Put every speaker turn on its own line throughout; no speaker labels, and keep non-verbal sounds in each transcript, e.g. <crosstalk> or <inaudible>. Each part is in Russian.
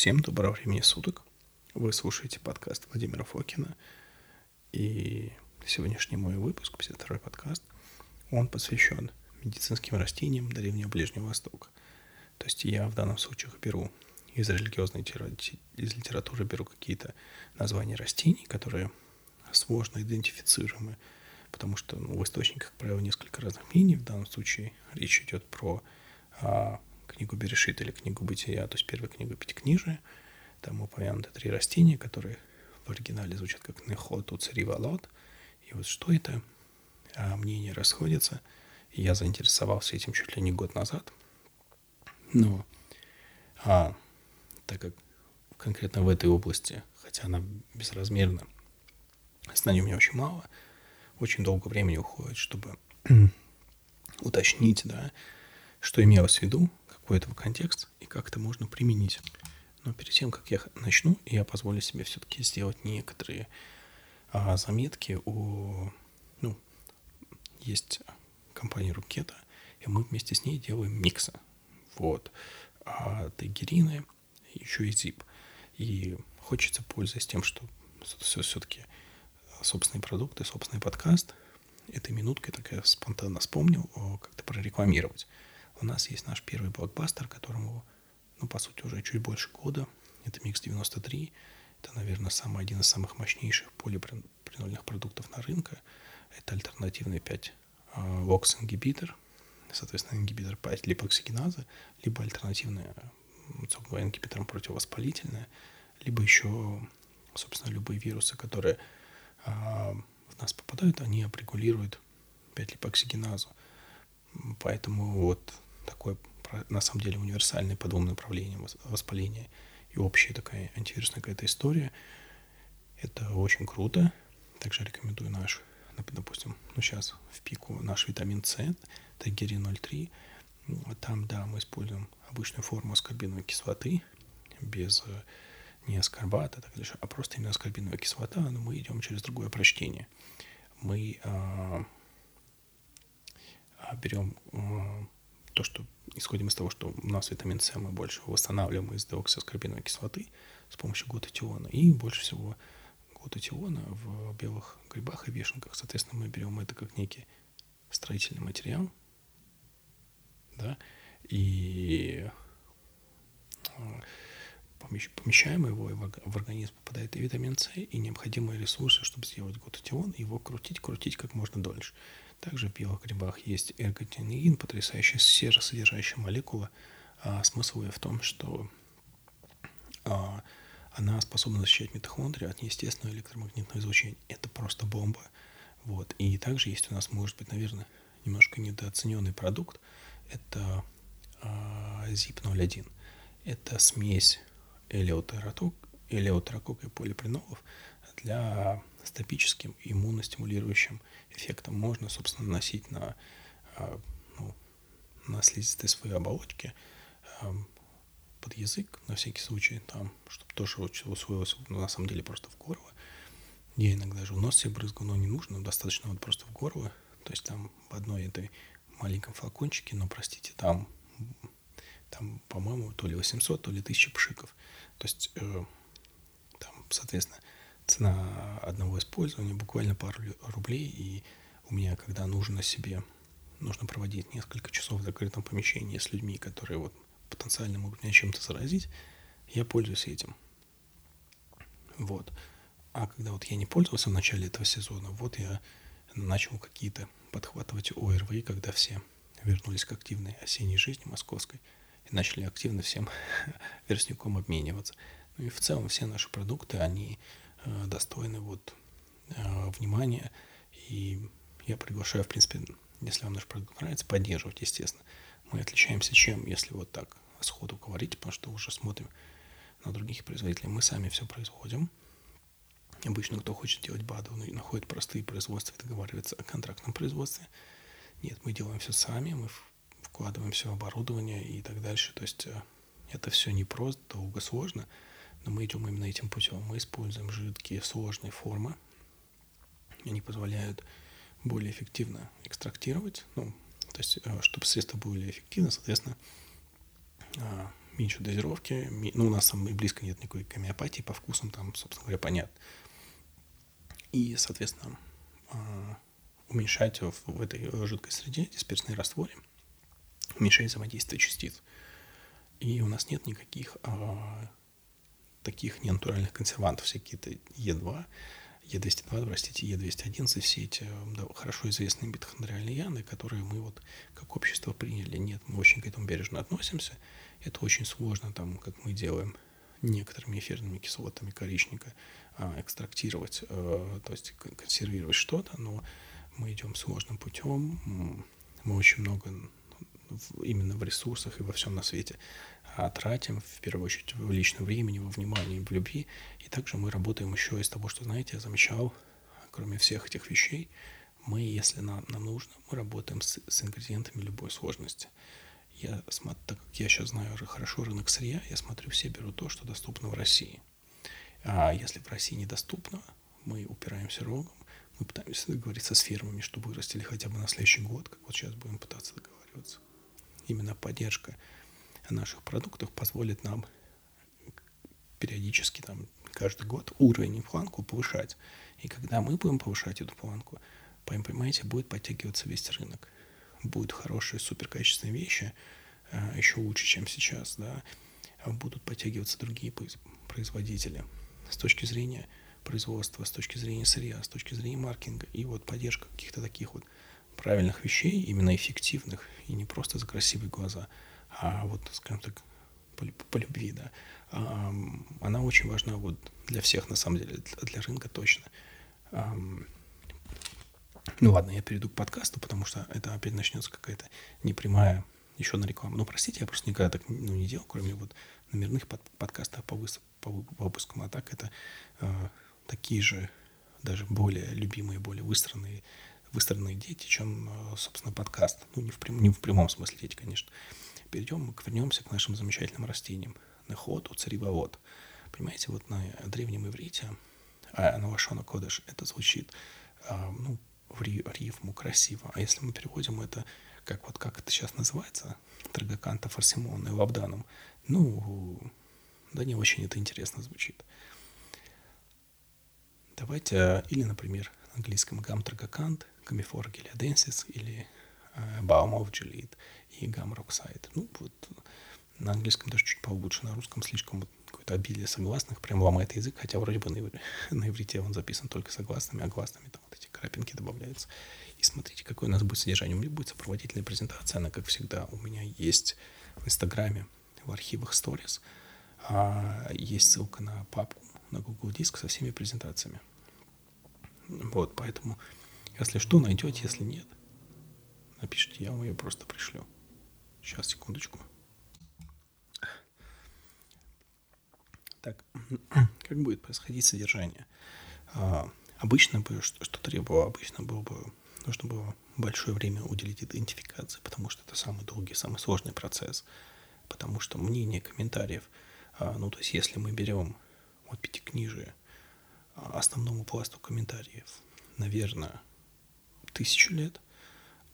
Всем доброго времени суток. Вы слушаете подкаст Владимира Фокина. И сегодняшний мой выпуск, 52-й подкаст, он посвящен медицинским растениям Древнего Ближнего Востока. То есть я в данном случае беру из религиозной из литературы беру какие-то названия растений, которые сложно идентифицируемы, потому что ну, в источниках, как правило, несколько разных мнений. В данном случае речь идет про а, книгу Берешит или книгу Бытия, то есть первая книга Пятикнижия. Там упомянуты три растения, которые в оригинале звучат как Нехот, Уцари, Валот. И вот что это? А мнения расходятся. Я заинтересовался этим чуть ли не год назад. Но а, так как конкретно в этой области, хотя она безразмерна, знаний у меня очень мало, очень долго времени уходит, чтобы <clears throat> уточнить, да, что имелось в виду, какой этого контекст и как это можно применить. Но перед тем, как я начну, я позволю себе все-таки сделать некоторые а, заметки о... Ну, есть компания Рукета, и мы вместе с ней делаем миксы. Вот. А тегерины, еще и zip. И хочется, пользуясь тем, что все-таки собственные продукты, собственный подкаст, этой минуткой так я спонтанно вспомнил как-то прорекламировать. У нас есть наш первый блокбастер, которому, ну, по сути, уже чуть больше года. Это Mix 93. Это, наверное, самый, один из самых мощнейших полипринольных продуктов на рынке. Это альтернативный 5 локс ингибитор, соответственно, ингибитор 5 липоксигеназы, либо альтернативная ингибитором противовоспалительная, либо еще, собственно, любые вирусы, которые а, в нас попадают, они апрегулируют 5-липоксигеназу. Поэтому вот такое, на самом деле, универсальное по двум направлениям воспаления и общая такая антивирусная какая-то история. Это очень круто. Также рекомендую наш, допустим, ну сейчас в пику наш витамин С, Тагерин 03. Там, да, мы используем обычную форму аскорбиновой кислоты, без э, не аскорбата, так дальше, а просто именно аскорбиновая кислота, но мы идем через другое прочтение. Мы а, а берем а, то, что исходим из того, что у нас витамин С мы больше восстанавливаем из деоксиаскорбиновой кислоты с помощью глутатиона, и больше всего глутатиона в белых грибах и вешенках. Соответственно, мы берем это как некий строительный материал, да, и а, помещаем его, и в организм попадает и витамин С, и необходимые ресурсы, чтобы сделать глутатион, его крутить, крутить как можно дольше. Также в белых грибах есть эрготинеин, потрясающая серосодержащая молекула. А, смысл ее в том, что а, она способна защищать митохондрии от неестественного электромагнитного излучения. Это просто бомба. Вот. И также есть у нас, может быть, наверное, немножко недооцененный продукт. Это а, ZIP-01. Это смесь элеутерокок и полипринолов для с топическим иммуностимулирующим эффектом можно, собственно, наносить на, а, ну, на слизистой своей оболочке под язык, на всякий случай, там, чтобы тоже усвоилось, ну, на самом деле, просто в горло. Я иногда же в нос себе брызгаю, но не нужно, достаточно вот просто в горло. То есть там в одной этой маленьком флакончике, но, простите, там, там по-моему, то ли 800, то ли 1000 пшиков. То есть э, там, соответственно, цена одного использования буквально пару рублей, и у меня, когда нужно себе, нужно проводить несколько часов в закрытом помещении с людьми, которые вот потенциально могут меня чем-то заразить, я пользуюсь этим. Вот. А когда вот я не пользовался в начале этого сезона, вот я начал какие-то подхватывать ОРВИ, когда все вернулись к активной осенней жизни московской и начали активно всем <laughs> верстником обмениваться. Ну и в целом все наши продукты, они достойны вот э, внимания. И я приглашаю, в принципе, если вам наш продукт нравится, поддерживать, естественно. Мы отличаемся чем, если вот так сходу говорить, потому что уже смотрим на других производителей. Мы сами все производим. Обычно кто хочет делать БАДы, он находит простые производства и договаривается о контрактном производстве. Нет, мы делаем все сами, мы вкладываем все оборудование и так дальше. То есть э, это все не просто, долго, сложно – но мы идем именно этим путем. Мы используем жидкие сложные формы. Они позволяют более эффективно экстрактировать, ну, то есть, э, чтобы средства были эффективны, соответственно, э, меньше дозировки. Ну, у нас там и близко нет никакой гомеопатии, по вкусам там, собственно говоря, понятно. И, соответственно, а, уменьшать в, этой жидкой среде дисперсные растворы, уменьшать взаимодействие частиц. И у нас нет никаких таких ненатуральных консервантов, всякие-то Е2, Е202, простите, Е211, все эти да, хорошо известные митохондриальные яны, которые мы вот как общество приняли. Нет, мы очень к этому бережно относимся. Это очень сложно, там, как мы делаем некоторыми эфирными кислотами коричника, а, экстрактировать, а, то есть консервировать что-то, но мы идем сложным путем. Мы очень много именно в ресурсах и во всем на свете а тратим, в первую очередь, в личном времени, во внимании, в любви. И также мы работаем еще из того, что, знаете, я замечал, кроме всех этих вещей, мы, если нам, нам нужно, мы работаем с, с ингредиентами любой сложности. Я смотрю, так как я сейчас знаю уже хорошо рынок сырья, я смотрю, все берут то, что доступно в России. А если в России недоступно, мы упираемся рогом, мы пытаемся договориться с фирмами, чтобы вырастили хотя бы на следующий год, как вот сейчас будем пытаться договариваться. Именно поддержка наших продуктов позволит нам периодически, там, каждый год уровень и планку повышать. И когда мы будем повышать эту планку, понимаете, будет подтягиваться весь рынок. Будут хорошие, суперкачественные вещи, э, еще лучше, чем сейчас, да, будут подтягиваться другие производители с точки зрения производства, с точки зрения сырья, с точки зрения маркетинга. И вот поддержка каких-то таких вот правильных вещей, именно эффективных, и не просто за красивые глаза – а вот, скажем так, по, по любви, да, а, она очень важна вот для всех, на самом деле, для, для рынка точно. А, ну ладно, я перейду к подкасту, потому что это опять начнется какая-то непрямая еще на рекламу. Ну, простите, я просто никогда так ну, не делал, кроме вот номерных под, подкастов по, выс, по, выпускам. А так это э, такие же, даже более любимые, более выстроенные, выстроенные дети, чем, э, собственно, подкаст. Ну, не в, прям, не в прямом смысле дети, конечно перейдем, вернемся к нашим замечательным растениям. Нехоту, царивовод. Понимаете, вот на древнем иврите, а на Вашона Кодыш, это звучит а, ну, в рифму красиво. А если мы переводим это, как вот как это сейчас называется, Трагаканта Фарсимон и Лабданом, ну, да не очень это интересно звучит. Давайте, или, например, на английском гам трагакант, камифор гелиаденсис или Baum of Gilead и Gamroxide. Ну, вот на английском даже чуть получше, на русском слишком вот какое-то обилие согласных, прям ломает язык, хотя вроде бы на, <laughs> на иврите он записан только согласными, а гласными там вот эти крапинки добавляются. И смотрите, какое у нас будет содержание. У меня будет сопроводительная презентация, она, как всегда, у меня есть в Инстаграме, в архивах Stories. А есть ссылка на папку, на Google Диск со всеми презентациями. Вот, поэтому, если что, найдете, если нет, напишите, я вам ее просто пришлю. Сейчас, секундочку. Так, <clears throat> как будет происходить содержание? А, обычно бы, что, что требовало, обычно было бы, нужно было большое время уделить идентификации, потому что это самый долгий, самый сложный процесс. Потому что мнение комментариев, а, ну, то есть, если мы берем вот пятикнижие, а, основному пласту комментариев, наверное, тысячу лет –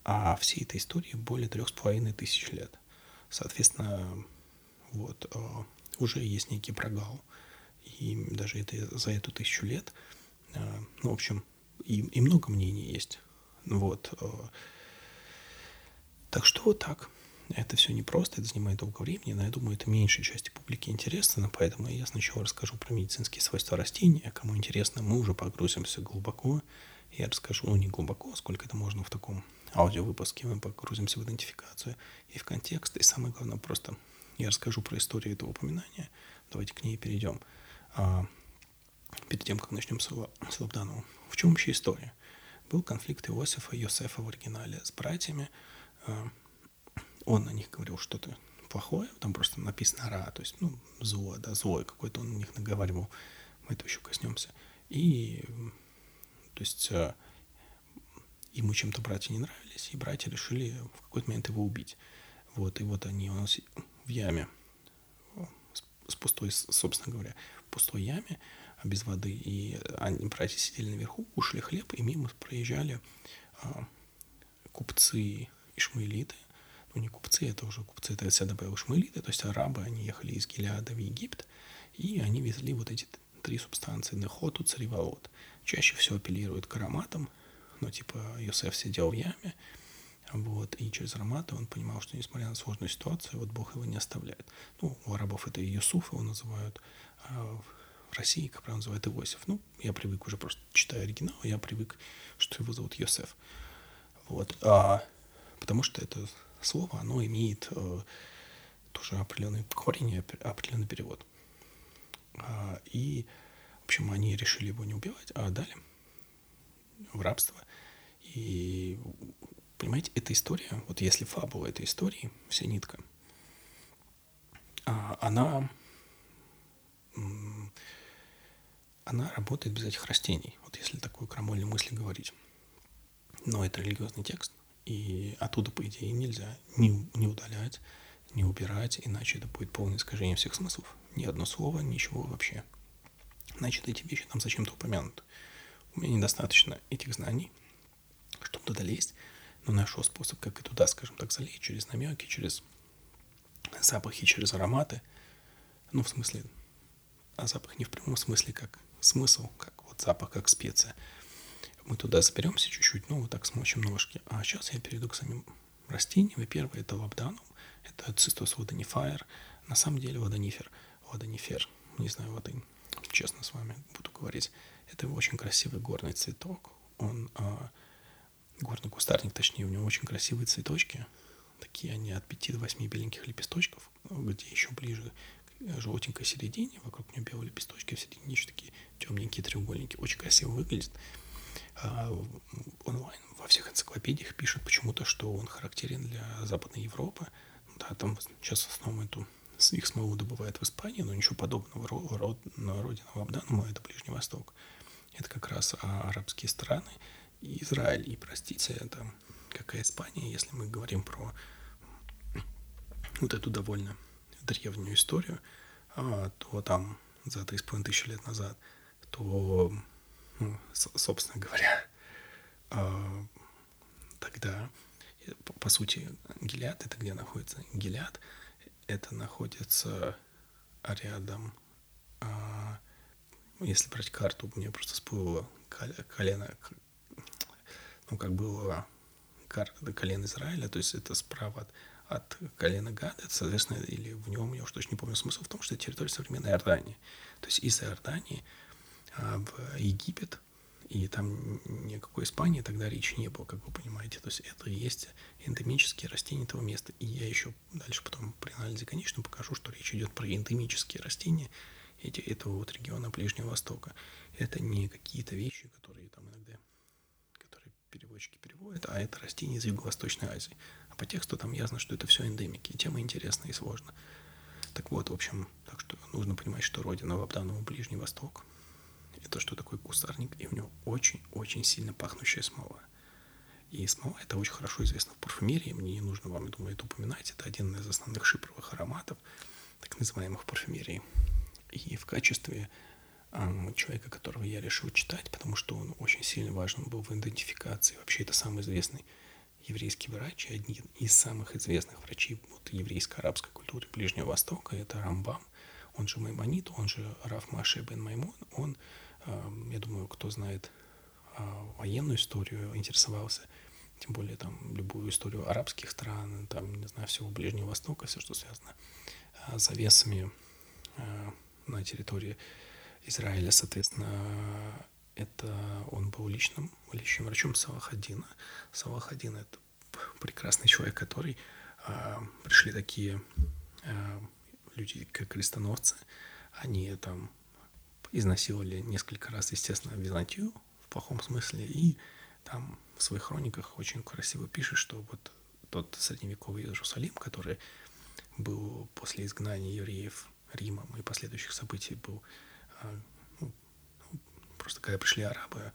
а всей этой истории более трех с половиной тысяч лет. Соответственно, вот, э, уже есть некий прогал. И даже это, за эту тысячу лет, э, ну, в общем, и, и много мнений есть. Вот. Э, так что вот так. Это все непросто, это занимает долго времени, но я думаю, это меньшей части публики интересно, поэтому я сначала расскажу про медицинские свойства растений, а кому интересно, мы уже погрузимся глубоко. Я расскажу, ну, не глубоко, сколько это можно в таком аудиовыпуске мы погрузимся в идентификацию и в контекст. И самое главное, просто я расскажу про историю этого упоминания. Давайте к ней перейдем. А, перед тем, как начнем с, с Лабданова. В чем вообще история? Был конфликт Иосифа и Йосефа в оригинале с братьями. А, он на них говорил что-то плохое, там просто написано «ра», то есть, ну, зло, да, злой какой-то он на них наговаривал. Мы этого еще коснемся. И, то есть, а, ему чем-то братья не нравились, и братья решили в какой-то момент его убить. Вот, и вот они у нас в яме, с пустой, собственно говоря, пустой яме, а без воды, и они, братья сидели наверху, ушли хлеб, и мимо проезжали а, купцы ишмаэлиты, ну, не купцы, это уже купцы, это всегда были шмелиты, то есть арабы, они ехали из Гелиада в Египет, и они везли вот эти три субстанции, нехоту, цареволот. Чаще всего апеллируют к ароматам, ну, типа, Йосеф сидел в яме, вот, и через ароматы он понимал, что несмотря на сложную ситуацию, вот Бог его не оставляет. Ну, у арабов это Иосуф его называют, а в России, как правило, называют Иосиф. Ну, я привык уже просто читая оригинал, я привык, что его зовут Йосеф. Вот. А, потому что это слово, оно имеет э, тоже определенный корень, определенный перевод. А, и, в общем, они решили его не убивать, а отдали в рабство. И, понимаете, эта история, вот если фабула этой истории, вся нитка, а, она она работает без этих растений, вот если такую крамольную мысль говорить. Но это религиозный текст, и оттуда, по идее, нельзя не, не удалять, не убирать, иначе это будет полное искажение всех смыслов. Ни одно слово, ничего вообще. Значит, эти вещи там зачем-то упомянуты. У меня недостаточно этих знаний, чтобы туда лезть, но нашел способ, как и туда, скажем так, залезть, через намеки, через запахи, через ароматы. Ну, в смысле, а запах не в прямом смысле, как смысл, как вот запах, как специя. Мы туда заберемся чуть-чуть, ну, вот так смочим ножки. А сейчас я перейду к самим растениям. И первое это лабданум, это цистос водонифайр. На самом деле водонифер, водонифер, не знаю, вот честно с вами буду говорить. Это очень красивый горный цветок. Он а, горный кустарник, точнее, у него очень красивые цветочки. Такие они от 5 до 8 беленьких лепесточков, где еще ближе желтенькой середине, вокруг нее белые лепесточки, а в середине еще такие темненькие треугольники. Очень красиво выглядит. А, онлайн во всех энциклопедиях пишут почему-то, что он характерен для Западной Европы. Да, там сейчас в основном эту их смолу добывают в Испании, но ничего подобного род, на родину Абданума это Ближний Восток. Это как раз а, арабские страны и Израиль. И, простите, это какая Испания, если мы говорим про вот эту довольно древнюю историю, а, то там за 3,5 тысячи лет назад, то, ну, собственно говоря, а, тогда, по, по сути, Гелиад, это где находится? Гелиад, это находится рядом, а, если брать карту, мне просто всплыло колено, ну, как было карта колен Израиля, то есть это справа от от колена Гада, соответственно, или в нем, я уж точно не помню смысл в том, что это территория современной Иордании. То есть из Иордании а, в Египет, и там никакой Испании тогда речи не было, как вы понимаете. То есть это и есть эндемические растения этого места. И я еще дальше потом при анализе конечном покажу, что речь идет про эндемические растения эти, этого вот региона Ближнего Востока. Это не какие-то вещи, которые там иногда переводчики переводят, а это растения из Юго-Восточной Азии по тексту там ясно, что это все эндемики, и тема интересная и сложная. Так вот, в общем, так что нужно понимать, что родина Лабданова Ближний Восток. Это что такое кустарник, и у него очень-очень сильно пахнущая смола. И смола это очень хорошо известно в парфюмерии, мне не нужно вам, я думаю, это упоминать. Это один из основных шипровых ароматов, так называемых в парфюмерии. И в качестве человека, которого я решил читать, потому что он очень сильно важен был в идентификации. Вообще это самый известный еврейский врач, один из самых известных врачей вот, еврейско-арабской культуры Ближнего Востока, это Рамбам, он же Маймонит, он же Раф Маше бен Маймон, он, я думаю, кто знает э, военную историю, интересовался, тем более там любую историю арабских стран, там, не знаю, всего Ближнего Востока, все, что связано э, с завесами э, на территории Израиля, соответственно, это он был личным, личным врачом Салахадина. Салахадин — это прекрасный человек, который э, пришли такие э, люди, как крестоносцы. Они там изнасиловали несколько раз, естественно, Византию в плохом смысле, и там в своих хрониках очень красиво пишет, что вот тот средневековый Иерусалим, который был после изгнания евреев Римом и последующих событий был а, Просто когда пришли арабы,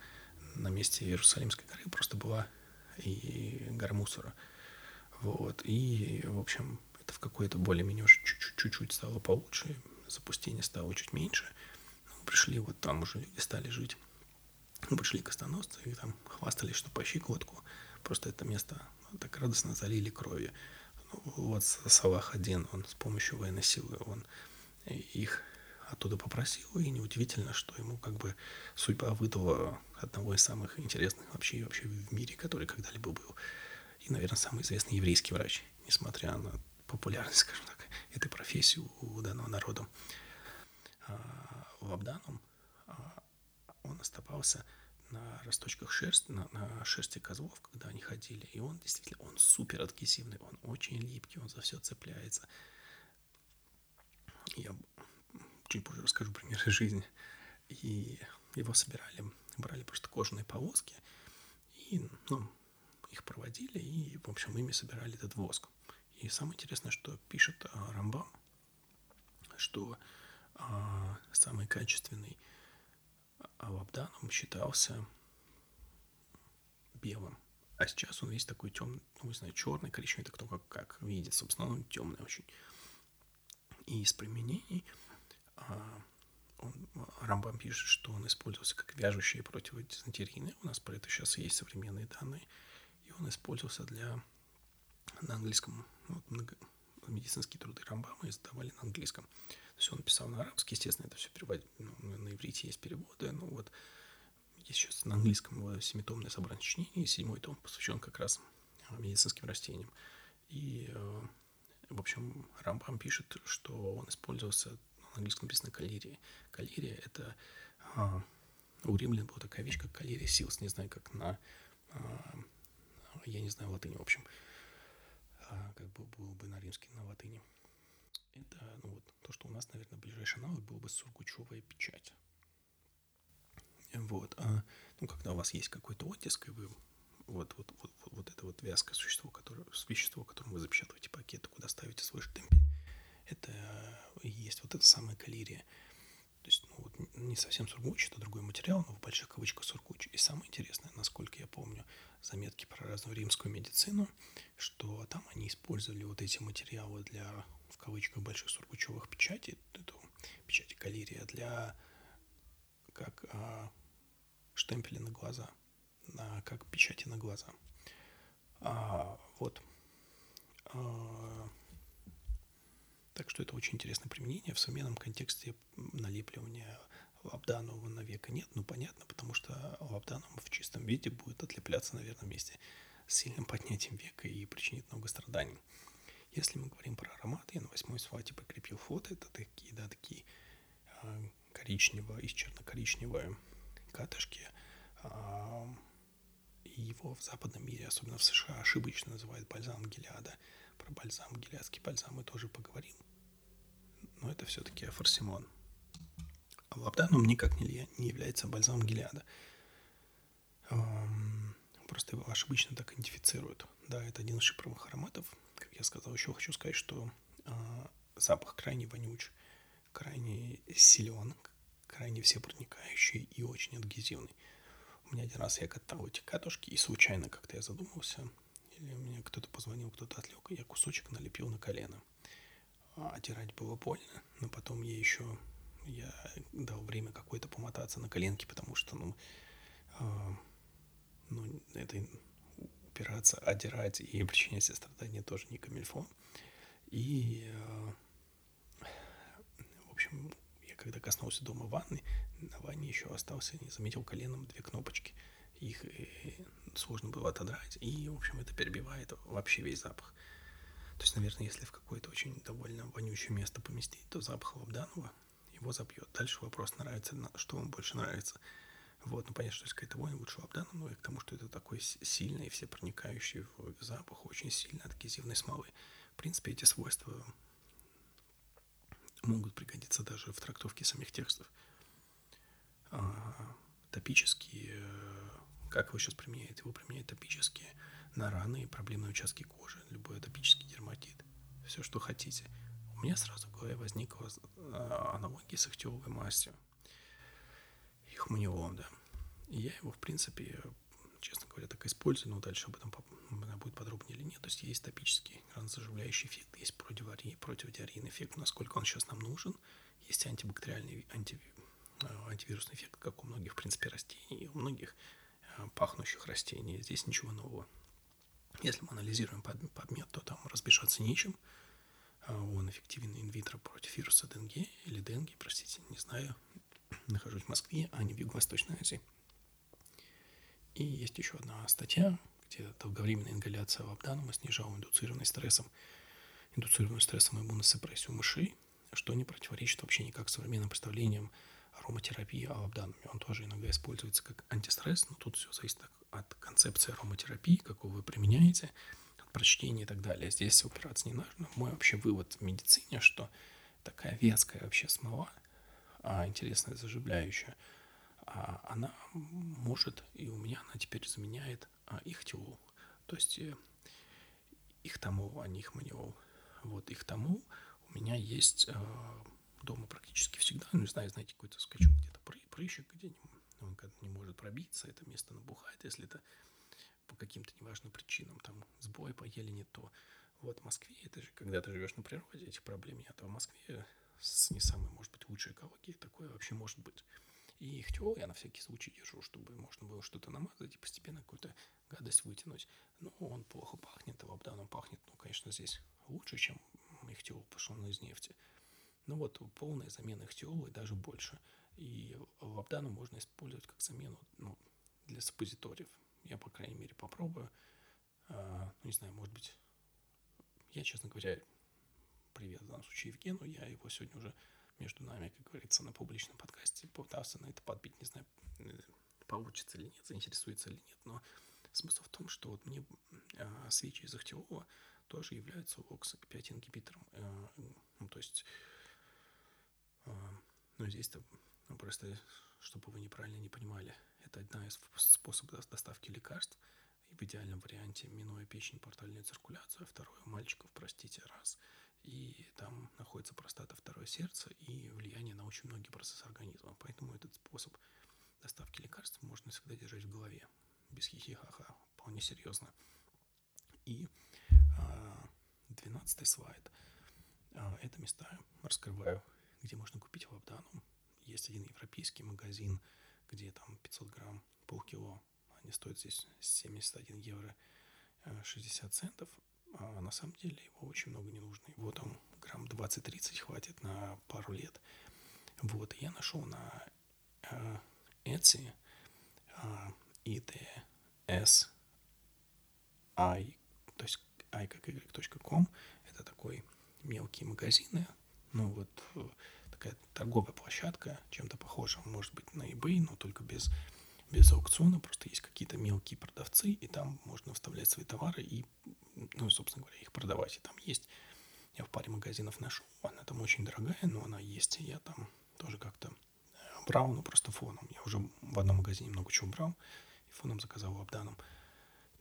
на месте Иерусалимской горы просто была и гора мусора. Вот. И, в общем, это в какой-то более-менее уже чуть-чуть стало получше, запустение стало чуть меньше. Ну, пришли вот там уже люди стали жить. Ну, пришли крестоносцы и там хвастались, что по щиколотку просто это место ну, так радостно залили кровью. вот Салах один, он с помощью военной силы, он их оттуда попросил, и неудивительно, что ему как бы судьба выдала одного из самых интересных вообще, вообще в мире, который когда-либо был. И, наверное, самый известный еврейский врач, несмотря на популярность, <laughs> скажем так, этой профессии у данного народа. А, в Абданом а, он оставался на росточках шерсти, на, на шерсти козлов, когда они ходили. И он действительно, он супер адгезивный, он очень липкий, он за все цепляется. Я чуть позже расскажу примеры жизни. И его собирали, брали просто кожаные повозки, и, ну, их проводили, и, в общем, ими собирали этот воск. И самое интересное, что пишет а, Рамбам, что а, самый качественный Авабданом считался белым. А сейчас он весь такой темный, ну, не знаю, черный, коричневый, так кто как, как видит, собственно, он темный очень. И из применений он, Рамбам пишет, что он использовался как вяжущие противодизентерийные. У нас про это сейчас есть современные данные. И он использовался для на английском, вот, много, медицинские труды Рамбама издавали на английском. То есть он писал на арабский, естественно, это все переводит, ну, на иврите есть переводы, ну вот есть сейчас на английском его семитомное собрание сочинений, седьмой том посвящен как раз медицинским растениям. И, э, в общем, Рамбам пишет, что он использовался, на английском написано калерия. Калерия — это а, у римлян была такая вещь, как калерия силс, не знаю, как на, а, я не знаю, латыни, в общем, а, как бы было бы на римский, на латыни. Это, ну вот, то, что у нас, наверное, ближайший аналог был бы сургучевая печать. Вот, а, ну, когда у вас есть какой-то оттиск, и вы вот, вот, вот, вот, вот это вот вязкое существо, которое, вещество, которым вы запечатываете пакеты, куда ставите свой штемпель, это и есть вот эта самая калерия. То есть, ну, вот не совсем сургуч, это другой материал, но в больших кавычках сургуч. И самое интересное, насколько я помню, заметки про разную римскую медицину, что там они использовали вот эти материалы для, в кавычках, больших сургучевых печатей, эту печати калерия для как а, штемпели на глаза, на, как печати на глаза. А, вот. А, так что это очень интересное применение. В современном контексте налепливания лапданова на века нет, ну понятно, потому что лапданом в чистом виде будет отлепляться, наверное, вместе с сильным поднятием века и причинит много страданий. Если мы говорим про ароматы, я на восьмой свате прикрепил фото, это такие, да, такие э, коричнево, из черно-коричневой катышки. Э, его в западном мире, особенно в США, ошибочно называют бальзам Гелиада. Про бальзам, гелиадский бальзам мы тоже поговорим. Но это все-таки афорсимон. А лапданом никак не, не является бальзамом Гелиада. Просто его ошибочно так идентифицируют. Да, это один из шипровых ароматов. Как я сказал, еще хочу сказать, что э, запах крайне вонюч, крайне силен, крайне всепроникающий и очень адгезивный. У меня один раз я катал эти катушки, и случайно как-то я задумался, или мне кто-то позвонил, кто-то отвлек, и я кусочек налепил на колено. А отирать было больно, но потом я еще я дал время какое-то помотаться на коленке, потому что, ну, э, ну, это упираться, одирать и причинять себе страдания тоже не камильфо. И, э, в общем, я когда коснулся дома ванны, на ванне еще остался, не заметил коленом две кнопочки. Их э, сложно было отодрать, и, в общем, это перебивает вообще весь запах. То есть, наверное, если в какое-то очень довольно вонючее место поместить, то запах лабданова его забьет. Дальше вопрос, нравится, что вам больше нравится. Вот, ну понятно, что есть какая-то вонь лучше лапдана, но и к тому, что это такой сильный, все проникающий в запах, очень сильно адгезивной смолы. В принципе, эти свойства могут пригодиться даже в трактовке самих текстов. А, топические, как его сейчас применяют? Его применяют топические на раны и проблемные участки кожи, любой топический дерматит, все, что хотите – у меня сразу в голове возникла а, аналогия с ихтиоловой мастью и хманилом, да. И я его, в принципе, честно говоря, так использую, но дальше об этом будет подробнее или нет. То есть есть топический ранозаживляющий эффект, есть противодиарий, противодиарийный эффект, насколько он сейчас нам нужен. Есть антибактериальный, анти, а, антивирусный эффект, как у многих, в принципе, растений, у многих а, пахнущих растений. Здесь ничего нового Если мы анализируем подмет, то там разбежаться нечем. А он эффективен инвитро против вируса Денге или Денги, простите, не знаю. Нахожусь в Москве, а не в Юго-Восточной Азии. И есть еще одна статья, где долговременная ингаляция лапданома снижала индуцированный стрессом, индуцированную стрессом иммуносупрессию мышей, что не противоречит вообще никак современным представлениям ароматерапии алабданами. Он тоже иногда используется как антистресс, но тут все зависит от концепции ароматерапии, какую вы применяете, от прочтения и так далее. Здесь упираться не нужно. Мой вообще вывод в медицине, что такая вязкая вообще смола, а интересная заживляющая, а она может, и у меня она теперь заменяет а, ихтиол, то есть э, ихтамол, а не ихманиол. Вот ихтамол у меня есть э, дома практически всегда. Ну, не знаю, знаете, какой-то скачок где-то прыщик, где не, он не может пробиться, это место набухает, если это по каким-то неважным причинам, там сбой поели не то. Вот в Москве, это же, когда ты живешь на природе, этих проблем нет. А в Москве с не самой, может быть, лучшей экологией такое вообще может быть. И их теол я на всякий случай держу, чтобы можно было что-то намазать и постепенно какую-то гадость вытянуть. Но он плохо пахнет, а лабдан он пахнет, ну, конечно, здесь лучше, чем их теол, потому что из нефти. Ну вот полная замена ихтиола и даже больше. И лабдану можно использовать как замену ну, для сапозиториев. Я, по крайней мере, попробую. А, ну, не знаю, может быть... Я, честно говоря, привет в данном случае Евгену. Я его сегодня уже между нами, как говорится, на публичном подкасте пытался на это подбить. Не знаю, получится или нет, заинтересуется или нет. Но смысл в том, что вот мне а, свечи из ахтиола тоже являются ОКС-5 ингибитором. А, ну, то есть а, ну, здесь-то просто, чтобы вы неправильно не понимали, это одна из способов доставки лекарств. И в идеальном варианте, минуя печень, портальную циркуляцию, второе, у мальчиков, простите, раз. И там находится простата, второе сердце и влияние на очень многие процессы организма. Поэтому этот способ доставки лекарств можно всегда держать в голове. Без хихихаха, вполне серьезно. И а, 12 слайд. А, это места раскрываю где можно купить лабдану. Есть один европейский магазин, где там 500 грамм, полкило. Они стоят здесь 71 евро 60 э, центов. А на самом деле его очень много не нужно. Его там грамм 20-30 хватит на пару лет. Вот, я нашел на э, Etsy э, IDS I, то есть i как y.com. Это такой мелкие магазины, ну вот э, такая торговая площадка, чем-то похожа, может быть, на eBay, но только без, без аукциона, просто есть какие-то мелкие продавцы, и там можно вставлять свои товары и, ну, собственно говоря, их продавать. И там есть, я в паре магазинов нашел, она там очень дорогая, но она есть, и я там тоже как-то э, брал, ну, просто фоном. Я уже в одном магазине много чего брал, и фоном заказал обданом.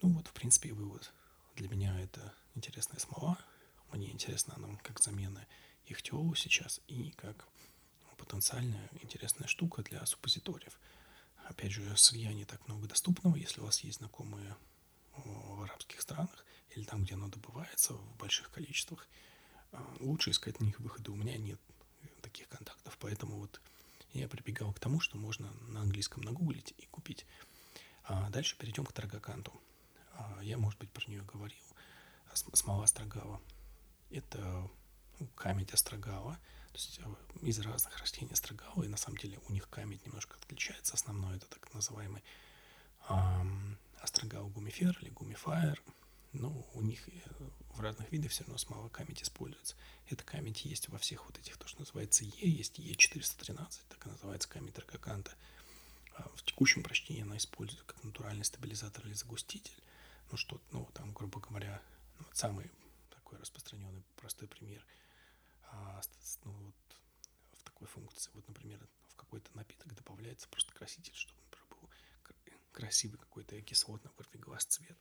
Ну, вот, в принципе, и вывод. Для меня это интересная смола, мне интересно она как замена ихтиолу сейчас и как потенциальная интересная штука для суппозиториев. Опять же, сырья не так много доступного. Если у вас есть знакомые в арабских странах или там, где оно добывается в больших количествах, а, лучше искать на них выхода. У меня нет таких контактов, поэтому вот я прибегал к тому, что можно на английском нагуглить и купить. А дальше перейдем к трагоканту. А, я, может быть, про нее говорил. Смола строгава. Это камень острогала, то есть э, из разных растений острогала, и на самом деле у них камень немножко отличается. Основной это так называемый эм, острогал гумифер или гумифайр, но у них э, в разных видах все равно смола камень используется. Это камень есть во всех вот этих, то, что называется Е, есть Е413, так и называется камень Тракаканта. А в текущем прочтении она используется как натуральный стабилизатор или загуститель. Ну что, ну там, грубо говоря, ну, вот самый такой распространенный простой пример – а, ну, вот, в такой функции. Вот, например, в какой-то напиток добавляется просто краситель, чтобы, например, был красивый какой-то кислотно вырви глаз цвет.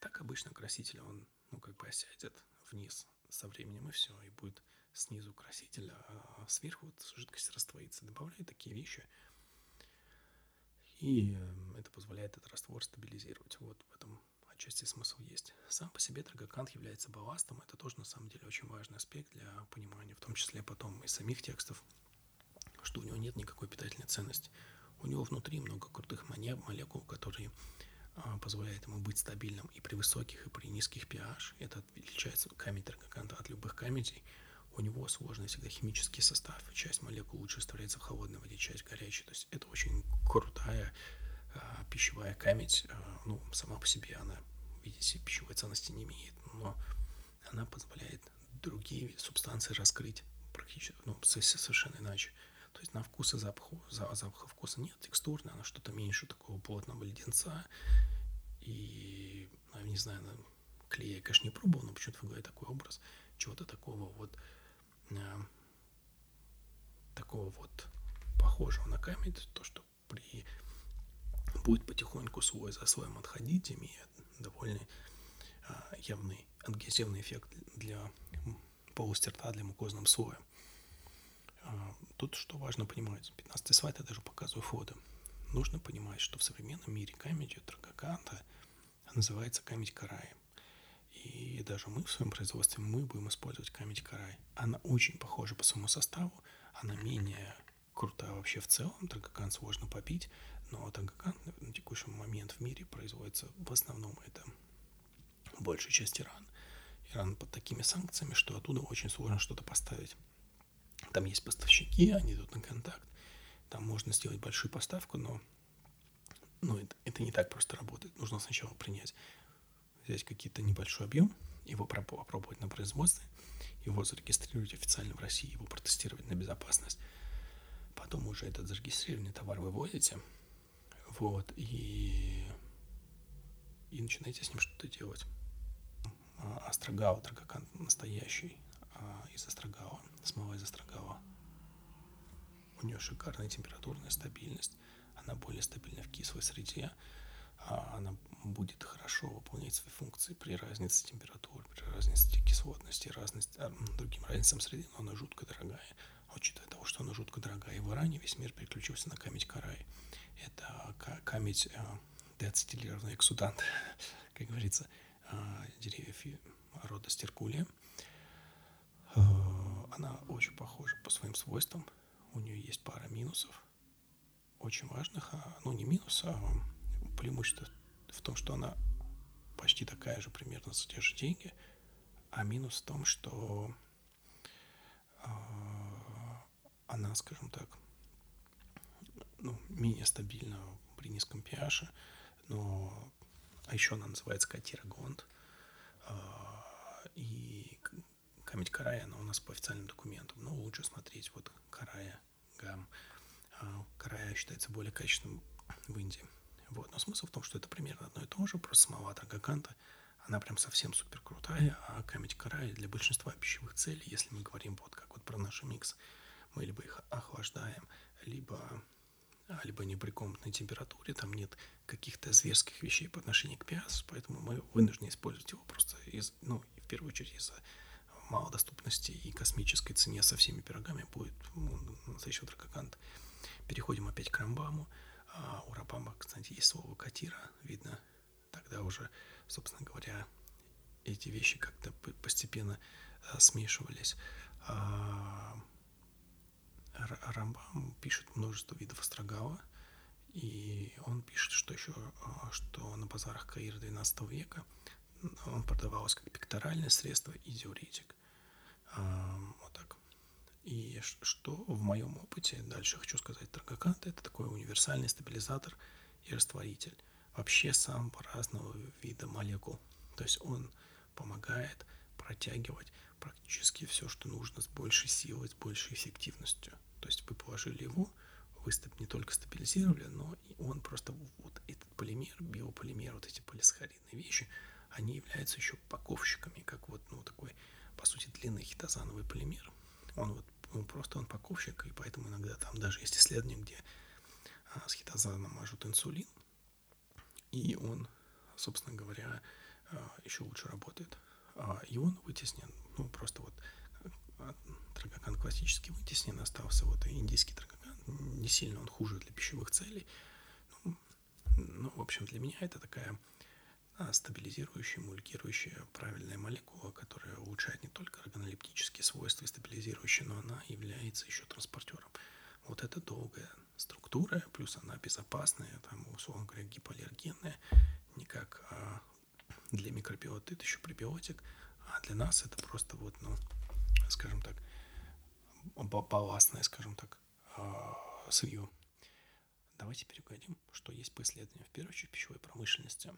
Так обычно краситель, он, ну, как бы осядет вниз со временем, и все, и будет снизу краситель, а сверху вот жидкость растворится. Добавляю такие вещи, и э, это позволяет этот раствор стабилизировать. Вот в этом отчасти смысл есть. Сам по себе трагокант является балластом. Это тоже на самом деле очень важный аспект для понимания, в том числе потом и самих текстов, что у него нет никакой питательной ценности. У него внутри много крутых молекул, которые а, позволяет ему быть стабильным и при высоких, и при низких pH. Это отличается камень трагоканта от любых камедей. У него сложный всегда химический состав. Часть молекул лучше растворяется в холодной воде, часть горячей. То есть это очень крутая пищевая камедь. А, ну, сама по себе она, видите, пищевой ценности не имеет, но она позволяет другие субстанции раскрыть практически, ну, совершенно иначе. То есть на вкус и запах, запаха вкуса нет, текстурно, она что-то меньше такого плотного леденца. И, ну, не знаю, клея я, конечно, не пробовал, но почему-то выглядит такой образ чего-то такого вот, э, такого вот похожего на камень, то, что при будет потихоньку свой за слоем отходить, имея довольно э, явный адгезивный эффект для полости рта, для мукозного слоя. А, тут что важно понимать, 15 слайд я даже показываю фото. Нужно понимать, что в современном мире камедь Трагаканта называется камедь Карай. И даже мы в своем производстве мы будем использовать камедь Карай. Она очень похожа по своему составу, она менее крутая вообще в целом. Трагакан сложно попить, но Трагакан на текущий момент в мире производится в основном это большая часть Иран. Иран под такими санкциями, что оттуда очень сложно что-то поставить. Там есть поставщики, они идут на контакт. Там можно сделать большую поставку, но ну, это, это не так просто работает. Нужно сначала принять, взять какие-то небольшой объем, его попробовать на производстве, его зарегистрировать официально в России, его протестировать на безопасность. Потом уже этот зарегистрированный товар вывозите, вот, и, и начинаете с ним что-то делать. А, Астрогал, трагокант настоящий, а, из Острогава, смола из Острогава. У нее шикарная температурная стабильность, она более стабильна в кислой среде, а она будет хорошо выполнять свои функции при разнице температур, при разнице кислотности, разности, другим разницам среды, но она жутко дорогая. А учитывая того, что она жутко дорогая, в Иране весь мир переключился на камедь Карай. Это камедь деацетилированный эксудант, <laughs> как говорится, деревьев рода стеркулия. Э, она очень похожа по своим свойствам. У нее есть пара минусов, очень важных. А, ну, не минус, а преимущество в том, что она почти такая же примерно за те же деньги. А минус в том, что э, она, скажем так, ну, менее стабильна при низком pH, но а еще она называется Катира Гонд. Э, и Камедь Карая, она у нас по официальным документам. Но лучше смотреть вот Карая, Гам. А, Карая считается более качественным в Индии. Вот. Но смысл в том, что это примерно одно и то же, просто смола Гаганта, она прям совсем супер крутая, а камедь Карая для большинства пищевых целей, если мы говорим вот как вот про наш микс, мы либо их охлаждаем, либо а, либо не при комнатной температуре, там нет каких-то зверских вещей по отношению к пиасу, поэтому мы вынуждены использовать его просто из, ну, в первую очередь из-за малодоступности и космической цене со всеми пирогами будет ну, настоящий дракокант. Переходим опять к Рамбаму. А у Рамбама, кстати, есть слово «катира». Видно, тогда уже, собственно говоря, эти вещи как-то постепенно а, смешивались. Рамбам пишет множество видов астрогала, и он пишет, что еще, а, что на базарах Каира XII века он продавалось как пекторальное средство и диуретик. Вот так. И что в моем опыте, дальше хочу сказать, Таргакант – это такой универсальный стабилизатор и растворитель. Вообще сам разного вида молекул. То есть он помогает протягивать практически все, что нужно с большей силой, с большей эффективностью. То есть вы положили его, вы не только стабилизировали, но и он просто вот этот полимер, биополимер, вот эти полисахаридные вещи, они являются еще паковщиками, как вот ну, такой по сути, длинный хитозановый полимер. Он вот ну, просто он паковщик, и поэтому иногда там даже есть исследования, где а, с хитозаном мажут инсулин, и он, собственно говоря, а, еще лучше работает. А, и он вытеснен, ну, просто вот трагокан классический вытеснен, остался вот и индийский трагокан. Не сильно он хуже для пищевых целей. Ну, ну, в общем, для меня это такая а стабилизирующая, эмульгирующая правильная молекула, которая улучшает не только органолептические свойства и стабилизирующая, но она является еще транспортером. Вот это долгая структура, плюс она безопасная, там, условно говоря, гипоаллергенная, не как а, для микробиота это еще пребиотик, а для нас это просто вот, ну, скажем так, балластное, скажем так, а, сырье. Давайте переговорим, что есть по исследованиям. В первую очередь в пищевой промышленности.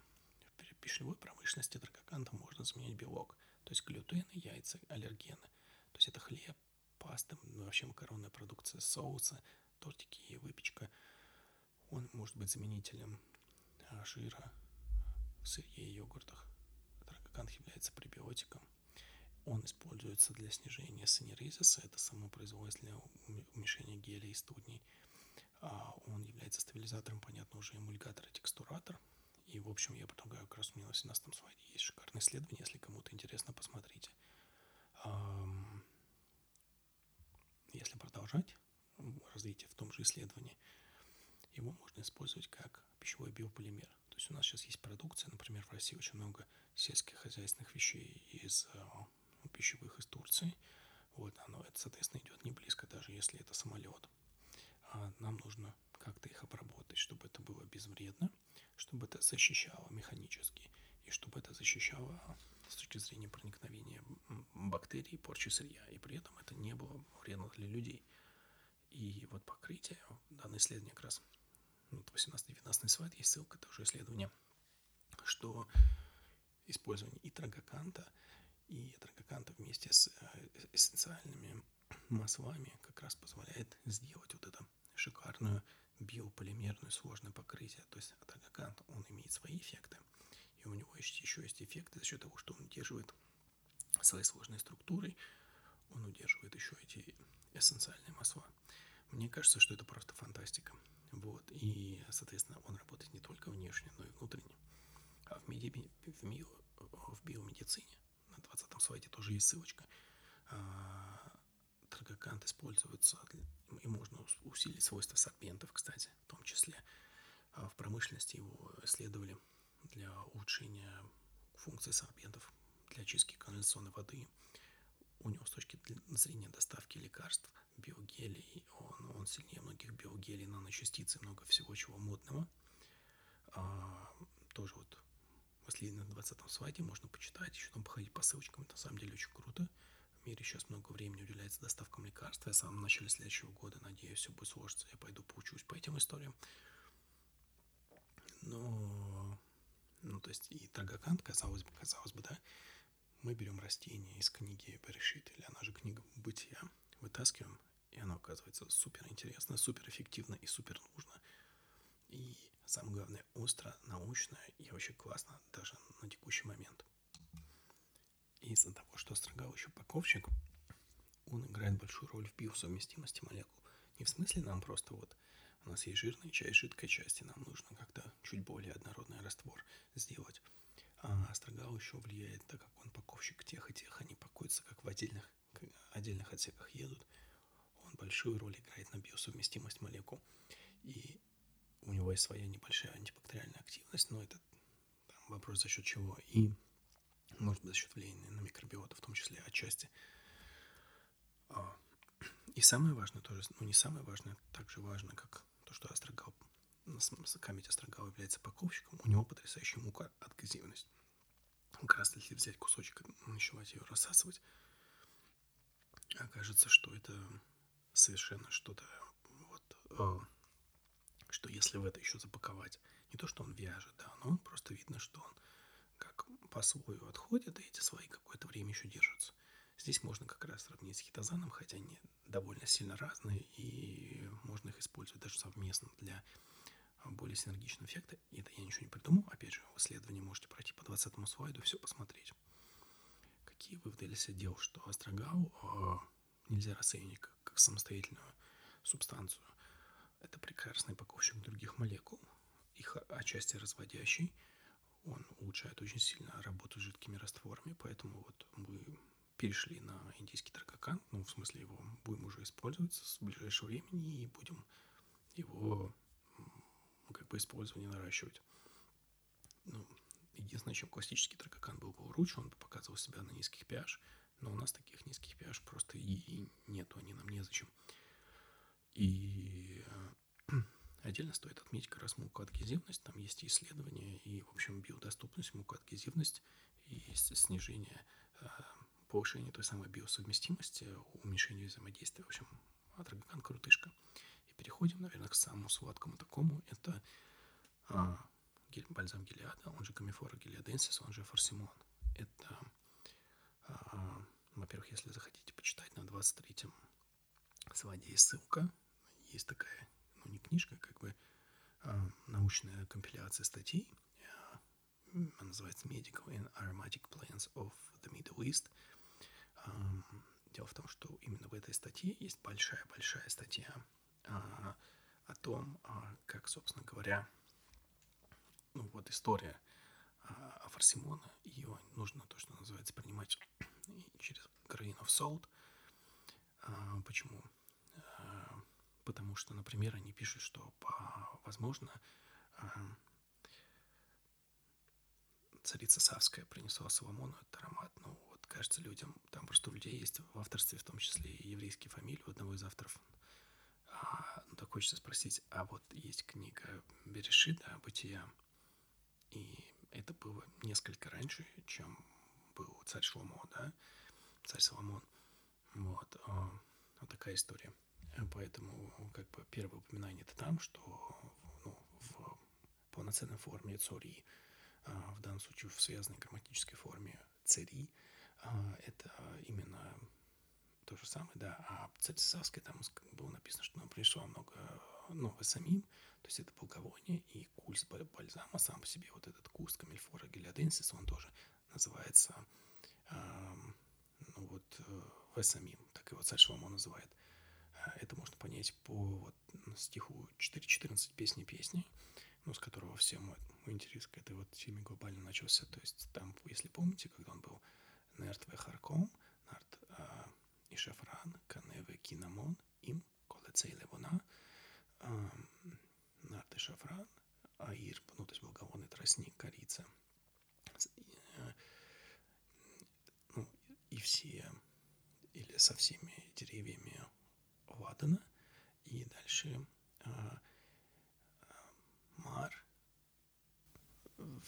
В пищевой промышленности тракокантом можно заменить белок. То есть глютены, яйца, аллергены. То есть это хлеб, паста, ну, вообще макаронная продукция, соусы, тортики и выпечка. Он может быть заменителем а, жира в сырье и йогуртах. Тракокант является пребиотиком. Он используется для снижения санеризиса, это самопроизводство для уменьшения геля и студней. А он является стабилизатором, понятно, уже эмульгатор и текстуратор. И, в общем, я предлагаю как раз у меня на 17 слайде есть шикарное исследование, если кому-то интересно, посмотрите. Если продолжать развитие в том же исследовании, его можно использовать как пищевой биополимер. У нас сейчас есть продукция, например, в России очень много сельских хозяйственных вещей из э, пищевых из Турции. Вот, оно, это, соответственно, идет не близко, даже если это самолет. А нам нужно как-то их обработать, чтобы это было безвредно, чтобы это защищало механически, и чтобы это защищало с точки зрения проникновения бактерий, порчи сырья, и при этом это не было вредно для людей. И вот покрытие, данное исследование как раз, 18-19 слайд, есть ссылка, тоже исследование, что использование и трагоканта, и трагоканта вместе с э, эссенциальными маслами как раз позволяет сделать вот это шикарную биополимерную сложное покрытие. То есть трагокант, он имеет свои эффекты, и у него еще есть эффекты за счет того, что он удерживает своей сложной структурой, он удерживает еще эти эссенциальные масла. Мне кажется, что это просто фантастика. Вот. И, соответственно, он работает не только внешне, но и внутренне. А в, меди... в, ми... в биомедицине, на 20-м слайде тоже есть ссылочка, а, трагокант используется, и можно усилить свойства сорбентов, кстати, в том числе. А в промышленности его исследовали для улучшения функций сорбентов, для очистки канализационной воды. У него с точки зрения доставки лекарств, биогелей, он, он сильнее многих биогелей, наночастицы, много всего чего модного. А, тоже вот в на 20 слайде можно почитать, еще там походить по ссылочкам, это на самом деле очень круто. В мире сейчас много времени уделяется доставкам лекарств. Я в самом начале следующего года, надеюсь, все будет сложиться. Я пойду поучусь по этим историям. Но, ну, то есть и Трагакант, казалось бы, казалось бы, да, мы берем растение из книги Берешит, или она же книга бытия, вытаскиваем, оно оказывается супер интересно, супер эффективно и супер нужно. И самое главное, остро, научно и вообще классно даже на текущий момент из-за того, что Строгал еще упаковщик, он играет большую роль в биосовместимости молекул. Не в смысле нам просто вот у нас есть жирная часть, жидкая часть, и нам нужно как-то чуть более однородный раствор сделать. А Астрогал еще влияет, так как он паковщик тех и тех, они пакуются как в отдельных, отдельных отсеках едут. Большую роль играет на биосовместимость молекул. И у него есть своя небольшая антибактериальная активность, но это там, вопрос за счет чего. И может быть, за счет влияния на микробиоту, в том числе отчасти. А, и самое важное тоже, ну не самое важное, также важно, как то, что астрогал, камедь астрогал является паковщиком, у него потрясающая мука адгезивность. Как раз если взять кусочек и начинать ее рассасывать, окажется, что это совершенно что-то вот, э, что если в это еще запаковать, не то, что он вяжет, да, но просто видно, что он как по слою отходят, и эти слои какое-то время еще держатся. Здесь можно как раз сравнить с хитозаном, хотя они довольно сильно разные, и можно их использовать даже совместно для более синергичного эффекта. И это я ничего не придумал. Опять же, в исследовании можете пройти по 20 слайду все посмотреть. Какие выводы для себя делал, что астрогал э, нельзя расценивать как самостоятельную субстанцию. Это прекрасный паковщик других молекул, их отчасти разводящий, он улучшает очень сильно работу с жидкими растворами, поэтому вот мы перешли на индийский таркакан, ну, в смысле его будем уже использовать с ближайшего времени и будем его как бы использование наращивать. Ну, единственное, чем классический тракакан был бы лучше, он показывал себя на низких pH, но у нас таких низких pH просто и, нету, они нам незачем. И <clears throat> Отдельно стоит отметить как раз мукоадгезивность. Там есть исследования и, в общем, биодоступность, мукоадгезивность и снижение, э, повышение той самой биосовместимости, уменьшение взаимодействия. В общем, атраган крутышка. И переходим, наверное, к самому сладкому такому. Это а, бальзам Гелиада, он же камифора гелиаденсис, он же форсимон. Это, а, во-первых, если захотите почитать на 23-м сваде есть ссылка. Есть такая, ну не книжка, как бы а, научная компиляция статей. Она называется Medical and Aromatic Plants of the Middle East. Дело в том, что именно в этой статье есть большая-большая статья о том, как, собственно говоря, ну вот история а, Фарсимона, ее нужно то, что называется, принимать через grain of salt. А, почему? А, потому что, например, они пишут, что, возможно, а, царица Савская принесла Соломону этот аромат. Ну, вот, кажется, людям, там просто у людей есть в авторстве, в том числе и еврейские фамилии у одного из авторов. Ну, так хочется спросить, а вот есть книга Берешида, Бытия, и это было несколько раньше, чем был царь Шломо, да, царь Соломон. Вот, а, вот такая история. Поэтому, как бы, первое упоминание это там, что ну, в полноценной форме цори, а, в данном случае в связанной грамматической форме цари, а, это именно то же самое, да, а Царь там было написано, что нам пришло много нового самим, то есть это благовоние и кульс бальзама сам по себе, вот этот курс камельфора гелиаденсис, он тоже называется, э, ну вот, весамим, так его царь Шломо называет. Э, это можно понять по вот, стиху 4.14 песни песни, ну, с которого все мой, интерес к этой вот теме глобально начался. То есть там, если помните, когда он был Нерт Вехарком, Нарт э, и Шафран, Каневе Кинамон, им, Колецей Левона, нарты шафран, аир, ну, то есть благовонный тростник, корица, э, ну, и все, или со всеми деревьями ладана, и дальше а, а, мар,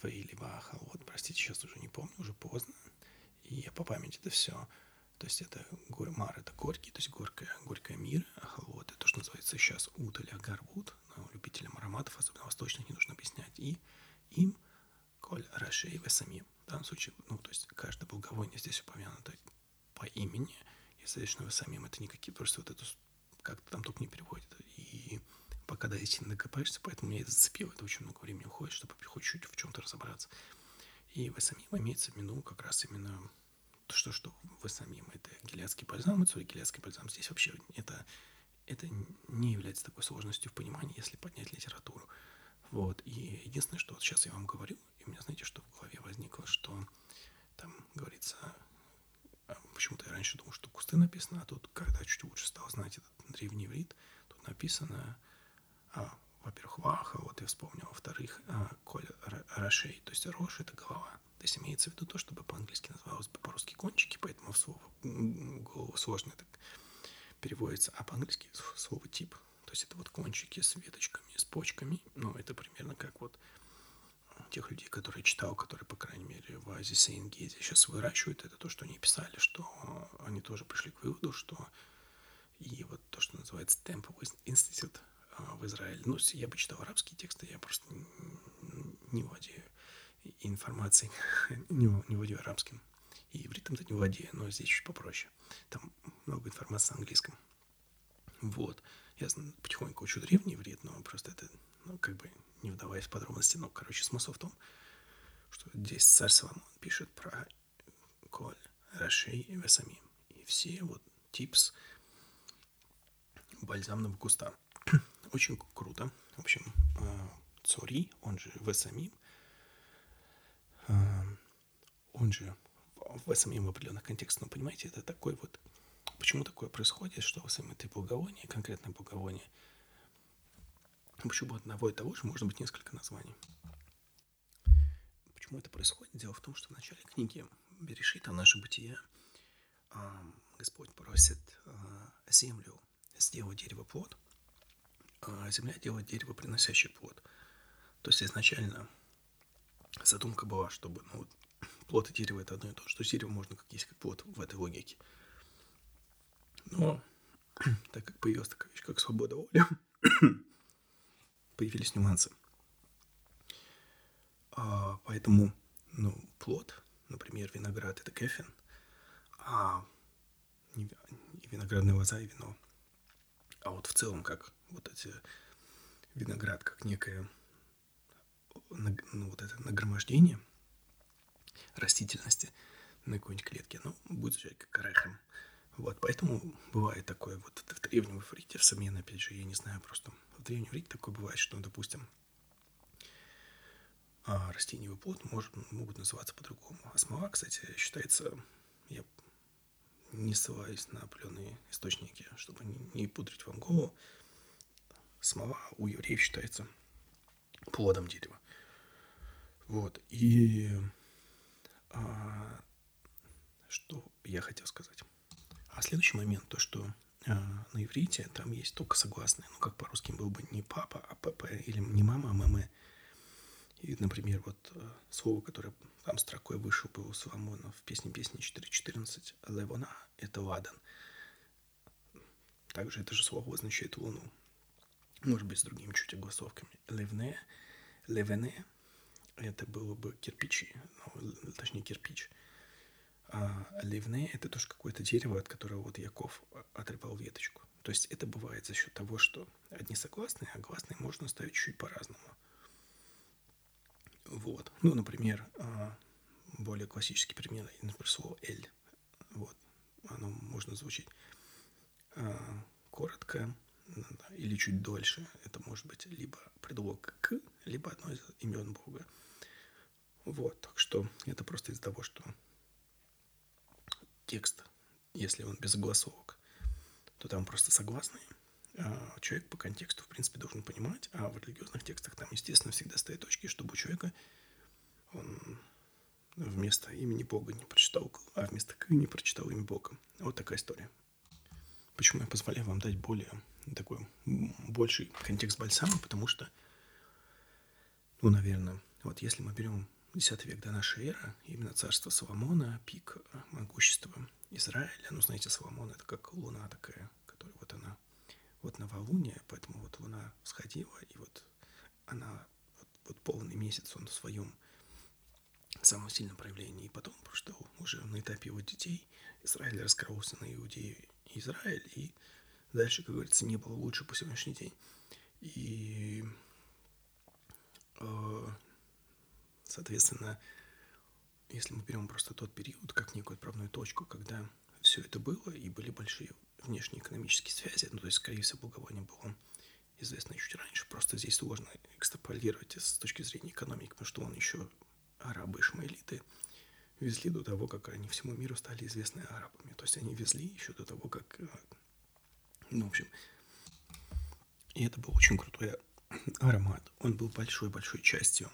или вахал, вот, простите, сейчас уже не помню, уже поздно, и я по памяти это все то есть это мар это горький, то есть горькая, горькая мир, а холод это то, что называется сейчас ут или агарвуд, но любителям ароматов, особенно восточных, не нужно объяснять. И им коль рашей весамим. В данном случае, ну, то есть каждое благовоние здесь упомянуто по имени, соответственно, весамим это никакие, просто вот это как-то там только не переводит. И пока до истины докопаешься, поэтому меня это зацепило, это очень много времени уходит, чтобы хоть чуть в чем-то разобраться. И весамим имеется в виду как раз именно что, что вы самим, это гелиадский бальзам, это гелиадский бальзам. Здесь вообще это, это не является такой сложностью в понимании, если поднять литературу. Вот. И единственное, что вот сейчас я вам говорю, и у меня, знаете, что в голове возникло, что там говорится, почему-то я раньше думал, что кусты написано, а тут, когда чуть лучше стал знать этот древний иврит, тут написано, а, во-первых, ваха, вот я вспомнил, во-вторых, а, коль рашей, то есть рош — это голова, то есть имеется в виду то, чтобы по-английски называлось бы по-русски кончики, поэтому в слово голову сложно так переводится, а по-английски слово тип. То есть это вот кончики с веточками, с почками. Ну, это примерно как вот тех людей, которые читал, которые, по крайней мере, в Азии Сейнгезе сейчас выращивают, это то, что они писали, что они тоже пришли к выводу, что и вот то, что называется Temple Institute а, в Израиле. Ну, я бы читал арабские тексты, я просто не владею информацией, <laughs> не, не владею арабским. И ивритом-то не владею, но здесь чуть попроще. Там много информации на английском. Вот. Я потихоньку учу древний иврит, но просто это, ну, как бы, не вдаваясь в подробности, но, короче, смысл в том, что здесь царь Соломон пишет про Коль, Рашей и Весамим. И все вот типс бальзамного куста. <clears throat> Очень круто. В общем, э, Цори, он же Весамим, э, он же Весамим в определенных контекстах, но понимаете, это такой вот... Почему такое происходит, что Весамим это благовоние, конкретное благовоние, почему одного и того же может быть несколько названий. Почему это происходит? Дело в том, что в начале книги Берешита, наше бытие, Господь просит землю сделать дерево плод, а земля делает дерево, приносящее плод. То есть изначально задумка была, чтобы ну, плод и дерево это одно и то что дерево можно как есть, как плод в этой логике. Но <clears throat> так как появилась такая вещь, как свобода воли, появились нюансы. А, поэтому, ну, плод, например, виноград это кефин, а виноградная лоза и вино. А вот в целом, как вот эти виноград, как некое ну, вот это нагромождение растительности на какой-нибудь клетке, ну, будет звучать как орехом. Вот, поэтому бывает такое вот в древнем иврите, в современном, опять же, я не знаю, просто в древнем иврите такое бывает, что, допустим, а растениевый плод может, могут называться по-другому. А смола, кстати, считается, я не ссылаюсь на определенные источники, чтобы не, пудрить вам голову, смола у евреев считается плодом дерева. Вот, и а, что я хотел сказать. А следующий момент, то, что а, на иврите там есть только согласные, ну, как по-русски был бы не папа, а ПП, или не мама, а мама. И, например, вот э, слово, которое там строкой вышел было у Соломона в песне песни 4.14, «Левона» — это «ладан». Также это же слово означает «луну». Может быть, с другими чуть огласовками. «Левне», «левене» — это было бы кирпичи, ну, точнее, кирпич. А это тоже какое-то дерево, от которого вот Яков отрывал веточку. То есть это бывает за счет того, что одни согласные, а гласные можно ставить чуть по-разному – вот. Ну, например, а, более классический пример, например, слово «эль». Вот. Оно можно звучить а, коротко или чуть дольше. Это может быть либо предлог «к», либо одно из имен Бога. Вот. Так что это просто из-за того, что текст, если он без огласовок, то там просто согласные. А человек по контексту, в принципе, должен понимать, а в религиозных текстах там, естественно, всегда стоят точки, чтобы у человека он вместо имени Бога не прочитал, а вместо К не прочитал имя Бога. Вот такая история. Почему я позволяю вам дать более такой больший контекст бальсама, потому что, ну, наверное, вот если мы берем X век до нашей эры, именно царство Соломона, пик могущества Израиля, ну, знаете, Соломон это как луна такая, которая вот она вот новолуние, поэтому вот луна сходила, и вот она, вот, вот полный месяц он в своем самом сильном проявлении. И потом, что уже на этапе его детей Израиль раскрылся на Иудею и Израиль, и дальше, как говорится, не было лучше по сегодняшний день. И, э, соответственно, если мы берем просто тот период, как некую отправную точку, когда все это было, и были большие внешнеэкономические связи, ну, то есть, скорее всего, благовоние было известно чуть раньше, просто здесь сложно экстраполировать с точки зрения экономики, потому что он еще арабы-ишмаэлиты везли до того, как они всему миру стали известны арабами. То есть они везли еще до того, как... Э, ну, в общем... И это был очень крутой аромат. Он был большой-большой частью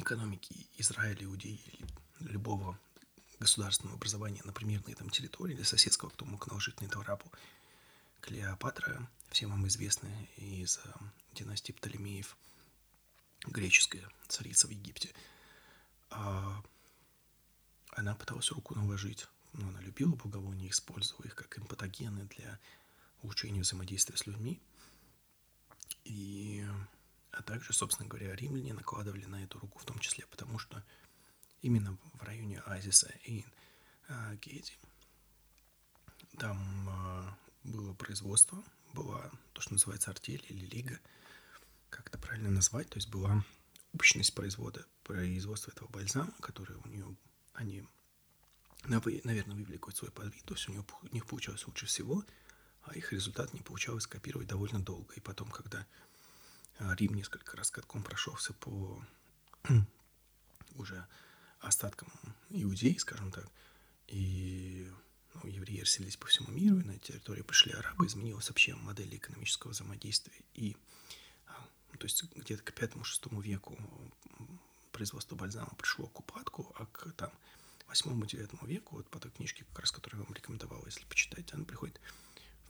экономики Израиля, Иудеи или любого государственного образования, например, на этом территории или соседского, кто мог наложить на эту арабу. Клеопатра, всем вам известная из э, династии Птолемеев – греческая царица в Египте, а она пыталась руку наложить, но она любила благовония, использовала их как импатогены для улучшения взаимодействия с людьми. И, а также, собственно говоря, римляне накладывали на эту руку в том числе, потому что именно в районе Азиса и а, Геди там а, было производство, была то, что называется артель или лига – как это правильно назвать, то есть была общность производа, производства этого бальзама, который у нее, они, наверное, вывели какой-то свой подвид, то есть у, нее, у них получалось лучше всего, а их результат не получалось копировать довольно долго. И потом, когда Рим несколько раз катком прошелся по <clears throat> уже остаткам иудеи, скажем так, и ну, евреи расселились по всему миру, и на территории пришли арабы, изменилась вообще модель экономического взаимодействия. И то есть где-то к пятому-шестому веку производство бальзама пришло к упадку, а к там восьмому-девятому веку, вот по той книжке, как раз, которую я вам рекомендовал, если почитать, она приходит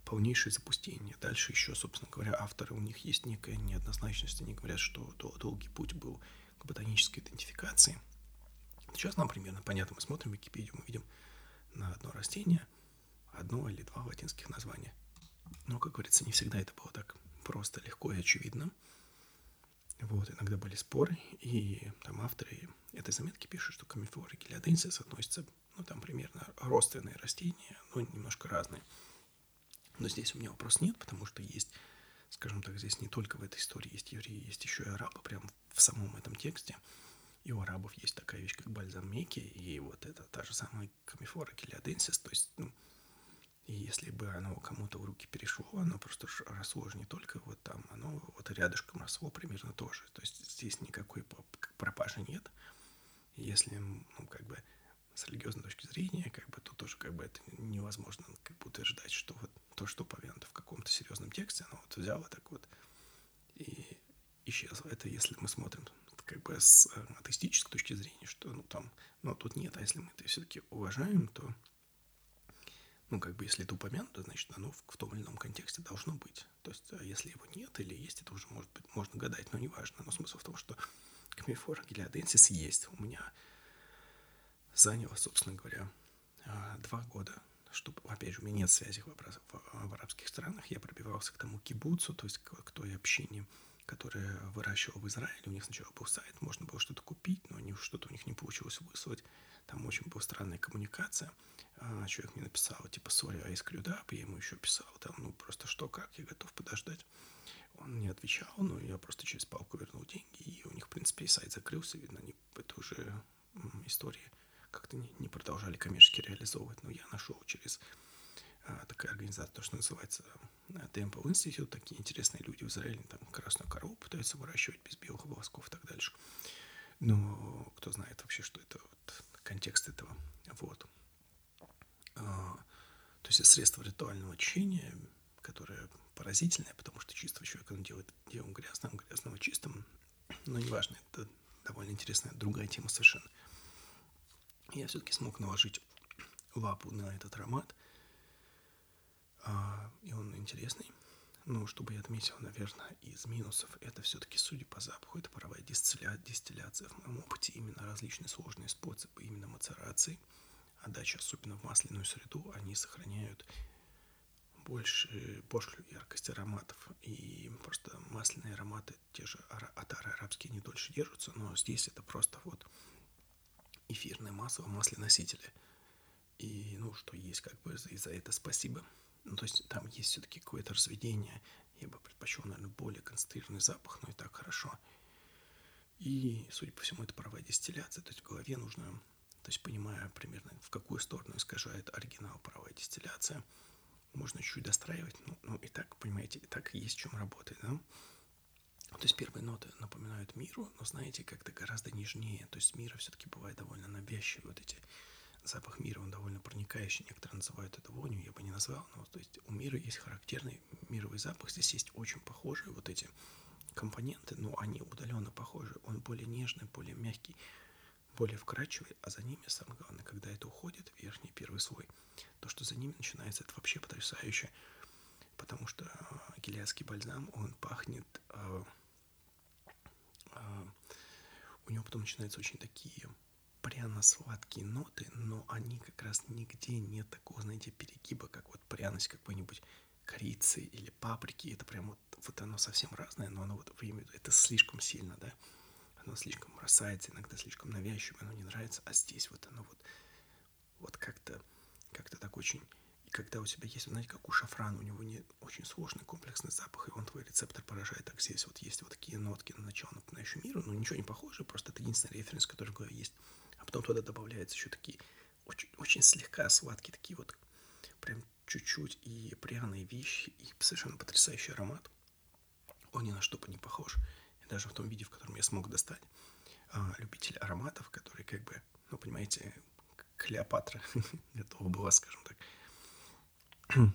полнейшее запустение. Дальше еще, собственно говоря, авторы, у них есть некая неоднозначность. Они говорят, что долгий путь был к ботанической идентификации. Сейчас нам примерно понятно. Мы смотрим Википедию, мы видим на одно растение одно или два латинских названия. Но, как говорится, не всегда это было так просто, легко и очевидно. Вот, иногда были споры, и там авторы этой заметки пишут, что камифоры гелиоденсис относятся, ну, там примерно родственные растения, но немножко разные. Но здесь у меня вопрос нет, потому что есть, скажем так, здесь не только в этой истории есть евреи, есть еще и арабы, прямо в самом этом тексте. И у арабов есть такая вещь, как бальзам Мекки, и вот это та же самая камифора гелиоденсис, то есть, ну, если бы оно кому-то в руки перешло, оно просто росло же не только вот там, оно вот рядышком росло примерно тоже. То есть здесь никакой пропажи нет. Если, ну, как бы, с религиозной точки зрения, как бы, то тоже как бы это невозможно как бы утверждать, что вот то, что упомянуто в каком-то серьезном тексте, оно вот взяло так вот и исчезло. Это если мы смотрим как бы с э, атеистической точки зрения, что ну там, но тут нет, а если мы это все-таки уважаем, то ну, как бы, если это упомянуто, значит, оно в, в том или ином контексте должно быть. То есть, а если его нет или есть, это уже может быть, можно гадать, но неважно. Но смысл в том, что камифора гелиоденсис есть. У меня заняло, собственно говоря, а, два года, чтобы, опять же, у меня нет связи в, в, в арабских странах, я пробивался к тому кибуцу, то есть к, к той общине, которая выращивала в Израиле. У них сначала был сайт, можно было что-то купить, но что-то у них не получилось выслать. Там очень была странная коммуникация. А, человек мне написал, типа, сори, а искрю, да, я ему еще писал, там, ну, просто что, как, я готов подождать. Он не отвечал, но я просто через палку вернул деньги, и у них, в принципе, и сайт закрылся, видно, они это уже истории как-то не, не продолжали коммерчески реализовывать, но я нашел через а, такая организация, то, что называется Temple Institute, такие интересные люди в Израиле, там красную корову пытаются выращивать без белых волосков и так дальше. Но кто знает вообще, что это вот, контекст этого. Вот. А, то есть это средство ритуального чтения, которое поразительное, потому что чистого человека он делает делом грязным, грязного чистым. Но неважно, это довольно интересная другая тема совершенно. Я все-таки смог наложить лапу на этот аромат, а, и он интересный. Ну, чтобы я отметил, наверное, из минусов, это все-таки, судя по запаху, это паровая дистилля... дистилляция. В моем опыте именно различные сложные способы именно мацерации – отдача, особенно в масляную среду, они сохраняют больше, большую яркость ароматов. И просто масляные ароматы, те же атары арабские, не дольше держатся, но здесь это просто вот эфирное масло, масленосители. И, ну, что есть, как бы, и за это спасибо. Ну, то есть там есть все-таки какое-то разведение. Я бы предпочел, наверное, более концентрированный запах, но и так хорошо. И, судя по всему, это паровая дистилляция. То есть в голове нужно то есть понимая примерно, в какую сторону искажает оригинал паровая дистилляция, можно чуть-чуть достраивать. Ну, ну и так, понимаете, и так есть в чем работать, да? То есть первые ноты напоминают миру, но знаете, как-то гораздо нежнее. То есть мира все-таки бывает довольно навязчивый. Вот эти запах мира, он довольно проникающий. Некоторые называют это вонью, я бы не назвал. Но то есть у мира есть характерный мировый запах. Здесь есть очень похожие вот эти компоненты, но они удаленно похожи. Он более нежный, более мягкий более вкрадчивый, а за ними, самое главное, когда это уходит, верхний первый слой, то, что за ними начинается, это вообще потрясающе, потому что гелиадский бальзам, он пахнет, э, э, у него потом начинаются очень такие пряно-сладкие ноты, но они как раз нигде нет такого, знаете, перегиба, как вот пряность какой-нибудь корицы или паприки, это прям вот, вот оно совсем разное, но оно вот время, это слишком сильно, да, оно слишком бросается, иногда слишком навязчиво, оно не нравится, а здесь вот оно вот, вот как-то, когда у тебя есть, знаете, как у шафрана, у него не очень сложный комплексный запах, и он твой рецептор поражает, так здесь вот есть вот такие нотки на начало напоминающие миру, но ничего не похоже, просто это единственный референс, который в голове есть. А потом туда добавляются еще такие очень, очень слегка сладкие, такие вот прям чуть-чуть и пряные вещи, и совершенно потрясающий аромат. Он ни на что бы не похож даже в том виде, в котором я смог достать, а, любитель ароматов, который как бы, ну, понимаете, Клеопатра <laughs> готова была, скажем так, <clears throat>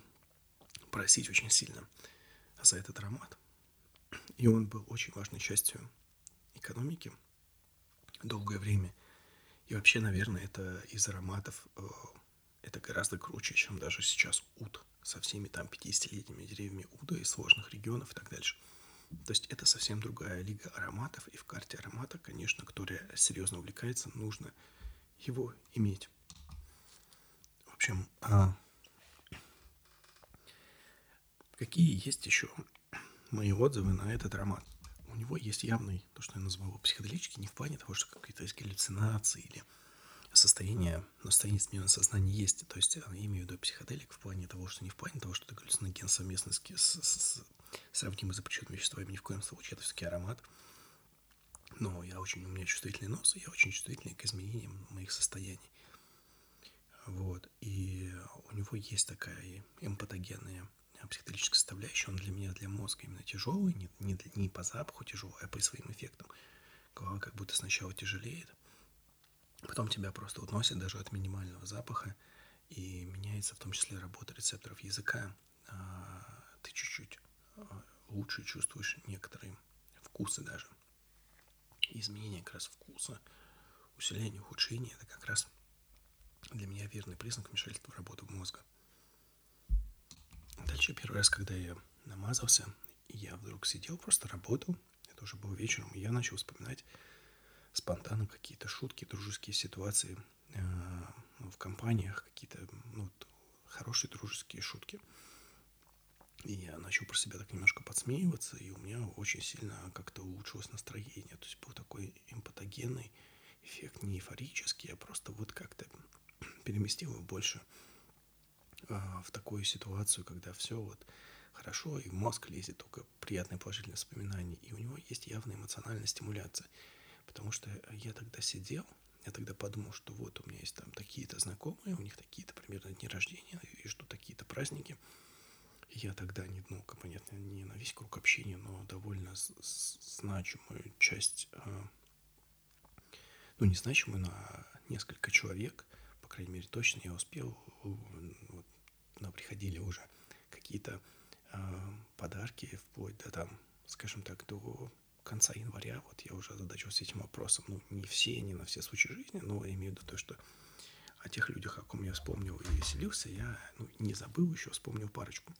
просить очень сильно за этот аромат. И он был очень важной частью экономики долгое время. И вообще, наверное, это из ароматов, э, это гораздо круче, чем даже сейчас ут. со всеми там 50-летними деревьями Уда из сложных регионов и так дальше. То есть это совсем другая лига ароматов, и в карте аромата, конечно, которая серьезно увлекается, нужно его иметь. В общем, а какие есть еще мои отзывы на этот аромат? У него есть явный, то, что я назвал психоделический, не в плане того, что какие-то есть галлюцинации или состояние, настроение смены сознания есть. То есть я имею в виду психоделик в плане того, что не в плане того, что это галлюциноген совместно с, с, с сравнимый запрещенными веществами, ни в коем случае, это все-таки аромат. Но я очень, у меня чувствительный нос, и я очень чувствительный к изменениям моих состояний. Вот. И у него есть такая эмпатогенная психоделическая составляющая. Он для меня, для мозга именно тяжелый, не, не, не по запаху тяжелый, а по своим эффектам. Голова как будто сначала тяжелеет, потом тебя просто уносит даже от минимального запаха, и меняется в том числе работа рецепторов языка. А, ты чуть-чуть а, лучше чувствуешь некоторые вкусы даже. Изменение как раз вкуса, усиление, ухудшение – это как раз для меня верный признак вмешательства в работу мозга. Дальше первый раз, когда я намазался, я вдруг сидел, просто работал, это уже было вечером, и я начал вспоминать спонтанно какие-то шутки, дружеские ситуации э, в компаниях, какие-то ну, хорошие дружеские шутки – и я начал про себя так немножко подсмеиваться, и у меня очень сильно как-то улучшилось настроение. То есть был такой эмпатогенный эффект, не эйфорический, а просто вот как-то <clears throat> переместил его больше в такую ситуацию, когда все вот хорошо, и в мозг лезет только приятные положительные воспоминания, и у него есть явная эмоциональная стимуляция. Потому что я тогда сидел, я тогда подумал, что вот у меня есть там такие-то знакомые, у них такие-то примерно дни рождения, и ждут такие-то праздники – я тогда не, ну, понятно, не на весь круг общения, но довольно значимую часть, а, ну, не значимую, на несколько человек, по крайней мере, точно я успел, но приходили уже какие-то э, подарки вплоть до там, скажем так, до конца января, вот я уже озадачился этим вопросом, ну, не все, не на все случаи жизни, но я имею в виду то, что о тех людях, о ком я вспомнил и веселился, я ну, не забыл еще, вспомнил парочку.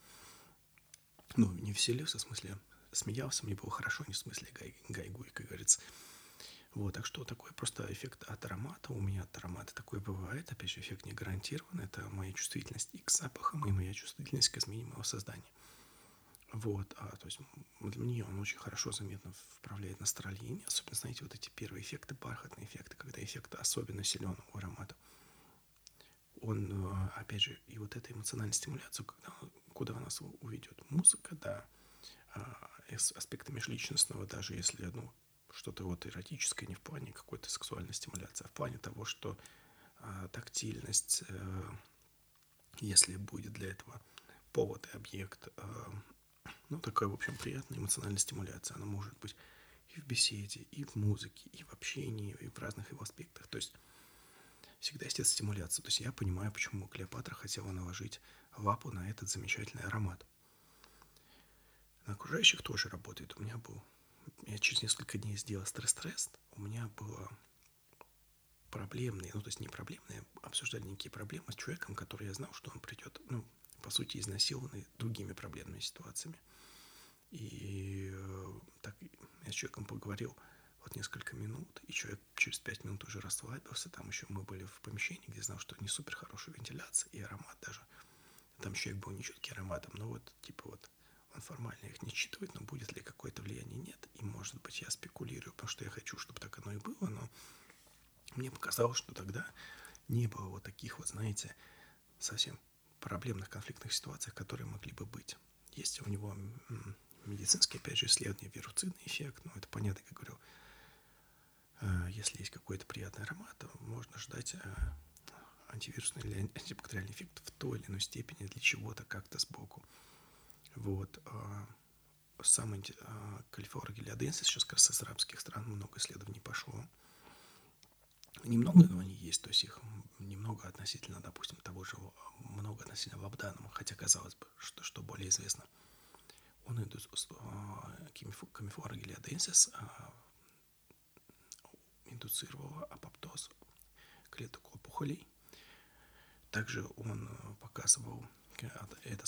Ну, не веселился, в смысле, смеялся, мне было хорошо, не в смысле гай, гайгуй, как говорится. Вот, так что такой просто эффект от аромата. У меня от аромата такой бывает. Опять же, эффект не гарантирован. Это моя чувствительность и к запахам, и моя чувствительность к изменению моего создания. Вот, а, то есть для меня он очень хорошо заметно вправляет настроение. Особенно, знаете, вот эти первые эффекты, бархатные эффекты, когда эффект особенно силен у аромата он, э, опять же, и вот эта эмоциональная стимуляция, когда, куда нас уведет музыка, да, а, аспекты межличностного, даже если, ну, что-то вот эротическое, не в плане какой-то сексуальной стимуляции, а в плане того, что а, тактильность, а, если будет для этого повод и объект, а, ну, такая, в общем, приятная эмоциональная стимуляция, она может быть и в беседе, и в музыке, и в общении, и в разных его аспектах. То есть всегда есть эта стимуляция. То есть я понимаю, почему Клеопатра хотела наложить лапу на этот замечательный аромат. На окружающих тоже работает. У меня был... Я через несколько дней сделал стресс-тест. У меня было проблемные, ну, то есть не проблемные, обсуждали некие проблемы с человеком, который я знал, что он придет, ну, по сути, изнасилованный другими проблемными ситуациями. И э, так я с человеком поговорил, вот несколько минут, и человек через пять минут уже расслабился. Там еще мы были в помещении, где знал, что не супер хорошая вентиляция и аромат даже. Там человек был не четкий ароматом, но вот типа вот формально их не считывает, но будет ли какое-то влияние, нет. И может быть я спекулирую, потому что я хочу, чтобы так оно и было, но мне показалось, что тогда не было вот таких вот, знаете, совсем проблемных конфликтных ситуаций, которые могли бы быть. Есть у него медицинские, опять же, исследования, вируцидный эффект, ну, это понятно, как говорил Э, если есть какой-то приятный аромат, то можно ждать э, антивирусный или антибактериальный эффект в той или иной степени для чего-то как-то сбоку. Вот. А, сам калифора гелиоденсис сейчас как раз из арабских стран много исследований пошло. Немного, но они есть, то есть их немного относительно, допустим, того же, много относительно лабданума, хотя казалось бы, что, что более известно. Он идет камифора гелиоденсис индуцировала апоптоз клеток опухолей. Также он показывал классическая, а эта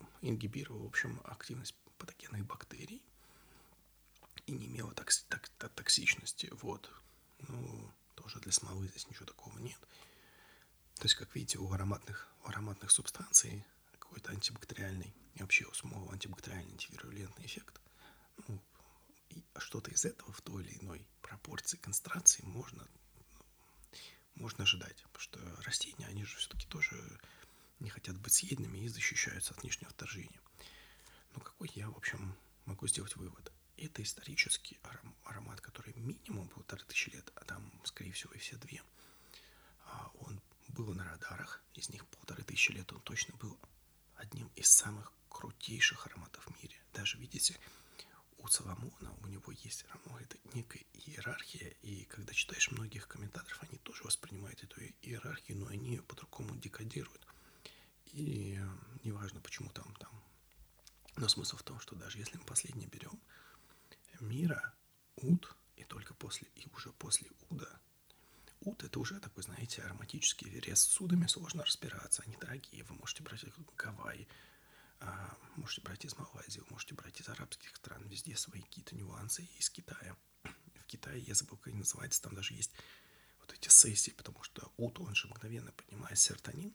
показывала, ингибировала, в общем, активность патогенных бактерий и не имела токс, так, токсичности. Вот. Ну, тоже для смолы здесь ничего такого нет. То есть, как видите, у ароматных, у ароматных субстанций какой-то антибактериальный и вообще у смола антибактериальный антивирулентный эффект. Ну, и что-то из этого в той или иной пропорции концентрации можно, можно ожидать. Потому что растения, они же все-таки тоже не хотят быть съеденными и защищаются от внешнего вторжения. Но какой я, в общем, могу сделать вывод? Это исторический аромат, который минимум полторы тысячи лет, а там, скорее всего, и все две. А он был на радарах, из них полторы тысячи лет он точно был одним из самых крутейших ароматов в мире. Даже, видите, у Соломона, у него есть это некая иерархия, и когда читаешь многих комментаторов, они тоже воспринимают эту иерархию, но они ее по-другому декодируют. И э, неважно, почему там, там. Но смысл в том, что даже если мы последний берем, мира, уд, и только после, и уже после уда, уд это уже такой, знаете, ароматический рез с удами сложно разбираться, они дорогие, вы можете брать их Гавайи, а, можете брать из Малайзии, можете брать из арабских стран, везде свои какие-то нюансы, из Китая. В Китае, я забыл, как они называются, там даже есть вот эти сессии, потому что ут, он же мгновенно поднимает серотонин,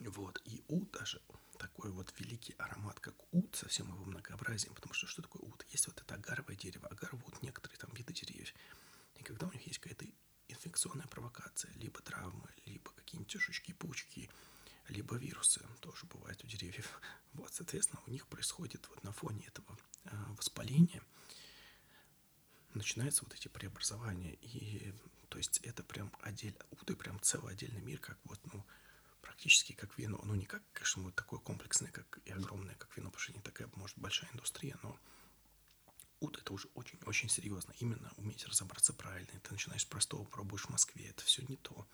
вот, и ут даже такой вот великий аромат, как ут, со всем его многообразием, потому что что такое ут? Есть вот это агаровое дерево, агар вот некоторые там виды деревьев, и когда у них есть какая-то инфекционная провокация, либо травмы, либо какие-нибудь жучки, паучки, либо вирусы тоже бывают у деревьев. <laughs> Вот, соответственно, у них происходит вот на фоне этого э, воспаления начинаются вот эти преобразования. И то есть это прям отдель, уты прям целый отдельный мир, как вот, ну, практически как вино. Ну, не как, конечно, вот такое комплексное, как и огромное, как вино, потому что не такая, может, большая индустрия, но ут это уже очень-очень серьезно. Именно уметь разобраться правильно. Ты начинаешь с простого, пробуешь в Москве, это все не то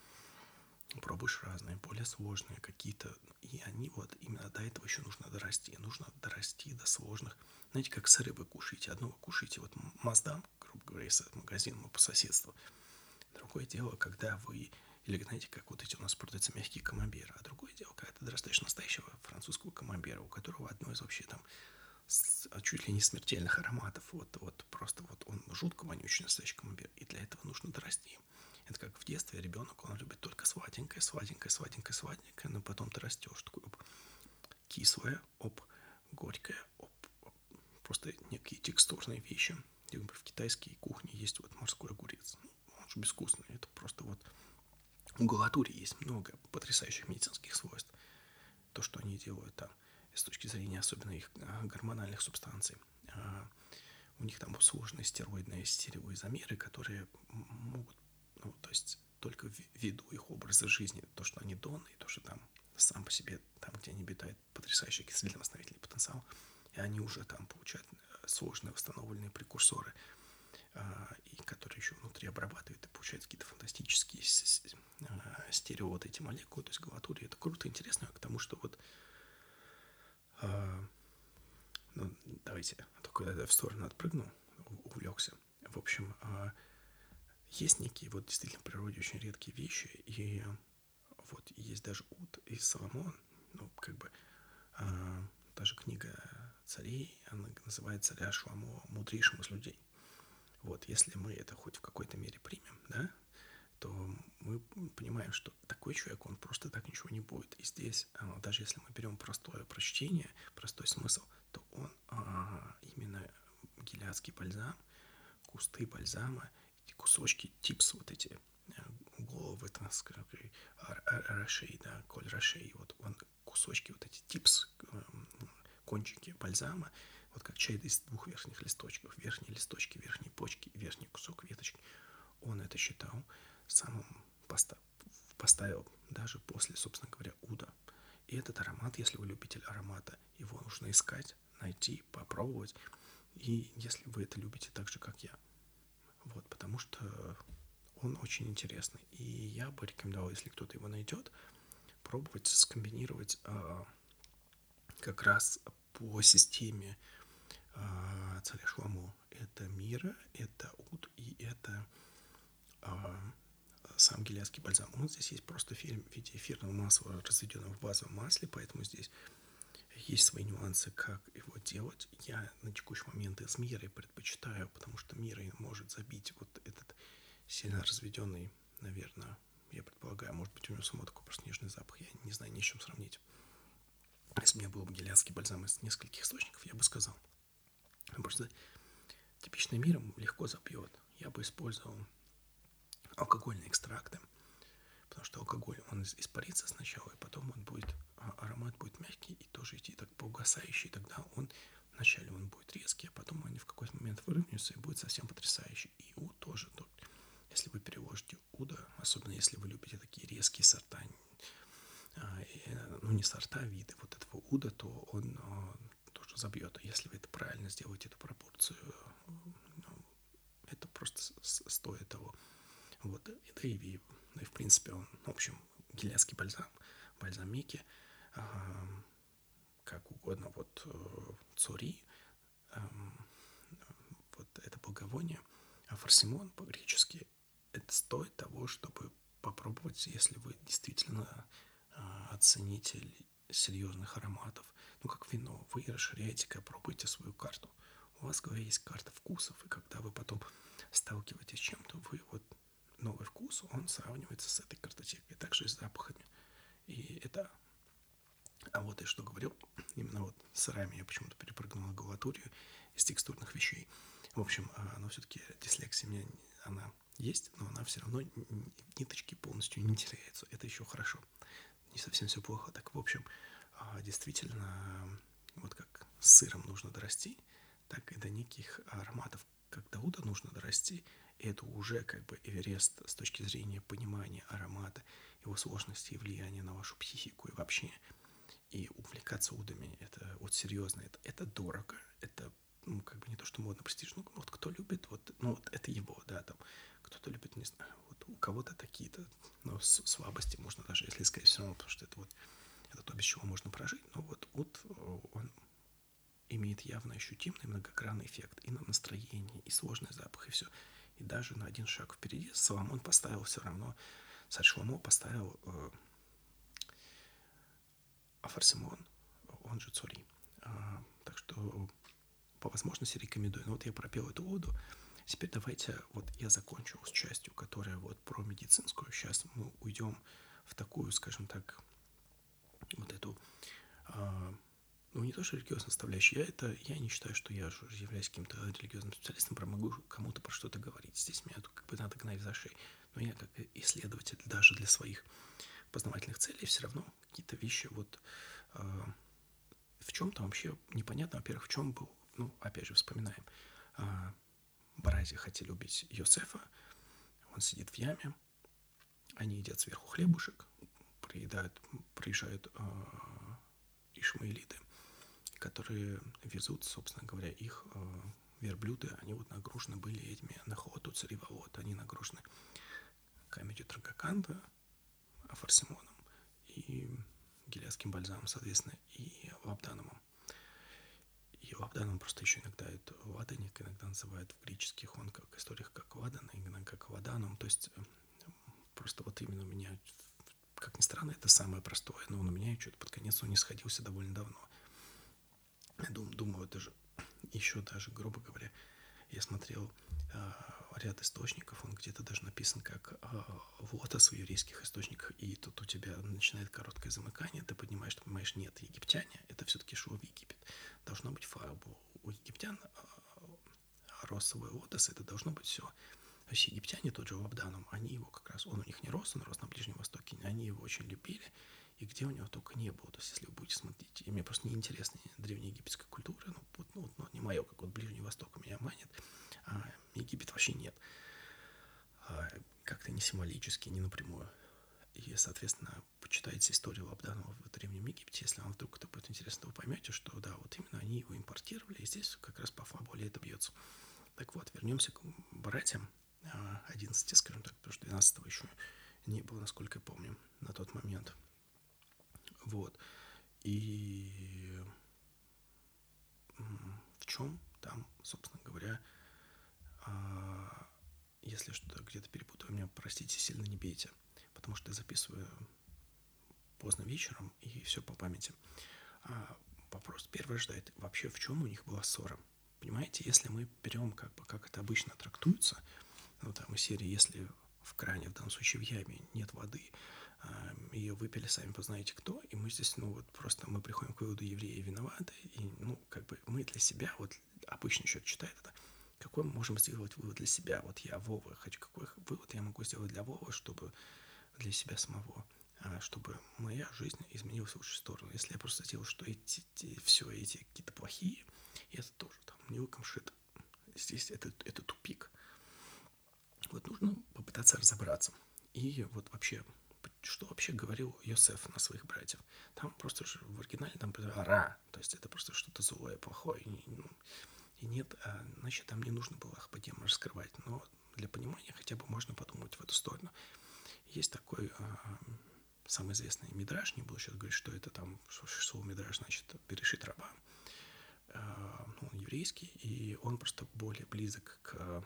пробуешь разные, более сложные какие-то. И они вот именно до этого еще нужно дорасти. Нужно дорасти до сложных. Знаете, как сыры вы кушаете. Одно вы кушаете, вот Маздам, грубо говоря, из магазина по соседству. Другое дело, когда вы или, знаете, как вот эти у нас продаются мягкие камамберы. А другое дело, когда ты дорастаешь настоящего французского камамбера, у которого одно из вообще там а чуть ли не смертельных ароматов. Вот, вот просто вот он жутко вонючий настоящий камамбер. И для этого нужно дорасти. Это как в детстве ребенок, он любит только сладенькое, сладенькое, сладенькое, сладенькое, но потом ты растешь, такой оп, кислое, оп, горькое, оп, оп, просто некие текстурные вещи. В китайской кухне есть вот морской огурец. Он же безвкусный. Это просто вот у галатури есть много потрясающих медицинских свойств. То, что они делают там с точки зрения особенно их а, гормональных субстанций. А, у них там сложные стероидные стереоизомеры, которые могут ну, то есть только ввиду их образа жизни, то, что они доны, и то, что там сам по себе, там, где они обитают, потрясающий окислительно-восстановительный потенциал, и они уже там получают э, сложные восстановленные прекурсоры, и которые еще внутри обрабатывают и получают какие-то фантастические а, стерео вот эти молекулы, то есть галатурия. Это круто, интересно, к тому, что вот а, ну, давайте, только я в сторону отпрыгну, увлекся. В общем, есть некие вот действительно в природе очень редкие вещи, и вот есть даже Ут и Соломон, ну, как бы, а, даже книга царей, она называет царя Шламо мудрейшим из людей. Вот, если мы это хоть в какой-то мере примем, да, то мы понимаем, что такой человек, он просто так ничего не будет. И здесь, а, даже если мы берем простое прочтение, простой смысл, то он а, именно гелиадский бальзам, кусты бальзама кусочки, типс, вот эти э, головы, так скажем, рашей, да, коль рашей, вот он, кусочки, вот эти типс, эм, кончики бальзама, вот как чай из двух верхних листочков, верхние листочки, верхние почки, верхний кусок веточки. Он это считал самым постав, поставил даже после, собственно говоря, уда. И этот аромат, если вы любитель аромата, его нужно искать, найти, попробовать. И если вы это любите так же, как я, вот, потому что он очень интересный. И я бы рекомендовал, если кто-то его найдет, пробовать скомбинировать а, как раз по системе Шламу. Это мира, это ут и это а, сам гелиадский бальзам. Он здесь есть просто в виде эфирного масла, разведенного в базовом масле, поэтому здесь есть свои нюансы, как его делать. Я на текущий момент из мира предпочитаю, потому что мира может забить вот этот сильно разведенный, наверное, я предполагаю, может быть, у него самого такой просто нежный запах, я не знаю, ни с чем сравнить. Если у меня был бы гелиадский бальзам из нескольких источников, я бы сказал. Просто типичный миром легко забьет. Я бы использовал алкогольные экстракты, потому что алкоголь, он испарится сначала, и потом он будет, а, аромат будет мягкий и тоже идти так по угасающий, тогда он вначале он будет резкий, а потом они в какой-то момент выровняются и будет совсем потрясающий. И у тоже, если вы переложите уда, особенно если вы любите такие резкие сорта, а, ну не сорта, а виды вот этого уда, то он а, забьет. Если вы это правильно сделаете, эту пропорцию, ну, это просто стоит того. Вот, да и, и, и в принципе он, в общем, гелиадский бальзам, бальзам Мики, э, как угодно, вот э, цури, вот это благовоние, а фарсимон по-гречески, это стоит того, чтобы попробовать, если вы действительно э, оценитель серьезных ароматов, ну как вино, вы расширяете, когда пробуете свою карту. У вас голове есть карта вкусов, и когда вы потом сталкиваетесь с чем-то, вы вот новый вкус, он сравнивается с этой картотекой, также и с запахами. И это... А вот я что говорил, именно вот сырами я почему-то перепрыгнул на галатурию из текстурных вещей. В общем, а, но все-таки дислексия у меня, она есть, но она все равно ниточки полностью не теряется. Это еще хорошо. Не совсем все плохо. Так, в общем, действительно, вот как с сыром нужно дорасти, так и до неких ароматов, как до уда нужно дорасти, это уже как бы Эверест с точки зрения понимания аромата, его сложности и влияния на вашу психику и вообще. И увлекаться удами — это вот серьезно, это, это дорого, это ну, как бы не то, что модно, престиж, ну, вот кто любит, вот, ну, вот это его, да, там, кто-то любит, не знаю, вот у кого-то такие-то, ну, слабости можно даже, если сказать все равно, потому что это вот, это то, без чего можно прожить, но вот, вот он имеет явно ощутимый многогранный эффект и на настроение, и сложный запах, и все. И даже на один шаг впереди Соломон поставил все равно, царь Шломо поставил э, Афарсимон, он же Цури. А, так что по возможности рекомендую. Но вот я пропел эту воду. Теперь давайте, вот я закончу с частью, которая вот про медицинскую. Сейчас мы уйдем в такую, скажем так, вот эту э, ну, не то, что религиозная составляющая, я это, я не считаю, что я являюсь каким-то религиозным специалистом, про могу кому-то про что-то говорить. Здесь меня как бы надо гнать за шею. Но я как исследователь даже для своих познавательных целей все равно какие-то вещи вот э, в чем-то вообще непонятно, во-первых, в чем был, ну, опять же, вспоминаем, э, братья хотели убить Йосефа, он сидит в яме, они едят сверху хлебушек, приедают, приезжают э, ишмаилиты – которые везут, собственно говоря, их э, верблюды, они вот нагружены были этими нахоту царевовод, они нагружены камедью Трагаканда, Афарсимоном и гелиадским бальзамом, соответственно, и лабданумом. И лабданом просто еще иногда это ладаник, иногда называют в греческих, он как историях как ладан, иногда как ладаном, то есть э, просто вот именно меня, как ни странно, это самое простое, но он у меня что-то под конец он не сходился довольно давно. Я дум, думаю, даже еще даже, грубо говоря, я смотрел э, ряд источников, он где-то даже написан как э, лотос в еврейских источниках, и тут у тебя начинает короткое замыкание, ты понимаешь, что понимаешь, нет, египтяне, это все-таки шоу в Египет. Должно быть фарбу. У египтян э, росовый лотос, это должно быть все. То есть египтяне, тот же Лабданом, они его как раз, он у них не рос, он рос на Ближнем Востоке, они его очень любили, и где у него только не было. То есть, если вы будете смотреть, и мне просто неинтересна древнеегипетская культура, ну, вот, ну, ну, не мое, как вот Ближний Восток меня манит, а Египет вообще нет. А, как-то не символически, не напрямую. И, соответственно, почитайте историю Лабданова в Древнем Египте, если вам вдруг это будет интересно, вы поймете, что да, вот именно они его импортировали, и здесь как раз по фабуле это бьется. Так вот, вернемся к братьям 11, а, скажем так, потому что 12 еще не было, насколько я помню, на тот момент. Вот. И в чем там, собственно говоря, а, если что-то где-то перепутаю, меня, простите, сильно не бейте, потому что я записываю поздно вечером и все по памяти. А вопрос первый рождает, вообще в чем у них была ссора? Понимаете, если мы берем, как бы, как это обычно трактуется, ну, там, из серии, если в кране, в данном случае в яме, нет воды, ее выпили сами познаете кто, и мы здесь, ну, вот просто мы приходим к выводу, евреи виноваты, и, ну, как бы мы для себя, вот обычный человек читает это, какой мы можем сделать вывод для себя? Вот я, Вова, хочу, какой вывод я могу сделать для Вовы, чтобы для себя самого, а, чтобы моя жизнь изменилась в лучшую сторону. Если я просто сделал, что эти, эти все эти какие-то плохие, это тоже там не шит. Здесь это, это тупик. Вот нужно попытаться разобраться. И вот вообще, что вообще говорил Йосеф на своих братьев? Там просто же в оригинале там ра, то есть это просто что-то злое, плохое. И, ну, и нет, а, значит, там не нужно было Ахпадем раскрывать. Но для понимания хотя бы можно подумать в эту сторону. Есть такой а, самый известный мидраж, не буду сейчас говорить, что это там, что слово мидраж значит перешить раба. А, ну, он еврейский, и он просто более близок к,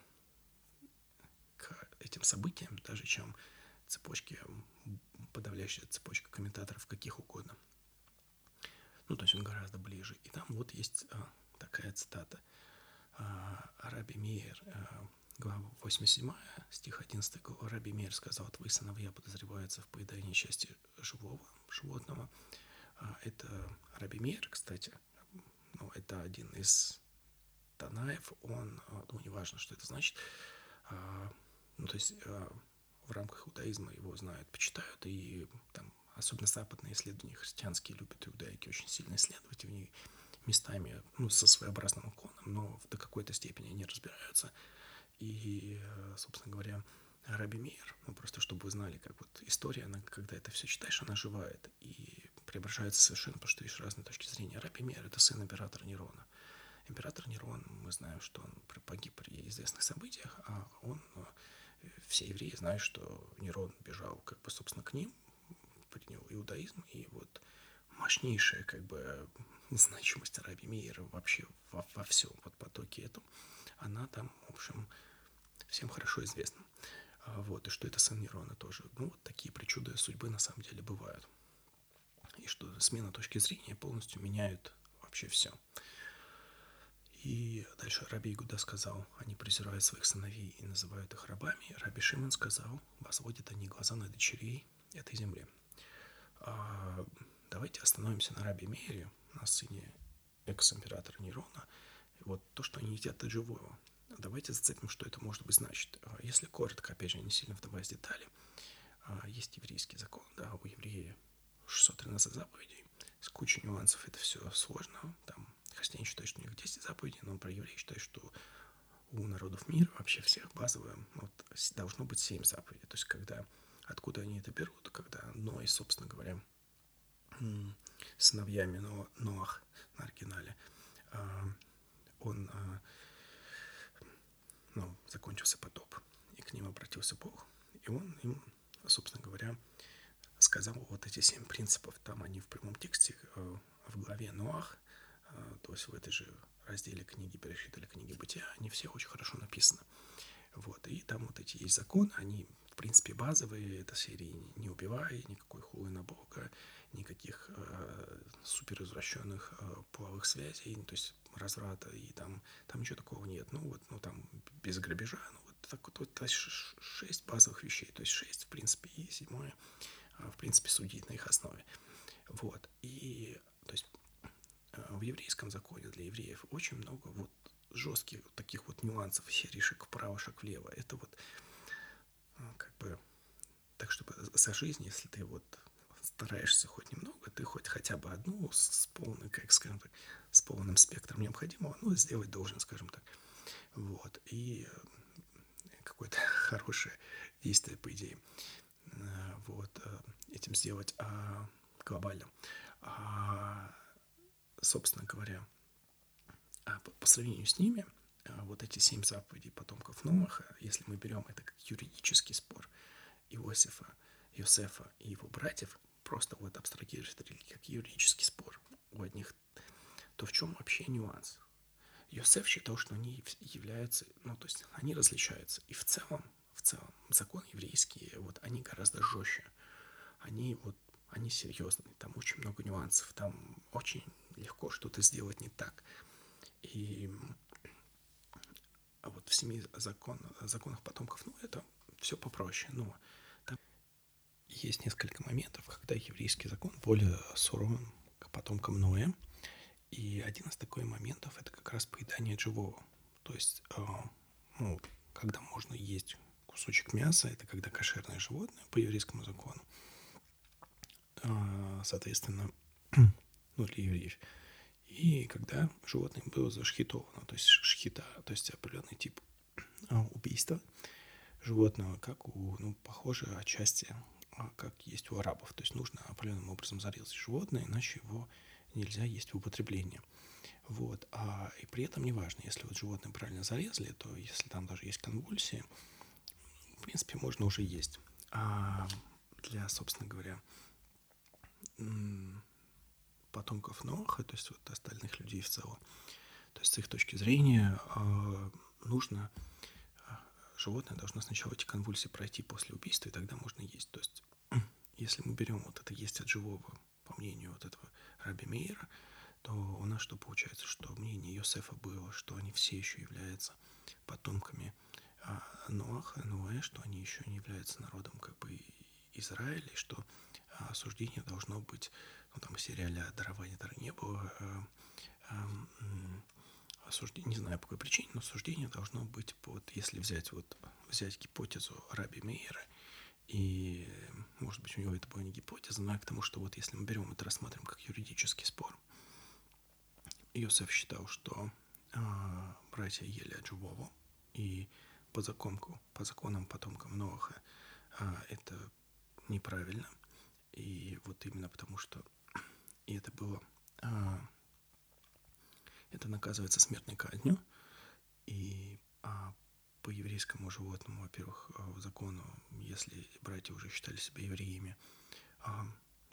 этим событиям, даже чем цепочки, подавляющая цепочка комментаторов каких угодно. Ну, то есть он гораздо ближе. И там вот есть а, такая цитата. А, Раби Мейер, а, глава 87, стих 11, Раби Мейер сказал, твои сыновья подозреваются в поедании части живого животного. А, это Раби Мейер, кстати, ну, это один из Танаев, он, ну, неважно, что это значит, ну, то есть в рамках иудаизма его знают, почитают, и там, особенно западные исследования христианские любят иудаики очень сильно исследовать, и в них местами, ну, со своеобразным уклоном, но до какой-то степени они разбираются. И, собственно говоря, Раби Мейер, ну, просто чтобы вы знали, как вот история, она, когда это все читаешь, она оживает и преображается совершенно, потому что видишь разные точки зрения. Раби Мейер — это сын императора Нерона. Император Нерон, мы знаем, что он погиб при известных событиях, а он, все евреи знают, что Нерон бежал, как бы, собственно, к ним, принял иудаизм, и вот мощнейшая как бы <laughs> значимость Араби Мейера вообще во, во всем вот потоке этом, она там, в общем, всем хорошо известна. А, вот, и что это сын Нерона тоже. Ну, вот такие причуды судьбы на самом деле бывают. И что смена точки зрения полностью меняет вообще все. И дальше Раби Игуда сказал, они презирают своих сыновей и называют их рабами. Раби Шимон сказал, возводят они глаза на дочерей этой земли. А, давайте остановимся на Раби Мейре, на сыне экс-императора Нерона. Вот то, что они едят от живого. Давайте зацепим, что это может быть значит. А, если коротко, опять же, не сильно вдаваясь в детали, а, есть еврейский закон, да, у еврея 613 заповедей, с кучей нюансов это все сложно. Там христиане считают, что у них 10 заповедей, но про евреи считают, что у народов мира вообще всех базовое вот, должно быть 7 заповедей. То есть, когда, откуда они это берут, когда Ной, собственно говоря, сыновьями Но, Ноах на оригинале, а, он, а, ну, закончился потоп, и к ним обратился Бог, и он им, собственно говоря, сказал вот эти семь принципов, там они в прямом тексте э, в главе Ноах, то есть в этой же разделе книги Берешит или книги Бытия, они все очень хорошо написаны. Вот, и там вот эти есть законы, они, в принципе, базовые, это серии «Не убивай», никакой хулы на Бога, никаких э, супер извращенных э, половых связей, то есть разврата, и там, там ничего такого нет. Ну, вот, ну, там, без грабежа, ну, вот так вот, вот шесть базовых вещей, то есть шесть, в принципе, и седьмое, э, в принципе, судить на их основе. Вот, и, то есть, в еврейском законе для евреев очень много вот жестких таких вот нюансов, шаг вправо, шаг влево. Это вот ну, как бы так, чтобы за жизнь, если ты вот стараешься хоть немного, ты хоть хотя бы одну с полным, как скажем так, с полным спектром необходимого, ну, сделать должен, скажем так. Вот. И какое-то <laughs> хорошее действие, по идее, э, вот, э, этим сделать а, глобально. А, собственно говоря, а по, сравнению с ними, а, вот эти семь заповедей потомков Ноаха, если мы берем это как юридический спор Иосифа, Иосифа и его братьев, просто вот абстрагируешь это как юридический спор у одних, то в чем вообще нюанс? Йосеф считал, что они являются, ну, то есть они различаются. И в целом, в целом, законы еврейские, вот они гораздо жестче. Они вот, они серьезные, там очень много нюансов, там очень легко что-то сделать не так. И вот в семи закон, законах потомков, ну, это все попроще. Но там есть несколько моментов, когда еврейский закон более суровым к потомкам Ноя. И один из таких моментов это как раз поедание живого. То есть, э, ну, когда можно есть кусочек мяса, это когда кошерное животное по еврейскому закону. Э, соответственно, ну, для евреев. И когда животное было зашхитовано, то есть шхита, то есть определенный тип э, убийства животного, как у, ну, похоже отчасти, а, как есть у арабов. То есть нужно определенным образом зарезать животное, иначе его нельзя есть в употреблении. Вот. А, и при этом неважно, если вот животное правильно зарезали, то если там даже есть конвульсии, в принципе, можно уже есть. А для, собственно говоря, потомков Ноха, то есть вот остальных людей в целом, то есть с их точки зрения а, нужно а, животное должно сначала эти конвульсии пройти после убийства, и тогда можно есть. То есть, <clears throat> если мы берем вот это есть от живого по мнению вот этого Раби Мейера, то у нас что получается, что мнение Йосефа было, что они все еще являются потомками а, Ноаха, Ноэ, что они еще не являются народом как бы Израиля, и что а, осуждение должно быть, ну там в сериале «Дарование дара не было», а, а, осуждение, не знаю по какой причине, но осуждение должно быть под, если взять вот взять гипотезу Раби Мейера, и, может быть, у него это была не гипотеза, но к тому, что вот если мы берем это рассматриваем как юридический спор, Иосиф считал, что э, братья ели от живого, и по законку, по законам потомкам Ноаха э, это неправильно. И вот именно потому, что <clears throat> и это было, э, это наказывается смертной казнью, и а по еврейскому животному, во-первых, э, закону, если братья уже считали себя евреями, а,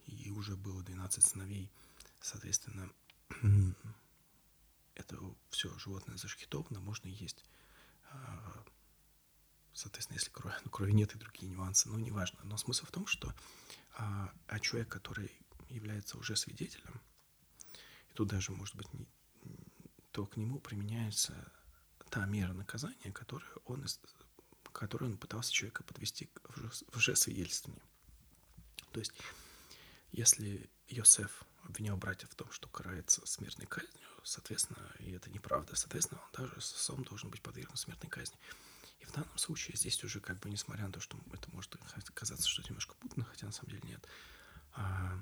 и уже было 12 сыновей, соответственно, <clears throat> это все животное зашхитовано, можно есть. А, соответственно, если крови, ну, <laughs> крови нет и другие нюансы, но неважно. Но смысл в том, что а, а человек, который является уже свидетелем, и тут даже, может быть, не, то к нему применяется та мера наказания, которую он, которую он пытался человека подвести в лжесвидетельствование. То есть, если Йосеф обвинял братьев в том, что карается смертной казнью, соответственно, и это неправда, соответственно, он даже сам должен быть подвергнут смертной казни. И в данном случае здесь уже как бы, несмотря на то, что это может казаться, что немножко путно, хотя на самом деле нет, а,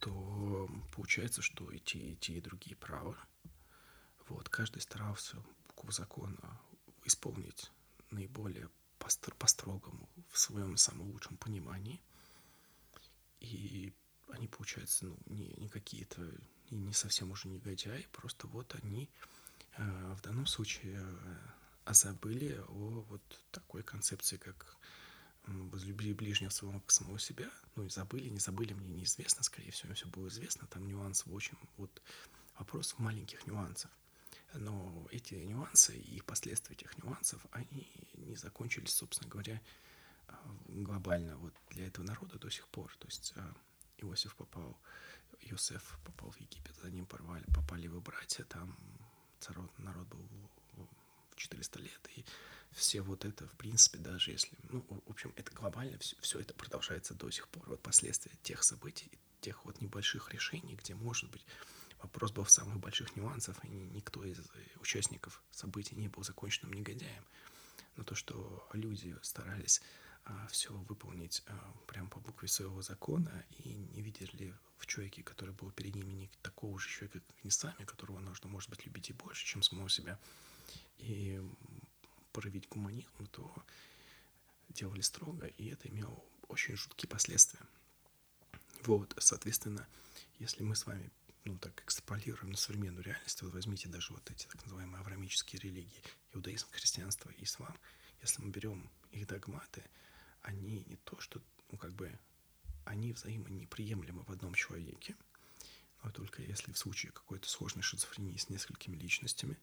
то получается, что и те, и те, и другие правы, вот, каждый старался букву закона исполнить наиболее по-строгому, в своем самом лучшем понимании. И они, получается, ну, не, не какие-то, не совсем уже негодяи, просто вот они э, в данном случае э, забыли о вот такой концепции, как возлюбили ближнего своего как самого себя, ну и забыли, не забыли, мне неизвестно, скорее всего, все было известно, там нюанс в общем, вот вопрос в маленьких нюансах. Но эти нюансы и последствия этих нюансов, они не закончились, собственно говоря, а, глобально вот для этого народа до сих пор. То есть а, Иосиф попал, Иосиф попал в Египет, за ним порвали, попали его братья, там народ, был 400 лет, и все вот это, в принципе, даже если, ну, в общем, это глобально, все, все это продолжается до сих пор, вот последствия тех событий, тех вот небольших решений, где, может быть, вопрос был в самых больших нюансах, и никто из участников событий не был законченным негодяем. Но то, что люди старались а, все выполнить а, прямо по букве своего закона и не видели в человеке, который был перед ними, не такого же человека, как они сами, которого нужно, может быть, любить и больше, чем самого себя, и проявить гуманизм, то делали строго, и это имело очень жуткие последствия. Вот, соответственно, если мы с вами ну, так экстраполируем на современную реальность, вот возьмите даже вот эти так называемые аврамические религии, иудаизм, христианство ислам, если мы берем их догматы, они не то, что, ну, как бы, они взаимно неприемлемы в одном человеке, но только если в случае какой-то сложной шизофрении с несколькими личностями,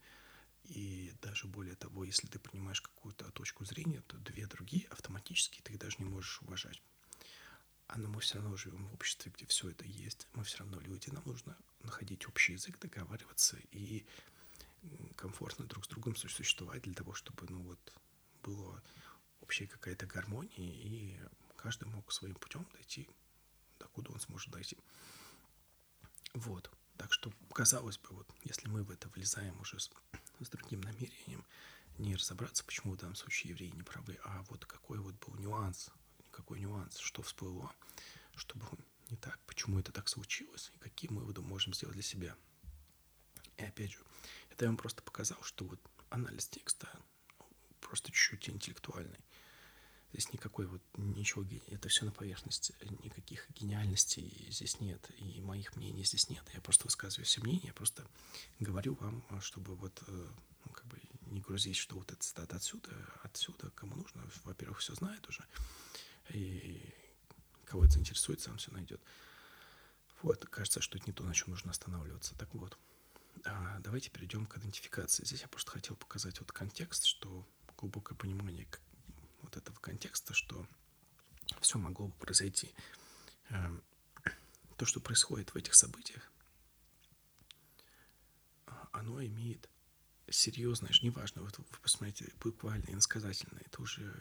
и даже более того, если ты принимаешь какую-то точку зрения, то две другие автоматически ты их даже не можешь уважать. А но мы все равно живем в обществе, где все это есть. Мы все равно люди, нам нужно находить общий язык, договариваться и комфортно друг с другом существовать для того, чтобы, ну вот, была общая какая-то гармония, и каждый мог своим путем дойти, докуда он сможет дойти. Вот. Так что, казалось бы, вот, если мы в это влезаем уже с, другим намерением, не разобраться, почему в данном случае евреи не правы, а вот какой вот был нюанс, какой нюанс, что всплыло, чтобы не так, почему это так случилось, и какие выводы можем сделать для себя. И опять же, это я вам просто показал, что вот анализ текста просто чуть-чуть интеллектуальный. Здесь никакой вот ничего, это все на поверхности, никаких гениальностей здесь нет, и моих мнений здесь нет. Я просто высказываю все мнения, я просто говорю вам, чтобы вот, э, ну, как бы не грузить, что вот это отсюда, отсюда, кому нужно, во-первых, все знает уже, и кого это заинтересует, сам все найдет. Вот, кажется, что это не то, на чем нужно останавливаться. Так вот, а давайте перейдем к идентификации. Здесь я просто хотел показать вот контекст, что глубокое понимание вот этого контекста, что все могло бы произойти. Эм, то, что происходит в этих событиях, оно имеет серьезное, неважно, вот вы посмотрите, буквально иносказательное, это уже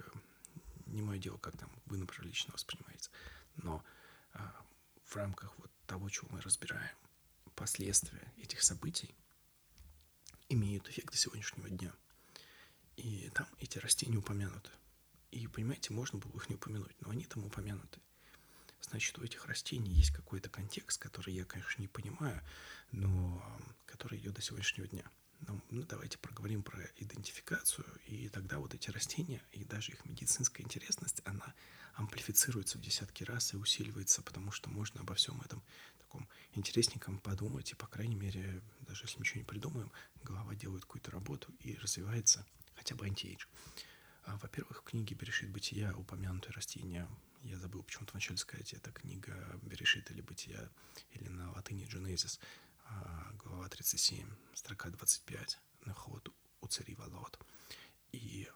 не мое дело, как там вы, например, лично воспринимаете. Но а, в рамках вот того, чего мы разбираем, последствия этих событий имеют эффект до сегодняшнего дня. И там эти растения упомянуты. И, понимаете, можно было их не упомянуть, но они там упомянуты. Значит, у этих растений есть какой-то контекст, который я, конечно, не понимаю, но который идет до сегодняшнего дня. Ну, ну, давайте проговорим про идентификацию, и тогда вот эти растения, и даже их медицинская интересность, она амплифицируется в десятки раз и усиливается, потому что можно обо всем этом таком интересненьком подумать, и, по крайней мере, даже если ничего не придумаем, голова делает какую-то работу и развивается хотя бы антиэйдж. Во-первых, в книге «Берешит бытия» упомянутые растения, я забыл почему-то вначале сказать, это книга «Берешит» или «Бытия», или на латыни «Genesis», а, глава 37, строка 25, наход у цари Волод. И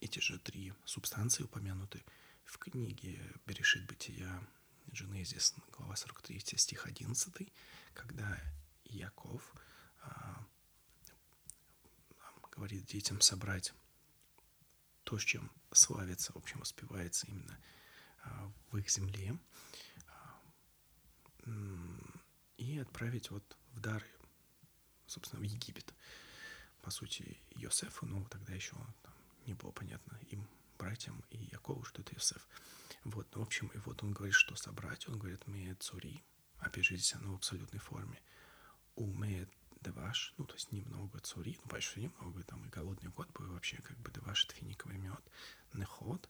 эти же три субстанции упомянуты в книге «Берешит бытия» Дженезис, глава 43, стих 11, когда Яков а, говорит детям собрать то, с чем славится, в общем, воспевается именно а, в их земле, а, и отправить вот в дары, собственно, в Египет. По сути, Йосефу, ну, тогда еще там, не было понятно им, братьям и Якову, что это Йосеф. Вот, ну, в общем, и вот он говорит, что собрать. Он говорит, мы цури. Опять же, здесь оно в абсолютной форме. Умеет деваш, ну, то есть немного цури, ну, что немного, там и голодный год был вообще, как бы деваш — это финиковый мед, неход,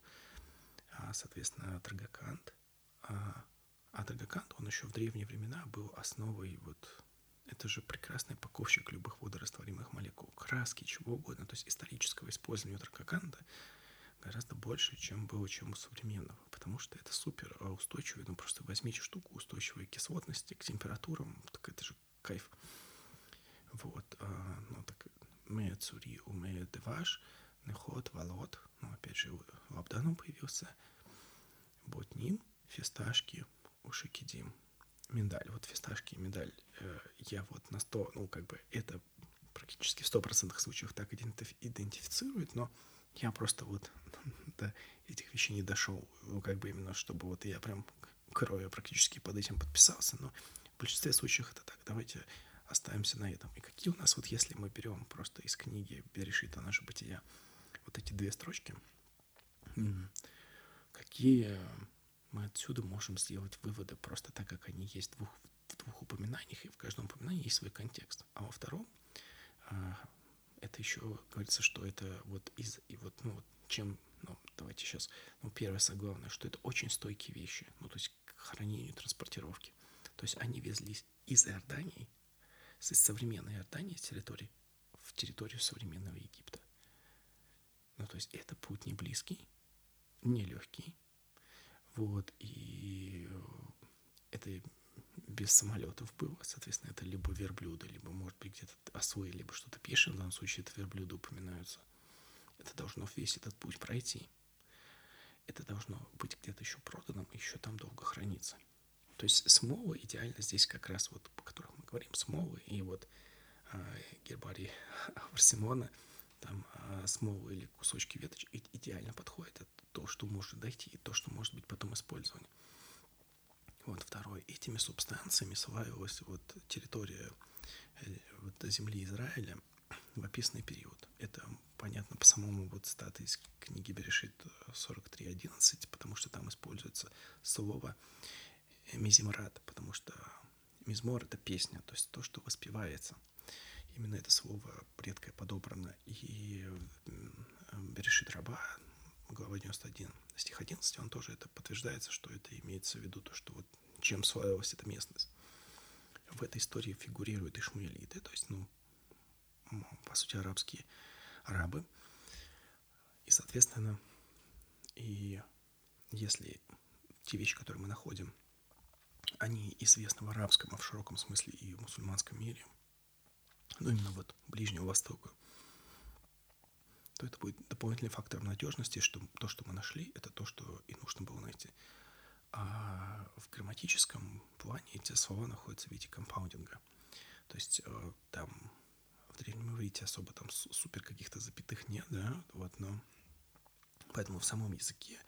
а, соответственно, трагакант, а, а Дагакант, он еще в древние времена был основой вот это же прекрасный паковщик любых водорастворимых молекул, краски, чего угодно. То есть исторического использования тракаканта гораздо больше, чем было, чем у современного. Потому что это супер устойчивый. Ну, просто возьмите штуку устойчивой кислотности к температурам. Так это же кайф. А, ну, так мы цури умеют деваш, неход, волот. Ну, опять же, лабданом появился. Ботним, фисташки, ушикидим, миндаль. Вот фисташки миндаль э, я вот на 100, ну, как бы это практически в 100% случаев так идентифицирует, но я просто вот <laughs> до этих вещей не дошел, ну, как бы именно, чтобы вот я прям кровью практически под этим подписался, но в большинстве случаев это так. Давайте оставимся на этом. И какие у нас, вот если мы берем просто из книги «Берешита наше бытия» вот эти две строчки, какие мы отсюда можем сделать выводы просто так, как они есть в двух, в двух упоминаниях, и в каждом упоминании есть свой контекст. А во втором а, это еще говорится, что это вот из и вот, ну, вот чем, ну, давайте сейчас, ну, первое, самое главное, что это очень стойкие вещи, ну, то есть к хранению, транспортировке. То есть они везлись из Иордании, из современной Иордании, территории, в территорию современного Египта. Ну, то есть это путь не близкий, не легкий, вот, и это без самолетов было. Соответственно, это либо верблюды, либо, может быть, где-то ослы, либо что-то пешее. В данном случае это верблюды упоминаются. Это должно весь этот путь пройти. Это должно быть где-то еще проданным, еще там долго храниться. То есть смолы идеально здесь как раз вот, по которых мы говорим, смолы и вот э, гербарий <laughs> Арсимона, там э, смолы или кусочки веточек идеально подходит. Это то, что может дойти, и то, что может быть потом использовано. Вот второе. Этими субстанциями славилась вот территория э, вот, земли Израиля в описанный период. Это понятно по самому вот статы из книги Берешит 43.11, потому что там используется слово мизимрат, потому что мизмор — это песня, то есть то, что воспевается. Именно это слово предкое подобрано. И Берешит Раба, глава 91, стих 11, он тоже это подтверждается, что это имеется в виду то, что вот чем славилась эта местность. В этой истории фигурируют ишмаэлиты, то есть, ну, по сути, арабские арабы. И, соответственно, и если те вещи, которые мы находим, они известны в арабском, а в широком смысле и в мусульманском мире, ну, именно вот Ближнего Востока, то это будет дополнительный фактор надежности, что то, что мы нашли, это то, что и нужно было найти. А в грамматическом плане эти слова находятся в виде компаундинга. То есть э, там в древнем иврите особо там супер каких-то запятых нет, да, вот, но поэтому в самом языке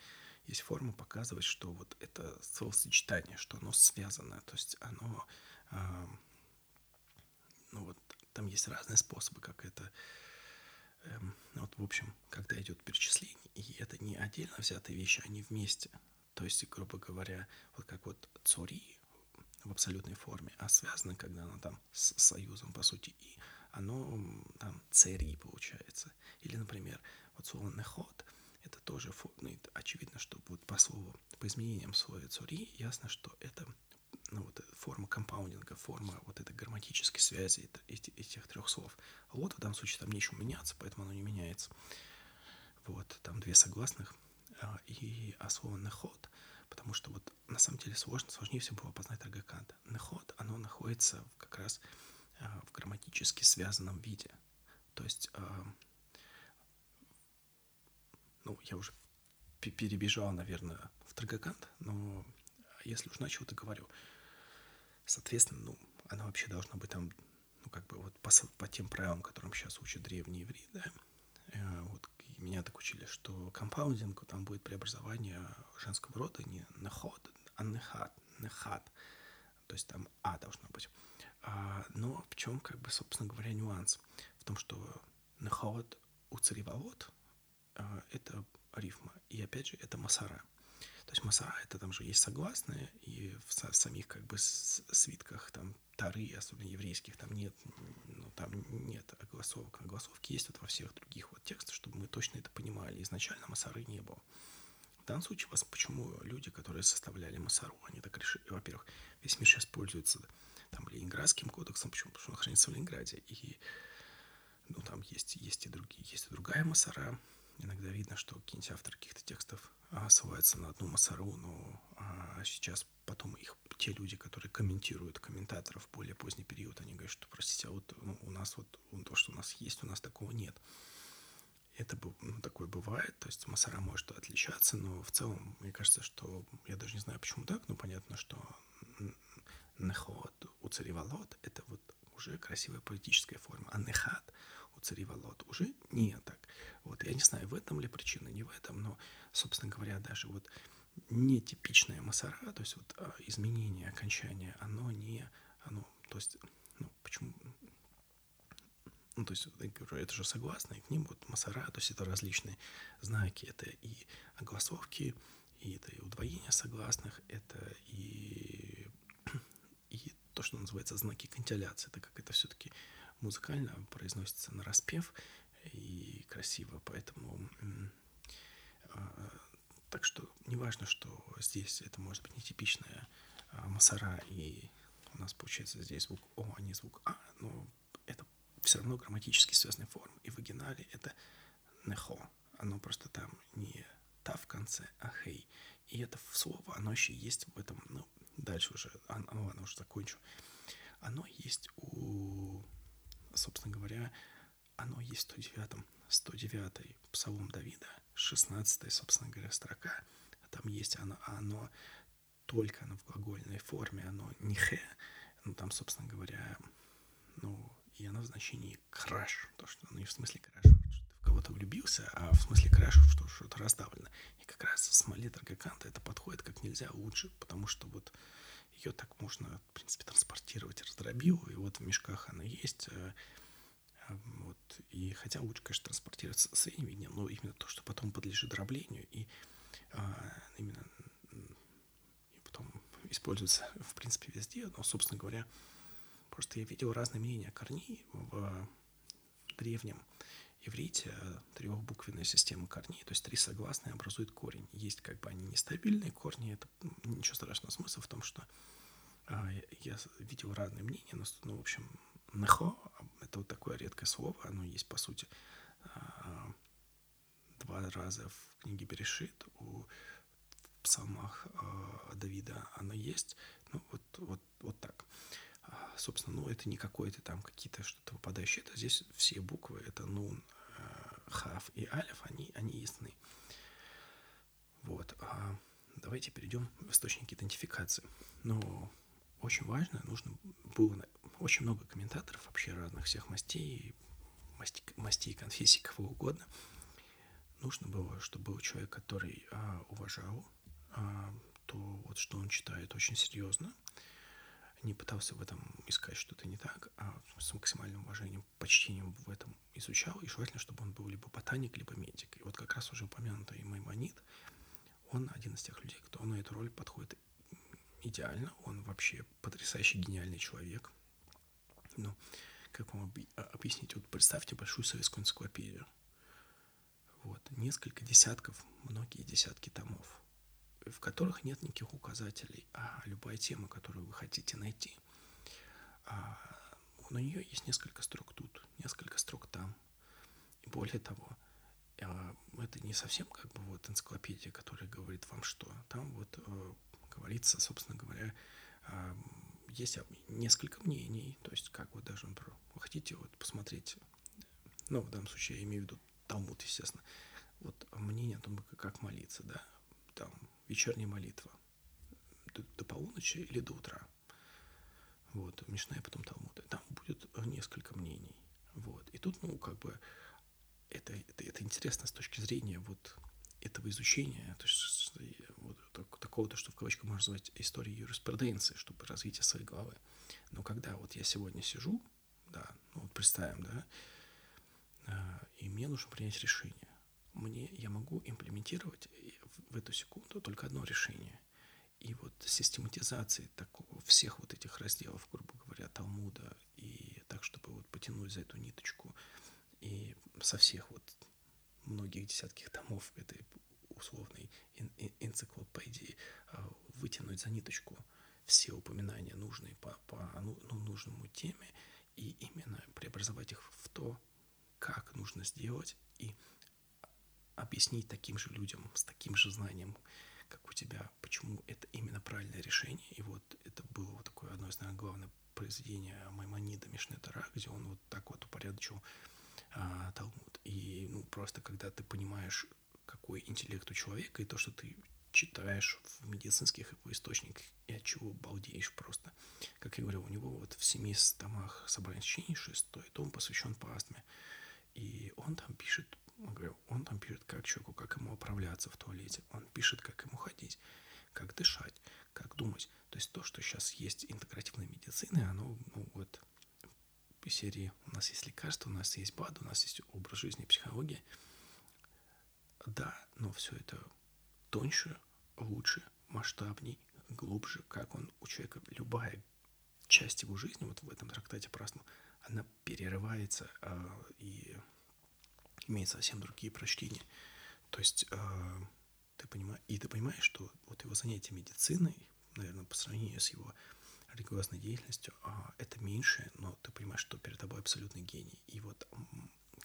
есть форма показывать, что вот это словосочетание, что оно связано, то есть оно, э, ну вот, там есть разные способы, как это, э, вот, в общем, когда идет перечисление, и это не отдельно взятые вещи, они вместе, то есть, грубо говоря, вот как вот цори в абсолютной форме, а связано, когда оно там с союзом, по сути, и оно там цери получается. Или, например, вот слово неход, это тоже, ну, очевидно, что вот по слову, по изменениям слова цори, ясно, что это ну, вот форма компаундинга, форма вот этой грамматической связи этих, этих трех слов. Вот в данном случае там нечего меняться, поэтому оно не меняется. Вот, там две согласных, а, и а слово неход, потому что вот на самом деле сложно, сложнее всего было познать аргакант. Неход, оно находится как раз а, в грамматически связанном виде. То есть, а, ну, я уже перебежал, наверное, в Трагакант, но если уж начал, то говорю. Соответственно, ну, она вообще должна быть там, ну, как бы вот по, по тем правилам, которым сейчас учат древний еврей, да, э, вот меня так учили, что компаундинг, там будет преобразование женского рода не наход, а нехат, нехат. То есть там А должно быть. А, но в чем, как бы, собственно говоря, нюанс? В том, что наход у цареволод это рифма. И опять же, это масара. То есть масара это там же есть согласные, и в, в самих как бы свитках там Тары, особенно еврейских, там нет, ну, там нет огласовок. Огласовки есть вот во всех других вот текстах, чтобы мы точно это понимали. Изначально Масары не было. В данном случае вас почему люди, которые составляли Масару, они так решили, во-первых, весь мир сейчас пользуется там Ленинградским кодексом, почему? Потому что он хранится в Ленинграде, и ну, там есть, есть и другие, есть и другая Масара, Иногда видно, что какие-нибудь авторы каких-то текстов а, ссылаются на одну Масару, но а, сейчас потом их те люди, которые комментируют комментаторов в более поздний период, они говорят, что, простите, а вот ну, у нас вот то, что у нас есть, у нас такого нет. Это ну, такое бывает, то есть Масара может отличаться, но в целом, мне кажется, что, я даже не знаю, почему так, но понятно, что Нехот у это вот уже красивая поэтическая форма, а Нехат у цареволод уже не так. Вот я не знаю, в этом ли причина, не в этом, но, собственно говоря, даже вот нетипичная масара, то есть вот а, изменение окончания, оно не, оно, то есть, ну, почему, ну, то есть, я говорю, это же согласно, и к ним вот масара, то есть это различные знаки, это и огласовки, и это и удвоение согласных, это и, и то, что называется знаки кантиляции, так как это все-таки музыкально произносится на распев и красиво, поэтому а, так что не важно, что здесь это может быть нетипичная а, масара, и у нас получается здесь звук О, а не звук А, но это все равно грамматически связанная форма. И в оригинале это нехо. Оно просто там не та в конце, а хей. И это слово, оно еще есть в этом, ну, дальше уже, а, ну ладно, уже закончу. Оно есть у, собственно говоря, оно есть в 109-м, 109 Псалом Давида, 16 собственно говоря, строка. Там есть оно, оно только оно в глагольной форме, оно не хе, ну там, собственно говоря, ну, и оно в значении краш, то, что, ну, не в смысле краш, кого-то влюбился, а в смысле краш, что что-то раздавлено. И как раз с Малет Аргаканта это подходит как нельзя лучше, потому что вот ее так можно, в принципе, транспортировать, раздробил, и вот в мешках она есть, э, э, вот, и хотя лучше, конечно, транспортироваться средним видением, но именно то, что потом подлежит дроблению, и а, именно и потом используется, в принципе, везде, но, собственно говоря, просто я видел разные мнения корней в древнем иврите трехбуквенная система корней, то есть три согласные образуют корень. Есть как бы они нестабильные корни, это ничего страшного. Смысл в том, что а, я видел разные мнения, но, ну, в общем, нехо — это вот такое редкое слово, оно есть, по сути, а, два раза в книге Берешит, у псалмах э, Давида оно есть, ну вот, вот, вот так. А, собственно, ну это не какое-то там какие-то что-то выпадающее, это здесь все буквы, это нун, хав и алиф, они, они ясны. Вот. А давайте перейдем в источники идентификации. Но очень важно, нужно было очень много комментаторов вообще разных всех мастей, мастей, мастей конфессий, кого угодно. Нужно было, чтобы был человек, который а, уважал а, то вот что он читает очень серьезно, не пытался в этом искать что-то не так, а с максимальным уважением, почтением в этом изучал, и желательно, чтобы он был либо ботаник, либо медик. И вот как раз уже упомянутый Маймонит, он один из тех людей, кто на эту роль подходит идеально, он вообще потрясающий гениальный человек. Ну, как вам а, объяснить? Вот представьте большую советскую энциклопедию. Вот, несколько десятков, многие десятки томов – в которых нет никаких указателей, а любая тема, которую вы хотите найти, а, на нее есть несколько строк тут, несколько строк там. И более того, а, это не совсем как бы вот энциклопедия, которая говорит вам что. Там вот э, говорится, собственно говоря, а, есть несколько мнений, то есть как вот даже, например, вы хотите вот посмотреть, ну, в данном случае я имею в виду Талмуд, естественно, вот мнение о том, как молиться, да, там вечерняя молитва до, до полуночи или до утра. Вот, Мишна потом Талмуд. Там будет несколько мнений. Вот. И тут, ну, как бы, это, это, это интересно с точки зрения вот этого изучения, то есть вот так, такого-то, что в кавычках можно назвать историей юриспруденции, чтобы развитие своей головы. Но когда вот я сегодня сижу, да, ну вот представим, да, а, и мне нужно принять решение, мне я могу имплементировать в эту секунду только одно решение. И вот систематизации такого, всех вот этих разделов, грубо говоря, Талмуда, и так, чтобы вот потянуть за эту ниточку, и со всех вот многих десятких томов этой условной энциклопедии а, вытянуть за ниточку все упоминания, нужные по, по ну, ну, нужному теме, и именно преобразовать их в то, как нужно сделать, и объяснить таким же людям с таким же знанием, как у тебя, почему это именно правильное решение. И вот это было вот такое одно из, наверное, главных произведений Маймонида Мишнетара, где он вот так вот упорядочил а, Талмуд. И ну, просто когда ты понимаешь, какой интеллект у человека, и то, что ты читаешь в медицинских его источниках, и от чего балдеешь просто. Как я говорил, у него вот в семи томах собрания сочинений шестой том посвящен пастме. И он там пишет говорю, он там пишет, как человеку, как ему управляться в туалете, он пишет, как ему ходить, как дышать, как думать. То есть то, что сейчас есть интегративной медицины, оно, ну вот, в серии у нас есть лекарства, у нас есть БАД, у нас есть образ жизни, психология. Да, но все это тоньше, лучше, масштабней, глубже, как он у человека, любая часть его жизни, вот в этом трактате про она перерывается э, и имеет совсем другие прочтения. То есть э, ты понимаешь, и ты понимаешь, что вот его занятие медициной, наверное, по сравнению с его религиозной деятельностью, э, это меньше, но ты понимаешь, что перед тобой абсолютный гений. И вот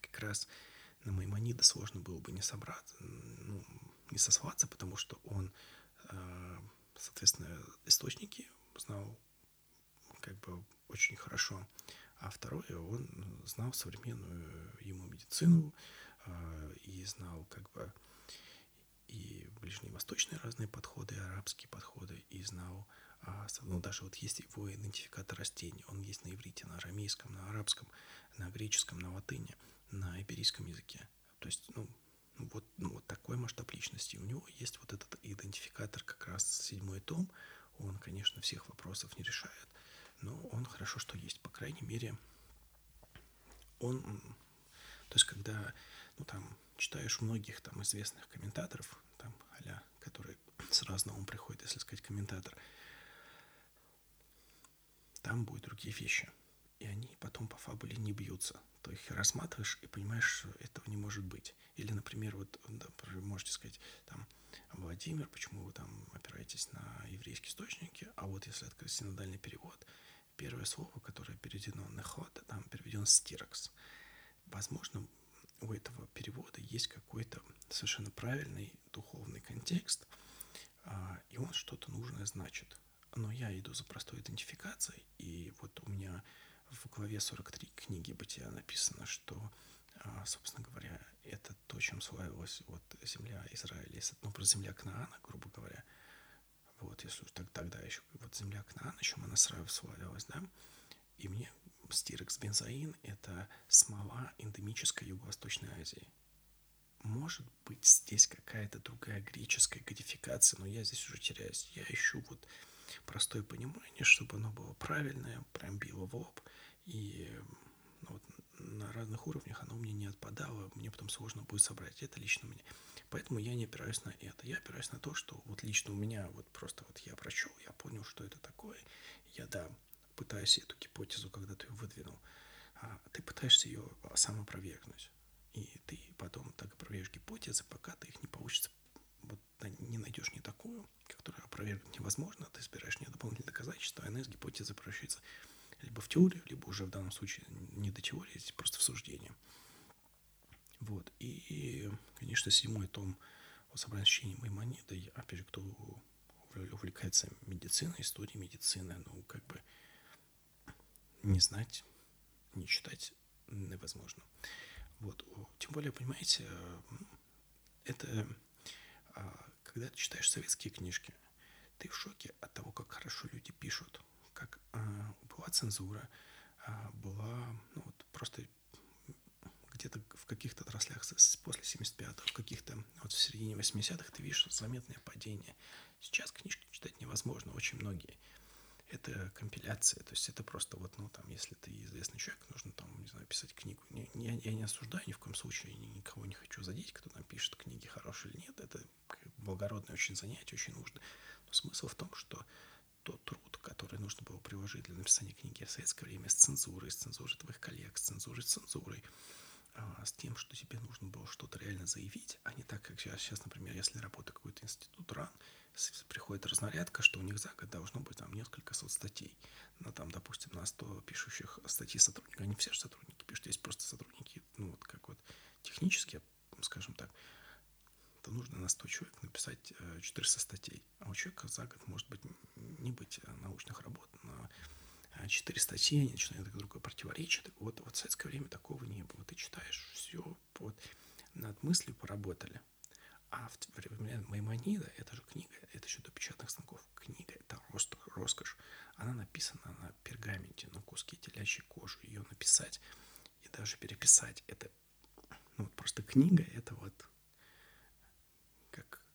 как раз на Маймонида сложно было бы не собраться, ну, не сослаться, потому что он э, соответственно, источники знал как бы очень хорошо. А второе, он знал современную ему медицину э, и знал как бы и ближневосточные разные подходы, и арабские подходы, и знал, а, ну даже вот есть его идентификатор растений, он есть на иврите, на арамейском, на арабском, на греческом, на латыни, на иберийском языке. То есть, ну, вот, ну, вот такой масштаб личности. У него есть вот этот идентификатор, как раз седьмой том. Он, конечно, всех вопросов не решает, но он хорошо, что есть. По крайней мере, он... То есть, когда, ну, там, читаешь многих там известных комментаторов, там, а которые <clears throat> сразу на ум приходит, если сказать комментатор, там будут другие вещи. И они потом по фабуле не бьются. То их рассматриваешь и понимаешь, что этого не может быть. Или, например, вот, да, можете сказать, там, Владимир, почему вы там опираетесь на еврейские источники, а вот если открыть синодальный перевод, первое слово, которое переведено на ход, там переведен стирокс. Возможно, у этого перевода есть какой-то совершенно правильный духовный контекст, а, и он что-то нужное значит. Но я иду за простой идентификацией, и вот у меня в главе 43 книги «Бытия» написано, что, а, собственно говоря, это то, чем славилась вот земля Израиля, ну, про земля Кнаана, грубо говоря, вот, если уж так, тогда еще вот земля Кнаана, чем она славилась, да, и мне стирекс бензоин – это смола эндемической Юго-Восточной Азии. Может быть, здесь какая-то другая греческая кодификация, но я здесь уже теряюсь. Я ищу вот простое понимание, чтобы оно было правильное, прям било в лоб. И ну, вот, на разных уровнях оно мне не отпадало, мне потом сложно будет собрать. Это лично меня. Поэтому я не опираюсь на это. Я опираюсь на то, что вот лично у меня вот просто вот я прочел, я понял, что это такое. Я, да, пытаюсь эту гипотезу, когда ты ее выдвинул, а ты пытаешься ее сам опровергнуть. И ты потом так опровергнешь гипотезы, пока ты их не получится вот не найдешь не такую, которую опровергнуть невозможно, ты собираешь не дополнительные доказательства, а она из гипотезы превращается либо в теорию, либо уже в данном случае не до теории, здесь просто в суждение. И, конечно, седьмой том о собрании ощущений Маймонида, опять же, кто увлекается медициной, историей медицины, ну, как бы не знать, не читать невозможно. Вот. Тем более, понимаете, это а, когда ты читаешь советские книжки, ты в шоке от того, как хорошо люди пишут, как а, была цензура, а, была ну, вот просто каких-то отраслях после 75-го, в каких-то вот в середине 80-х ты видишь заметное падение. Сейчас книжки читать невозможно, очень многие это компиляция, то есть это просто вот, ну, там, если ты известный человек, нужно там, не знаю, писать книгу. Не, не, я не осуждаю ни в коем случае, ни, никого не хочу задеть, кто там пишет книги, хорошие или нет, это благородное очень занятие, очень нужно. Но смысл в том, что тот труд, который нужно было приложить для написания книги в советское время с цензурой, с цензурой твоих коллег, с цензурой, с цензурой, а, с тем, что тебе нужно было что-то реально заявить, а не так, как сейчас, сейчас например, если работает какой-то институт РАН, приходит разнарядка, что у них за год должно быть там несколько соцстатей. Ну, там, допустим, на 100 пишущих статьи сотрудников, они все же сотрудники пишут, есть просто сотрудники, ну, вот как вот технические, скажем так, то нужно на 100 человек написать 400 э, статей. А у человека за год может быть не быть э, научных работ на четыре статьи, они начинают друг друга противоречить. Вот, вот в советское время такого не было. Ты читаешь все, вот, над мыслью поработали. А в время Маймонида, это же книга, это еще до печатных станков. Книга — это рост, роскошь. Она написана на пергаменте, на куске телячьей кожи. Ее написать и даже переписать — это ну, вот просто книга — это вот как,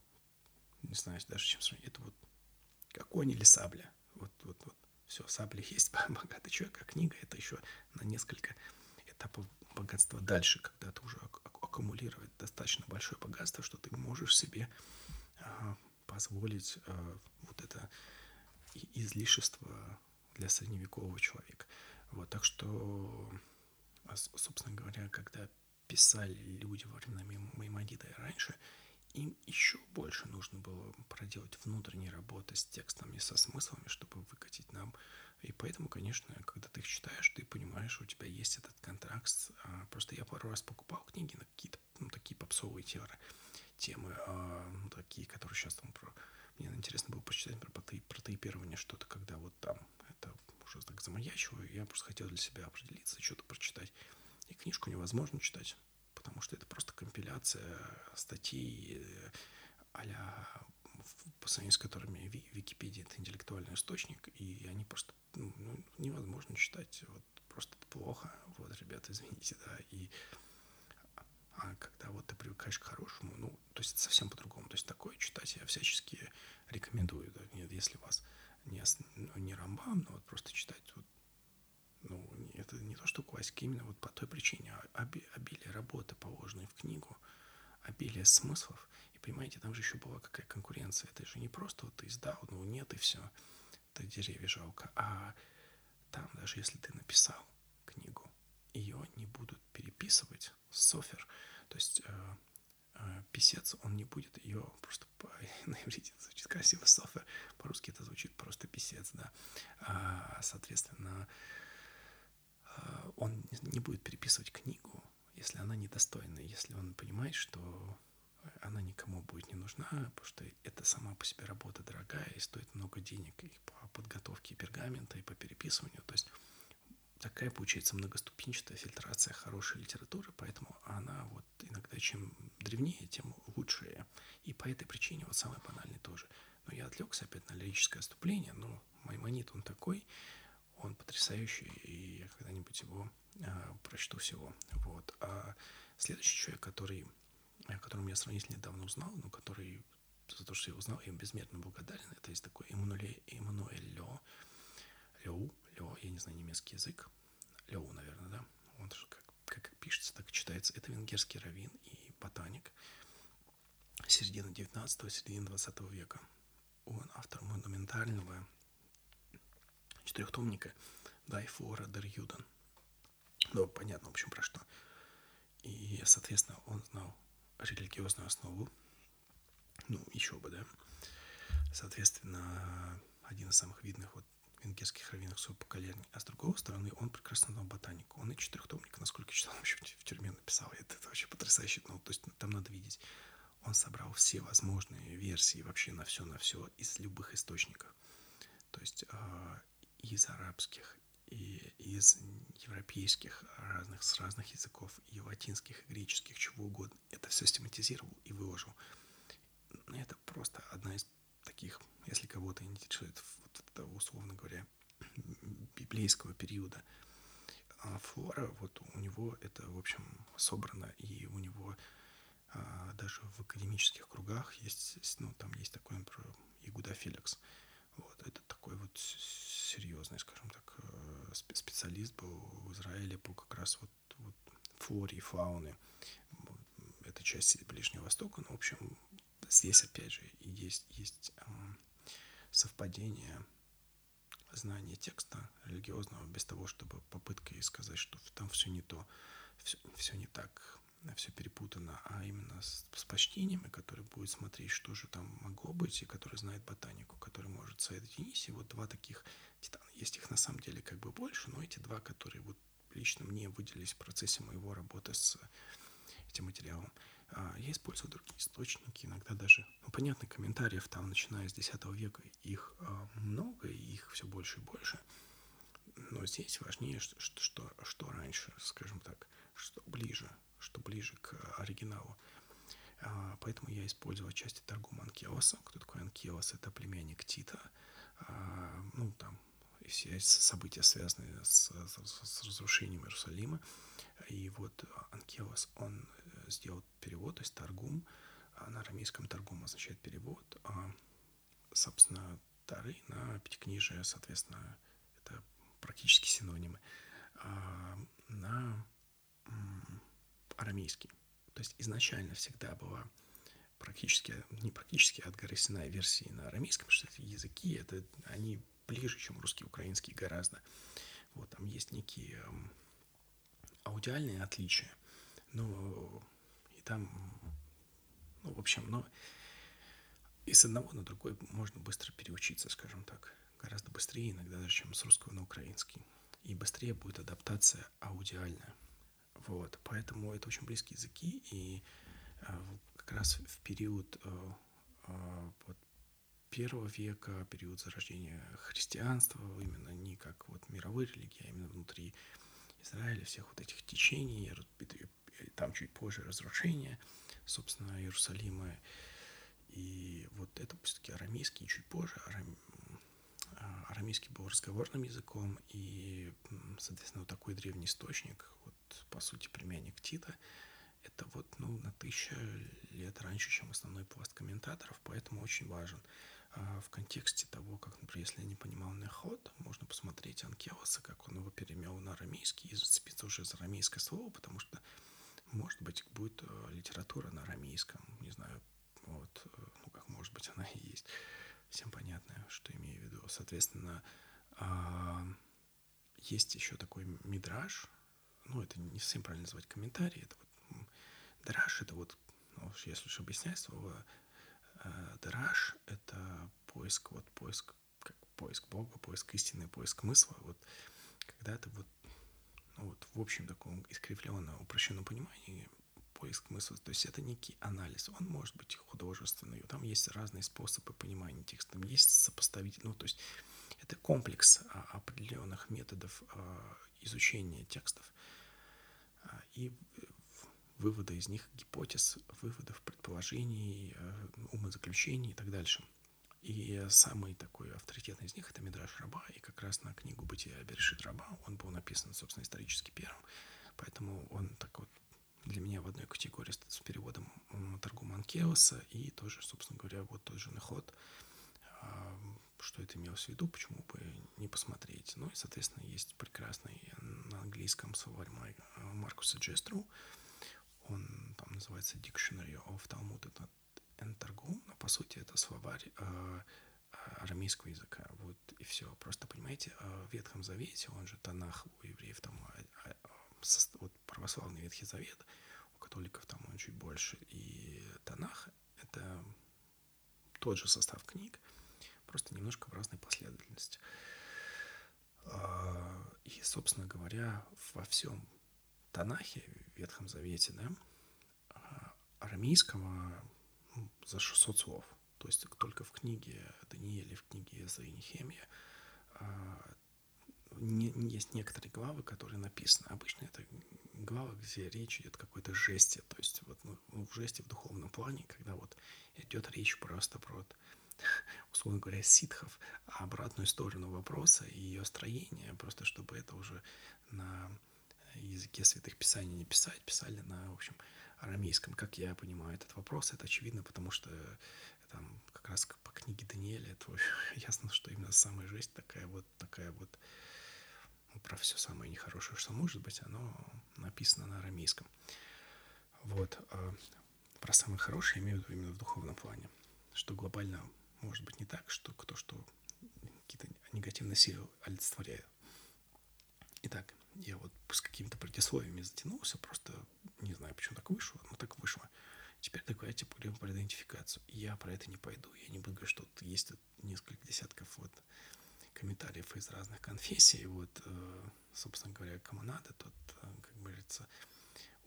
не знаю даже чем сравнить, это вот как конь или сабля. Вот, вот, вот все, сабли есть, <laughs> богатый человек, а книга это еще на несколько этапов богатства дальше, когда ты уже аккумулировать достаточно большое богатство, что ты можешь себе а, позволить а, вот это излишество для средневекового человека. Вот, так что, а, собственно говоря, когда писали люди во времена Маймонида и раньше, им еще больше нужно было проделать внутренние работы с текстами, со смыслами, чтобы выкатить нам. И поэтому, конечно, когда ты их читаешь, ты понимаешь, у тебя есть этот контракт. А, просто я пару раз покупал книги на какие-то ну, такие попсовые темы, темы а, ну, такие, которые сейчас там про, мне интересно было прочитать про протеипирование что-то, когда вот там это уже так замаячило, и я просто хотел для себя определиться, что-то прочитать. И книжку невозможно читать, потому что это просто компиляция статей а по сравнению с которыми Википедия — это интеллектуальный источник, и они просто ну, ну, невозможно читать. Вот просто это плохо. Вот, ребята, извините, да. И а когда вот ты привыкаешь к хорошему, ну, то есть это совсем по-другому. То есть такое читать я всячески рекомендую. Да? Нет, если вас не, ну, не рамбам, но вот просто читать вот ну, это не то, что классика, именно вот по той причине оби, обилие работы, положенной в книгу, обилие смыслов. И понимаете, там же еще была какая конкуренция. Это же не просто вот ты издал, ну нет и все, это деревья жалко. А там даже если ты написал книгу, ее не будут переписывать софер. То есть э, э, писец, он не будет ее просто по, <laughs> на иврите звучит красиво софер, по-русски это звучит просто писец, да. А, соответственно, он не будет переписывать книгу, если она недостойна, если он понимает, что она никому будет не нужна, потому что это сама по себе работа дорогая и стоит много денег и по подготовке пергамента, и по переписыванию. То есть такая получается многоступенчатая фильтрация хорошей литературы, поэтому она вот иногда чем древнее, тем лучшая. И по этой причине вот самый банальный тоже. Но я отвлекся опять на лирическое отступление, но Маймонит он такой, он потрясающий, и я когда-нибудь его а, прочту всего. Вот. А следующий человек, который, о котором я сравнительно недавно узнал, но который за то, что я узнал, я им безмерно благодарен, это есть такой Эммануэль, Эммануэль Лё, Лёу, Лё, я не знаю немецкий язык, Лёу, наверное, да, он же как, как пишется, так и читается. Это венгерский раввин и ботаник середины 19-го, середины 20 века. Он автор монументального четырехтомника Дайфора Дер Юден. Ну, понятно, в общем, про что. И, соответственно, он знал религиозную основу. Ну, еще бы, да. Соответственно, один из самых видных вот венгерских раввинов своего поколения. А с другой стороны, он прекрасно знал ботанику. Он и четырехтомник, насколько я читал, <laughs> еще в тюрьме написал. Это, это вообще потрясающе. Ну, то есть там надо видеть. Он собрал все возможные версии вообще на все, на все из любых источников. То есть э, из арабских, и из европейских разных, с разных языков, и латинских, и греческих, чего угодно. Это все систематизировал и выложил. Это просто одна из таких, если кого-то интересует, вот этого, условно говоря, библейского периода, а флора, вот у него это, в общем, собрано, и у него а, даже в академических кругах есть, ну, там есть такой, например, Игуда Феликс. Вот, это такой вот серьезный, скажем так, э, специалист был в Израиле по как раз вот, вот флоре и фауны. Это часть Ближнего Востока, но, в общем, здесь, опять же, есть, есть эм, совпадение знания текста религиозного без того, чтобы попыткой сказать, что там все не то, все, все не так, все перепутано, а именно с, с почтением, и который будет смотреть, что же там могло быть, и который знает ботанику, который может соединить. И вот два таких титана. Есть их на самом деле как бы больше, но эти два, которые вот лично мне выделились в процессе моего работы с этим материалом. А, я использую другие источники, иногда даже, ну, понятно, комментариев там, начиная с X века, их а, много, и их все больше и больше. Но здесь важнее, что, что, что раньше, скажем так, что ближе, что ближе к оригиналу. А, поэтому я использую отчасти торгум Анкелоса. Кто такой Анкелос? Это племянник Тита. Ну, там все события, связанные с, с, с разрушением Иерусалима. И вот Анкелос, он э, сделал перевод, то есть торгум, на арамейском торгум означает перевод, а, собственно, Тары на пятикнижие, соответственно, это практически синонимы, а, на арамейский. То есть изначально всегда была практически, не практически, а от версии на арамейском, что это языки, это, они ближе, чем русский, украинский гораздо. Вот, там есть некие аудиальные отличия, но и там, ну, в общем, но и с одного на другой можно быстро переучиться, скажем так, гораздо быстрее иногда даже, чем с русского на украинский. И быстрее будет адаптация аудиальная. Вот, поэтому это очень близкие языки, и э, как раз в период э, э, вот, первого века, период зарождения христианства, именно не как вот мировой религии, а именно внутри Израиля, всех вот этих течений, там чуть позже разрушение, собственно, Иерусалима. И вот это все-таки арамейский, чуть позже. Арам... Арамейский был разговорным языком, и, соответственно, вот такой древний источник, вот, по сути, племянник Тита, это вот, ну, на тысячу лет раньше, чем основной пласт комментаторов, поэтому очень важен. А в контексте того, как, например, если я не понимал Нехот, можно посмотреть Анкелоса, как он его перемел на арамейский и зацепиться уже за арамейское слово, потому что, может быть, будет э, литература на арамейском, не знаю, вот, э, ну, как может быть, она и есть. Всем понятно, что имею в виду. Соответственно, а, есть еще такой мидраж, ну, это не совсем правильно называть комментарий, это вот драж, это вот, ну, если уж объяснять слово э, драж, это поиск, вот поиск, как поиск Бога, поиск истины, поиск смысла, вот когда ты вот, ну, вот в общем таком искривленном, упрощенном понимании поиск смысла. То есть это некий анализ. Он может быть художественный. Там есть разные способы понимания текста. Там есть сопоставить. Ну, то есть это комплекс а, определенных методов а, изучения текстов и вывода из них гипотез, выводов, предположений, умозаключений и так дальше. И самый такой авторитетный из них это Мидраш Раба, и как раз на книгу «Бытия Берешит Раба» он был написан, собственно, исторически первым, поэтому он так вот для меня в одной категории с переводом Таргума Анкеоса и тоже, собственно говоря, вот тот же Неход, а, что это имелось в виду, почему бы не посмотреть. Ну и, соответственно, есть прекрасный на английском словарь Маркуса Джестру, он там называется Dictionary of Talmud and Targum, но по сути это словарь э, арамейского языка. Вот и все. Просто понимаете, в Ветхом Завете, он же Танах у евреев там вот православный Ветхий Завет, у католиков там он чуть больше, и Танах — это тот же состав книг, просто немножко в разной последовательности. А, и, собственно говоря, во всем Танахе, Ветхом Завете, да, а, арамейского за 600 слов. То есть только в книге Даниэля, в книге Эзра а, не, есть некоторые главы, которые написаны. Обычно это главы, где речь идет о какой-то жесте, то есть вот ну, в жесте в духовном плане, когда вот идет речь просто про, <laughs> условно говоря, ситхов, а обратную сторону вопроса и ее строение, просто чтобы это уже на языке святых писаний не писать, писали на, в общем, арамейском. Как я понимаю этот вопрос, это очевидно, потому что там как раз по книге Даниэля это <laughs> ясно, что именно самая жесть такая вот, такая вот про все самое нехорошее, что может быть, оно написано на арамейском. Вот. А про самое хорошее я имею в виду именно в духовном плане. Что глобально может быть не так, что кто что какие-то негативные силы олицетворяет. Итак, я вот с какими-то предисловиями затянулся, просто не знаю, почему так вышло, но так вышло. Теперь давайте будем про идентификацию. Я про это не пойду, я не буду говорить, что тут есть несколько десятков вот комментариев из разных конфессий. Вот, э, собственно говоря, кому надо, тот, э, как говорится,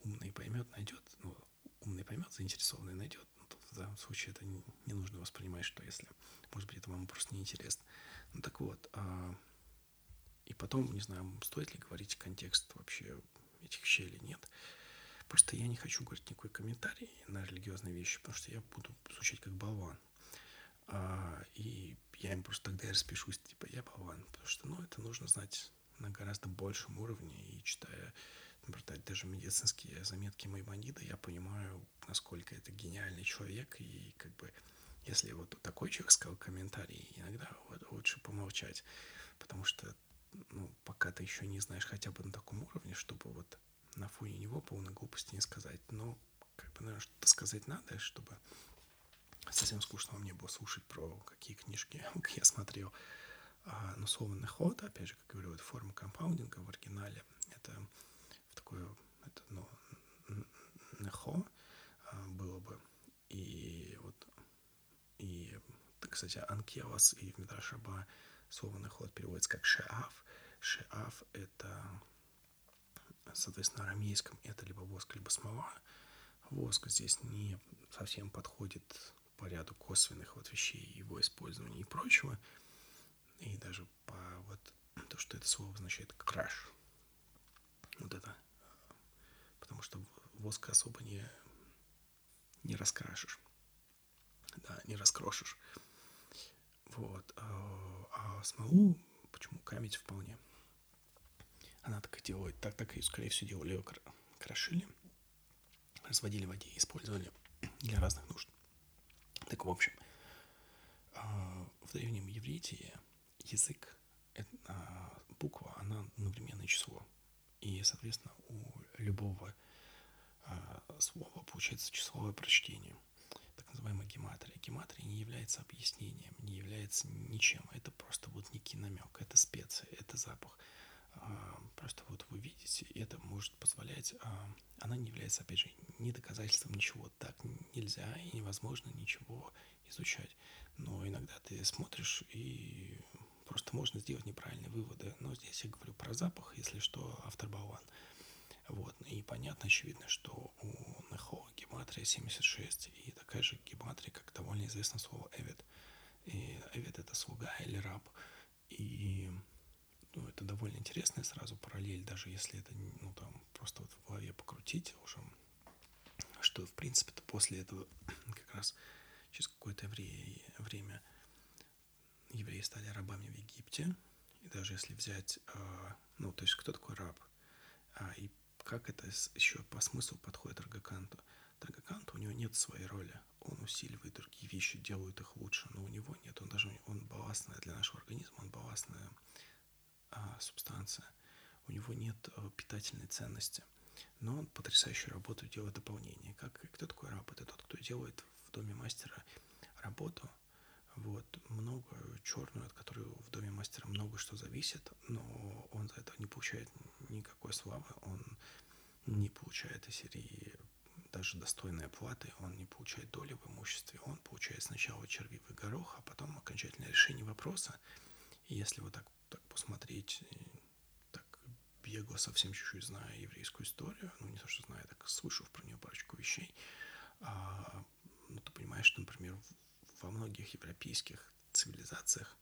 умный поймет, найдет. Ну, умный поймет, заинтересованный найдет. В данном случае это не, не нужно воспринимать, что если, может быть, это вам просто неинтересно. Ну так вот, а, и потом, не знаю, стоит ли говорить контекст вообще этих вещей или нет. Просто я не хочу говорить никакой комментарий на религиозные вещи, потому что я буду звучать как болван. А, и я им просто тогда и распишусь, типа, я болван, потому что, ну, это нужно знать на гораздо большем уровне, и читая, например, даже медицинские заметки Маймонида, я понимаю, насколько это гениальный человек, и как бы, если вот такой человек сказал комментарий, иногда вот, лучше помолчать, потому что, ну, пока ты еще не знаешь хотя бы на таком уровне, чтобы вот на фоне него полной глупости не сказать, но, как бы, наверное, что-то сказать надо, чтобы совсем скучно мне было слушать про какие книжки <laughs> я смотрел. А, но слово «неход», опять же, как говорю, это форма компаундинга в оригинале. Это в такое, это, ну, «нехо» а, было бы. И вот, и, кстати, «анкелос» и в Мидрашаба слово «неход» переводится как «шеав». «Шеав» — это, соответственно, арамейском это либо воск, либо смола. Воск здесь не совсем подходит по ряду косвенных вот вещей его использования и прочего, и даже по вот то, что это слово означает краш. Вот это. Потому что воск особо не, не раскрашишь. Да, не раскрошишь. Вот. А, а смолу, почему камень вполне. Она так и делает. Так, так и, скорее всего, делали ее крошили, разводили в воде использовали для разных нужд. Так, в общем, а, в древнем еврите язык, это, буква, она одновременное число. И, соответственно, у любого а, слова получается числовое прочтение, так называемая гематрия. Гематрия не является объяснением, не является ничем. Это просто вот некий намек, это специя, это запах. А, просто вот вы видите, это может позволять, а, она не является, опять же, ни доказательством ничего. Так нельзя и невозможно ничего изучать. Но иногда ты смотришь и просто можно сделать неправильные выводы. Но здесь я говорю про запах, если что, автор болван. Вот. И понятно, очевидно, что у Нехо гематрия 76, и такая же гематрия, как довольно известное слово «эвид». И «эвид» — это слуга или раб. И ну, это довольно интересная сразу параллель, даже если это, ну, там, просто вот в голове покрутить уже, что, в принципе-то, после этого <clears throat> как раз через какое-то время евреи стали рабами в Египте, и даже если взять, э, ну, то есть кто такой раб, а, и как это еще по смыслу подходит Аргаканту. Таргаканту у него нет своей роли, он усиливает другие вещи, делает их лучше, но у него нет, он даже, он балластная для нашего организма, он балластная а, субстанция, у него нет а, питательной ценности. Но он потрясающую работу делает дополнение. Как, кто такой раб? Это тот, кто делает в доме мастера работу, вот, много черную, от которой в доме мастера много что зависит, но он за это не получает никакой славы, он не получает из серии даже достойной оплаты, он не получает доли в имуществе, он получает сначала червивый горох, а потом окончательное решение вопроса. И если вот так так посмотреть, так бегло совсем чуть-чуть зная еврейскую историю, ну не то, что знаю, так слышав про нее парочку вещей, а, ну ты понимаешь, что, например, во многих европейских цивилизациях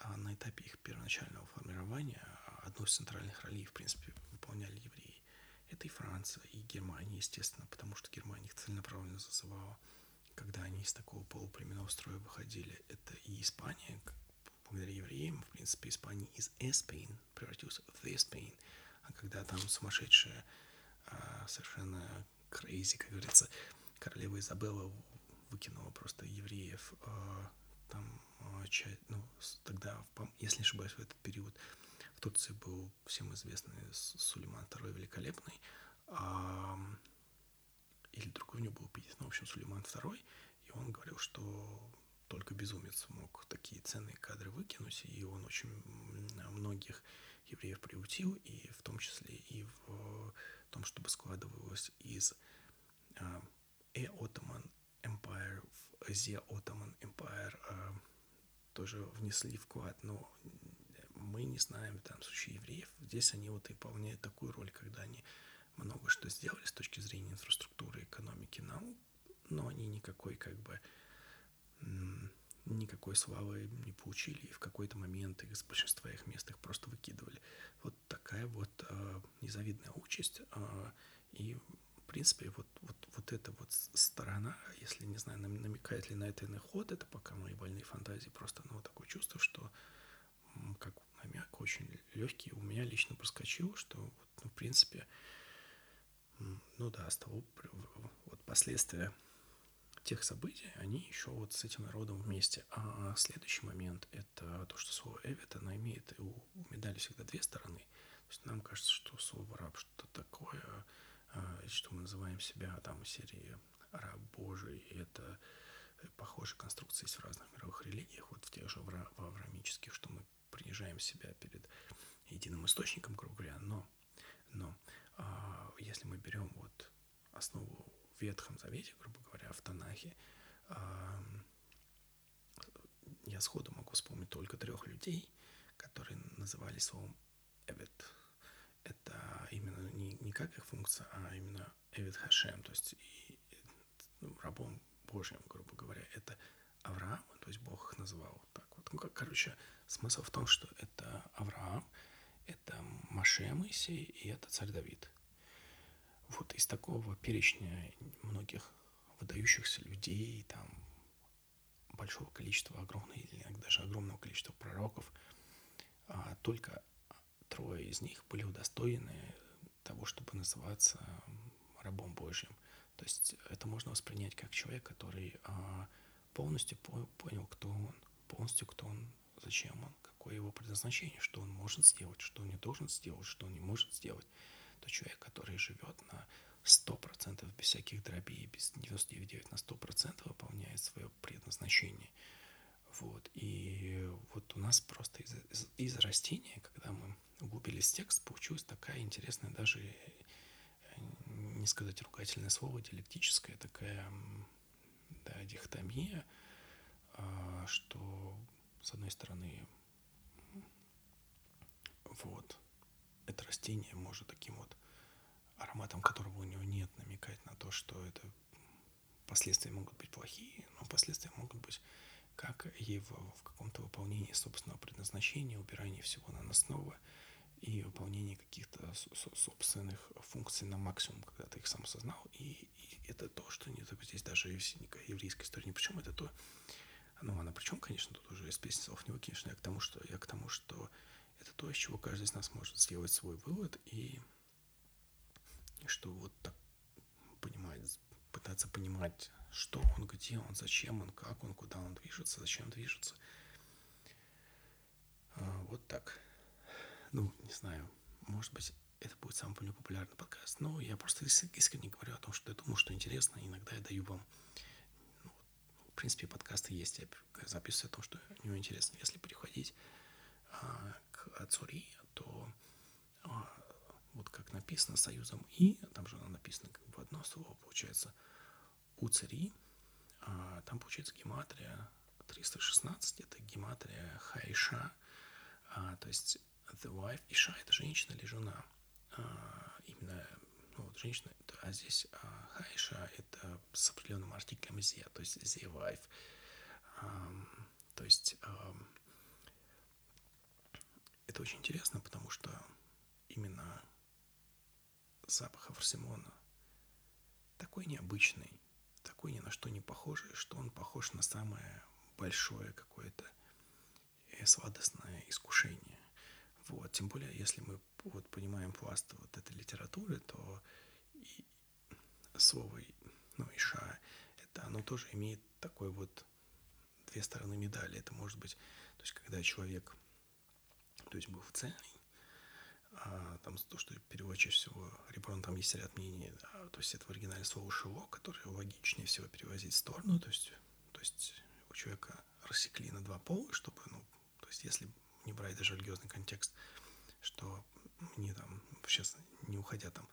а на этапе их первоначального формирования одну из центральных ролей, в принципе, выполняли евреи. Это и Франция, и Германия, естественно, потому что Германия их целенаправленно зазывала, когда они из такого полуплеменного строя выходили. Это и Испания, благодаря евреям, в принципе, Испания из Эспейн превратился в Эспейн, а когда там сумасшедшая, а, совершенно crazy, как говорится, королева Изабелла выкинула просто евреев, а, там, а, ну, тогда, если не ошибаюсь, в этот период в Турции был всем известный Сулейман II Великолепный, а, или другой у него был эпитет, ну, в общем, Сулейман II, и он говорил, что только безумец мог такие ценные кадры выкинуть, и он очень многих евреев приутил, и в том числе и в том, чтобы складывалось из а, A Ottoman Empire в The Ottoman Empire а, тоже внесли вклад, но мы не знаем, в случае евреев, здесь они вот выполняют такую роль, когда они много что сделали с точки зрения инфраструктуры, экономики, наук, но они никакой как бы никакой славы не получили, и в какой-то момент с большинства их мест их просто выкидывали. Вот такая вот э, незавидная участь. Э, и, в принципе, вот, вот, вот эта вот сторона, если, не знаю, намекает ли на это ход, это пока мои больные фантазии, просто ну, такое чувство, что как намек очень легкий у меня лично проскочил, что, ну, в принципе, ну да, с того вот последствия тех событий, они еще вот с этим народом вместе. А следующий момент — это то, что слово «эвит», оно имеет, у, медали всегда две стороны. То есть нам кажется, что слово «раб» что-то такое, что мы называем себя там в серии «раб Божий», это похожие конструкции есть в разных мировых религиях, вот в тех же в авраамических, что мы принижаем себя перед единым источником, грубо говоря, но, но а, если мы берем вот основу в Ветхом Завете, грубо говоря, в Танахе, я сходу могу вспомнить только трех людей, которые называли словом «эвет». Это именно не, как их функция, а именно «эвет Хашем», то есть и, ну, рабом Божьим, грубо говоря, это Авраам, то есть Бог их называл вот так вот. Ну, как, короче, смысл в том, что это Авраам, это Маше Моисей и это царь Давид. Вот из такого перечня многих выдающихся людей, там, большого количества, огромного или даже огромного количества пророков, а, только трое из них были удостоены того, чтобы называться рабом Божьим. То есть это можно воспринять как человек, который а, полностью понял, кто он, полностью кто он, зачем он, какое его предназначение, что он может сделать, что он не должен сделать, что он не может сделать. То человек, который живет на 100% без всяких дробей, без 99 на 100% выполняет свое предназначение. Вот. И вот у нас просто из, из, из растения, когда мы углубились в текст, получилась такая интересная, даже не сказать ругательное слово, диалектическая такая да, дихотомия, а, что с одной стороны вот это растение может таким вот ароматом которого у него нет, намекать на то, что это последствия могут быть плохие, но последствия могут быть как и в, в каком-то выполнении собственного предназначения, убирании всего на основу и выполнении каких-то собственных функций на максимум, когда ты их сам осознал. И, и это то, что не только здесь даже еврейская история ни причем, это то, ну, она причем, конечно, тут уже из песни слов не выкинешь, я к тому, что я к тому, что это то, из чего каждый из нас может сделать свой вывод и что вот так понимать, пытаться понимать, что он, где он, зачем он, как он, куда он движется, зачем движется. А, вот так. Ну, не знаю, может быть, это будет самый популярный подкаст, но я просто искренне говорю о том, что я думаю, что интересно, иногда я даю вам ну, в принципе, подкасты есть, я записываю о том, что не интересно. Если переходить а, к Цури, то а, вот как написано союзом «и», там же оно написано как бы одно слово, получается «уцари», а там получается гематрия 316, это гематрия Хайша, а, то есть the wife, Иша – это женщина или жена, а, именно ну, вот женщина, а здесь а, Хайша – это с определенным артиклем «зе», то есть «the wife», а, то есть а, это очень интересно, потому что именно запах Аврсимона такой необычный, такой ни на что не похожий, что он похож на самое большое какое-то э, сладостное искушение. Вот. Тем более, если мы вот понимаем пласт вот этой литературы, то и слово ну, Иша, это оно тоже имеет такой вот две стороны медали. Это может быть, то есть когда человек, то есть был цельный, а, там то, что перевод чаще всего Реброн, там есть ряд мнений, да, то есть это в оригинале слово «шело», которое логичнее всего перевозить в сторону, то есть, то есть у человека рассекли на два пола, чтобы, ну, то есть если не брать даже религиозный контекст, что не там, сейчас не уходя там,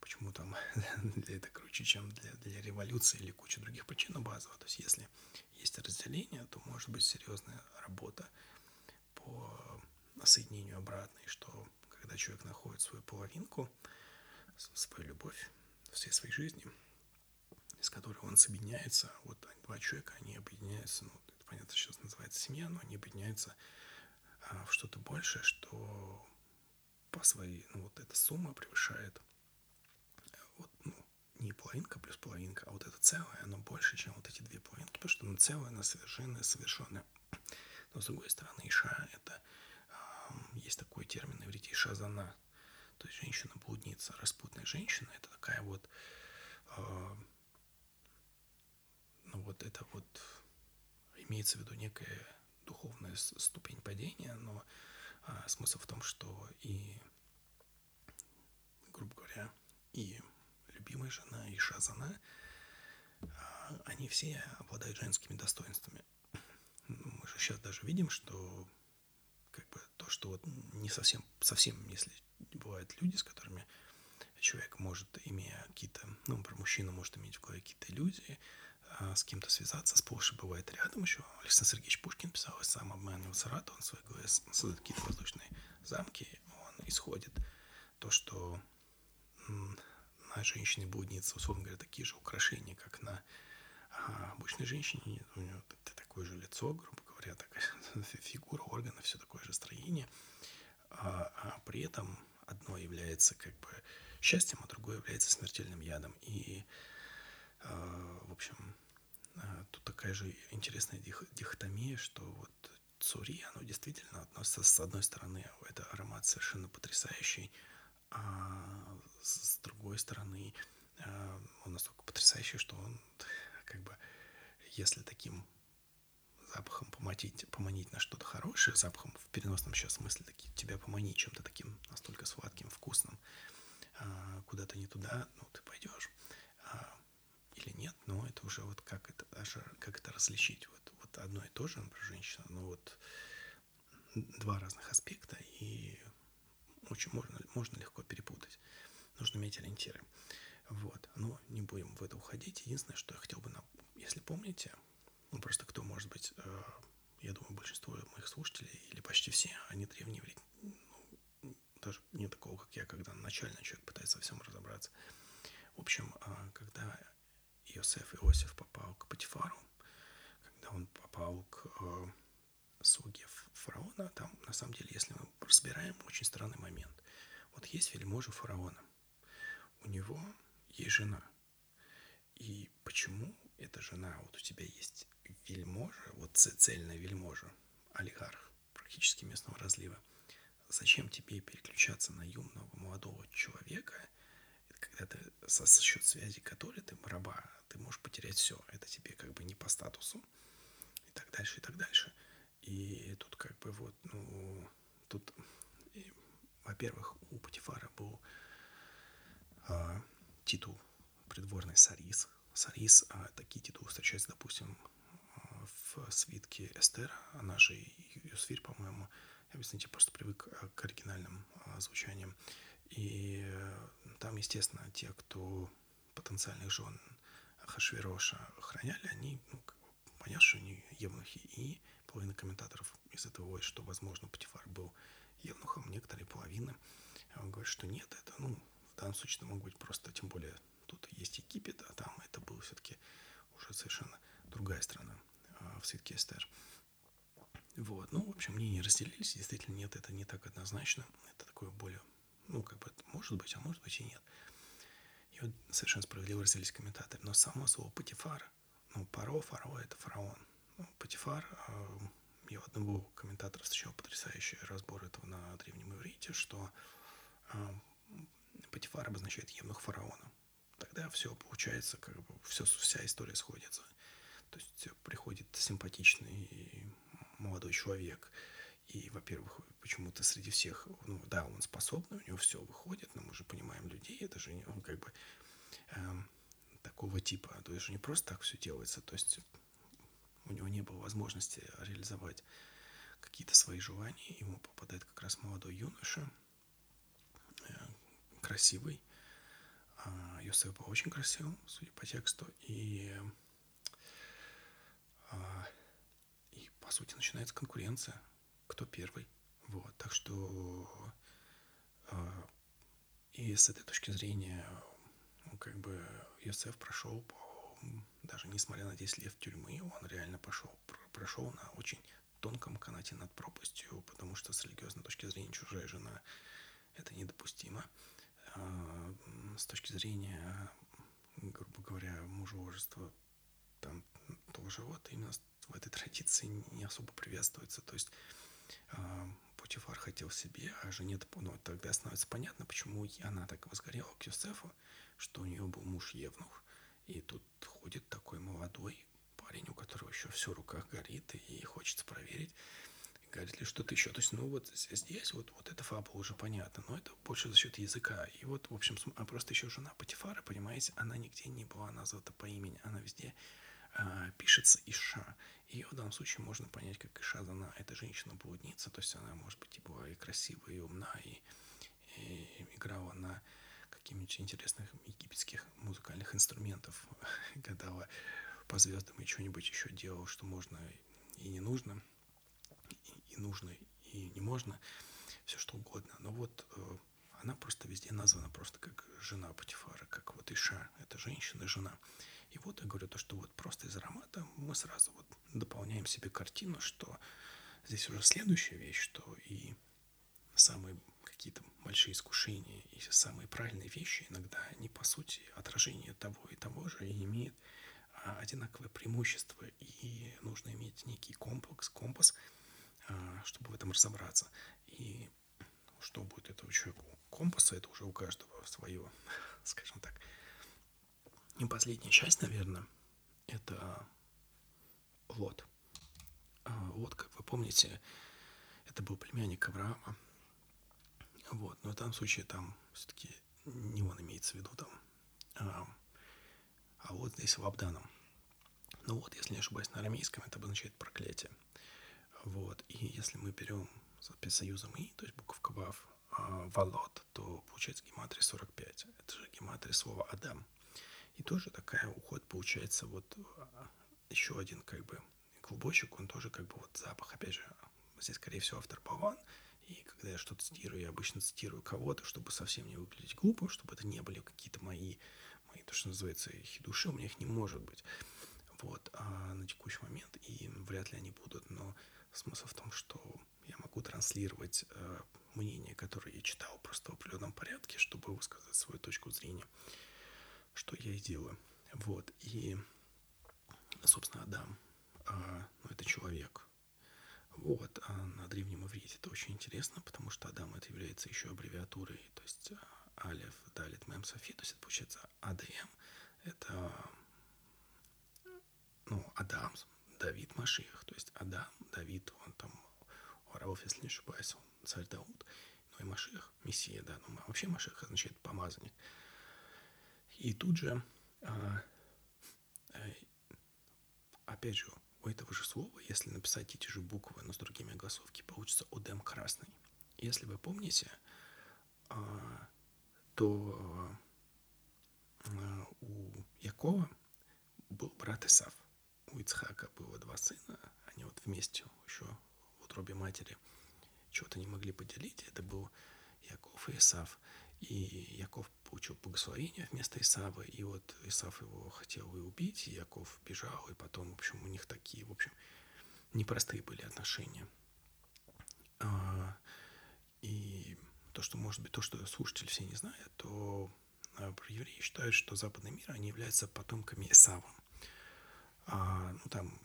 почему там <laughs> для это круче, чем для, для революции или куча других причин, но базово. То есть если есть разделение, то может быть серьезная работа по соединению обратной, что когда человек находит свою половинку, свою любовь всей своей жизни, с которой он соединяется, вот два человека, они объединяются, ну, это понятно, сейчас называется семья, но они объединяются в что-то большее, что по своей, ну, вот эта сумма превышает вот, ну, не половинка плюс половинка, а вот это целое, оно больше, чем вот эти две половинки, потому что оно целое, оно совершенное, совершенное. Но с другой стороны, Иша — это есть такой термин на иврите шазана, то есть женщина-блудница, распутная женщина, это такая вот, э, ну вот это вот имеется в виду некая духовная ступень падения, но э, смысл в том, что и, грубо говоря, и любимая жена, и шазана, э, они все обладают женскими достоинствами. Ну, мы же сейчас даже видим, что как бы то, что вот не совсем, совсем, если бывают люди, с которыми человек может, имея какие-то, ну, про мужчину может иметь в какие-то иллюзии, а, с кем-то связаться, сплошь и бывает рядом еще. Александр Сергеевич Пушкин писал, сам обманывал Саратов, он голове создает какие-то воздушные замки, он исходит то, что на женщине блудницы, условно говоря, такие же украшения, как на А обычной женщине у нее такое же лицо, грубо говоря, такая <laughs> фигура, органы, все такое же строение. А, а при этом одно является как бы счастьем, а другое является смертельным ядом. И, а, в общем, а, тут такая же интересная дихотомия, что вот цури, оно действительно относится, с одной стороны, это аромат совершенно потрясающий, а с другой стороны, а, он настолько потрясающий, что он как бы, если таким запахом поманить, поманить на что-то хорошее, запахом в переносном сейчас смысле таки, тебя поманить чем-то таким настолько сладким, вкусным, а, куда-то не туда, ну, ты пойдешь. А, или нет, но это уже вот как это, даже как это различить. Вот, вот одно и то же, например, женщина, но вот два разных аспекта, и очень можно, можно легко перепутать. Нужно иметь ориентиры. Вот. Но не будем в это уходить. Единственное, что я хотел бы, если помните, ну, просто кто, может быть, э, я думаю, большинство моих слушателей, или почти все, они древние ну, даже не такого, как я, когда начальный человек пытается во всем разобраться. В общем, э, когда Иосиф Иосиф попал к Патифару, когда он попал к э, слуге фараона, там, на самом деле, если мы разбираем, очень странный момент. Вот есть вельможа фараона. У него есть жена. И почему эта жена, вот у тебя есть вельможа, вот цельная вельможа, олигарх, практически местного разлива, зачем тебе переключаться на юного молодого человека, когда ты со, со счет связи который ты раба, ты можешь потерять все. Это тебе как бы не по статусу. И так дальше, и так дальше. И тут как бы вот, ну, тут, во-первых, у Патифара был а, титул придворный Сарис. Сарис, а такие титулы встречаются, допустим, в свитке Эстера, она же Юсфирь, по-моему. Я, объясните, просто привык э, к оригинальным а, звучаниям. И э, там, естественно, те, кто потенциальных жен Хашвироша охраняли, они, ну, понятно, что они евнухи. И половина комментаторов из этого выводит, что, возможно, Патифар был евнухом, некоторые половины говорят, что нет, это, ну, в данном случае это могут быть просто, тем более, тут есть Египет, а там это было все-таки уже совершенно другая страна а, в свитке Эстер. Вот. Ну, в общем, мнения разделились. Действительно, нет, это не так однозначно. Это такое более, ну, как бы, может быть, а может быть и нет. И вот совершенно справедливо разделились комментаторы. Но само слово Патифар, ну, Паро, Фаро – это фараон. Ну, Патифар, э, я одного комментатора встречал потрясающий разбор этого на древнем иврите, что э, Патифар обозначает евнух фараона. Тогда все получается, как бы все, вся история сходится. То есть приходит симпатичный молодой человек, и, во-первых, почему-то среди всех, ну да, он способный, у него все выходит, но мы же понимаем людей, это же он как бы э, такого типа, то есть не просто так все делается, то есть у него не было возможности реализовать какие-то свои желания, ему попадает как раз молодой юноша, э, красивый. А, Йосеф был очень красивым, судя по тексту. И, а, и по сути начинается конкуренция. Кто первый. Вот. Так что а, и с этой точки зрения ну, как бы Йосеф прошел даже несмотря на 10 лет тюрьмы, он реально пошел, прошел на очень тонком канате над пропастью, потому что с религиозной точки зрения чужая жена это недопустимо. А, с точки зрения, грубо говоря, мужеложества, там тоже вот именно в этой традиции не особо приветствуется. То есть Путифар хотел себе, а жене ну, тогда становится понятно, почему она так возгорела к Юсефу, что у нее был муж Евнух. И тут ходит такой молодой парень, у которого еще все в руках горит, и хочется проверить, говорит ли что-то еще. То есть, ну вот здесь вот, вот эта фабула уже понятна, но это больше за счет языка. И вот, в общем, а просто еще жена Патифара, понимаете, она нигде не была названа по имени, она везде а, пишется Иша. Ее в данном случае можно понять как Иша Зана. Это женщина-блудница, то есть она, может быть, и была и красивая, и умна, и, и играла на каких-нибудь интересных египетских музыкальных инструментов, <laughs> гадала по звездам и что-нибудь еще делала, что можно и не нужно – и, и нужно, и не можно, все что угодно. Но вот э, она просто везде названа просто как жена Патифара, как вот Иша, это женщина, жена. И вот я говорю то, что вот просто из аромата мы сразу вот дополняем себе картину, что здесь уже следующая вещь, что и самые какие-то большие искушения и самые правильные вещи иногда они по сути отражение того и того же и имеют а, одинаковое преимущество и нужно иметь некий комплекс, компас, а, чтобы в этом разобраться. И что будет этого человека компаса, это уже у каждого свое, <laughs> скажем так. И последняя часть, наверное, это Лот. А, Лот, как вы помните, это был племянник Авраама. Вот, но в данном случае там все-таки не он имеется в виду там. А, а вот здесь в Абданом. Ну вот, если не ошибаюсь, на арамейском это обозначает проклятие. Вот, и если мы берем спецсоюзом И, то есть буковка Вав, а, Валот, то получается гематрия 45. Это же гематрия слова Адам. И тоже такая уход получается вот а, еще один как бы клубочек, он тоже как бы вот запах, опять же, здесь, скорее всего, автор Паван, и когда я что-то цитирую, я обычно цитирую кого-то, чтобы совсем не выглядеть глупо, чтобы это не были какие-то мои, мои, то, что называется, души, у меня их не может быть. Вот, а на текущий момент, и вряд ли они будут, но смысл в том, что я могу транслировать э, мнение, которое я читал просто в определенном порядке, чтобы высказать свою точку зрения, что я и делаю. Вот, и, собственно, Адам, э, ну, это человек, вот, а на древнем иврите это очень интересно, потому что Адам это является еще аббревиатурой, то есть а, Алев, Далит, Мем, Софи, то есть это получается АДМ, это, ну, Адам, Давид, Машиах, то есть Адам, Давид, он там, Равов, если не ошибаюсь, он царь Дауд, ну и Машиах, Мессия, да, ну вообще Машиах означает помазанник. И тут же, а, э, опять же, у этого же слова, если написать эти же буквы, но с другими огласовки, получится Одем красный. Если вы помните, а, то а, у Якова был брат Исав. У Ицхака было два сына, они вот вместе еще в утробе матери чего-то не могли поделить. Это был Яков и Исав. И Яков получил благословение вместо Исава, и вот Исав его хотел и убить, и Яков бежал, и потом, в общем, у них такие, в общем, непростые были отношения. А, и то, что, может быть, то, что слушатели все не знают, то а, евреи считают, что западный мир, они являются потомками Исава. А, ну, там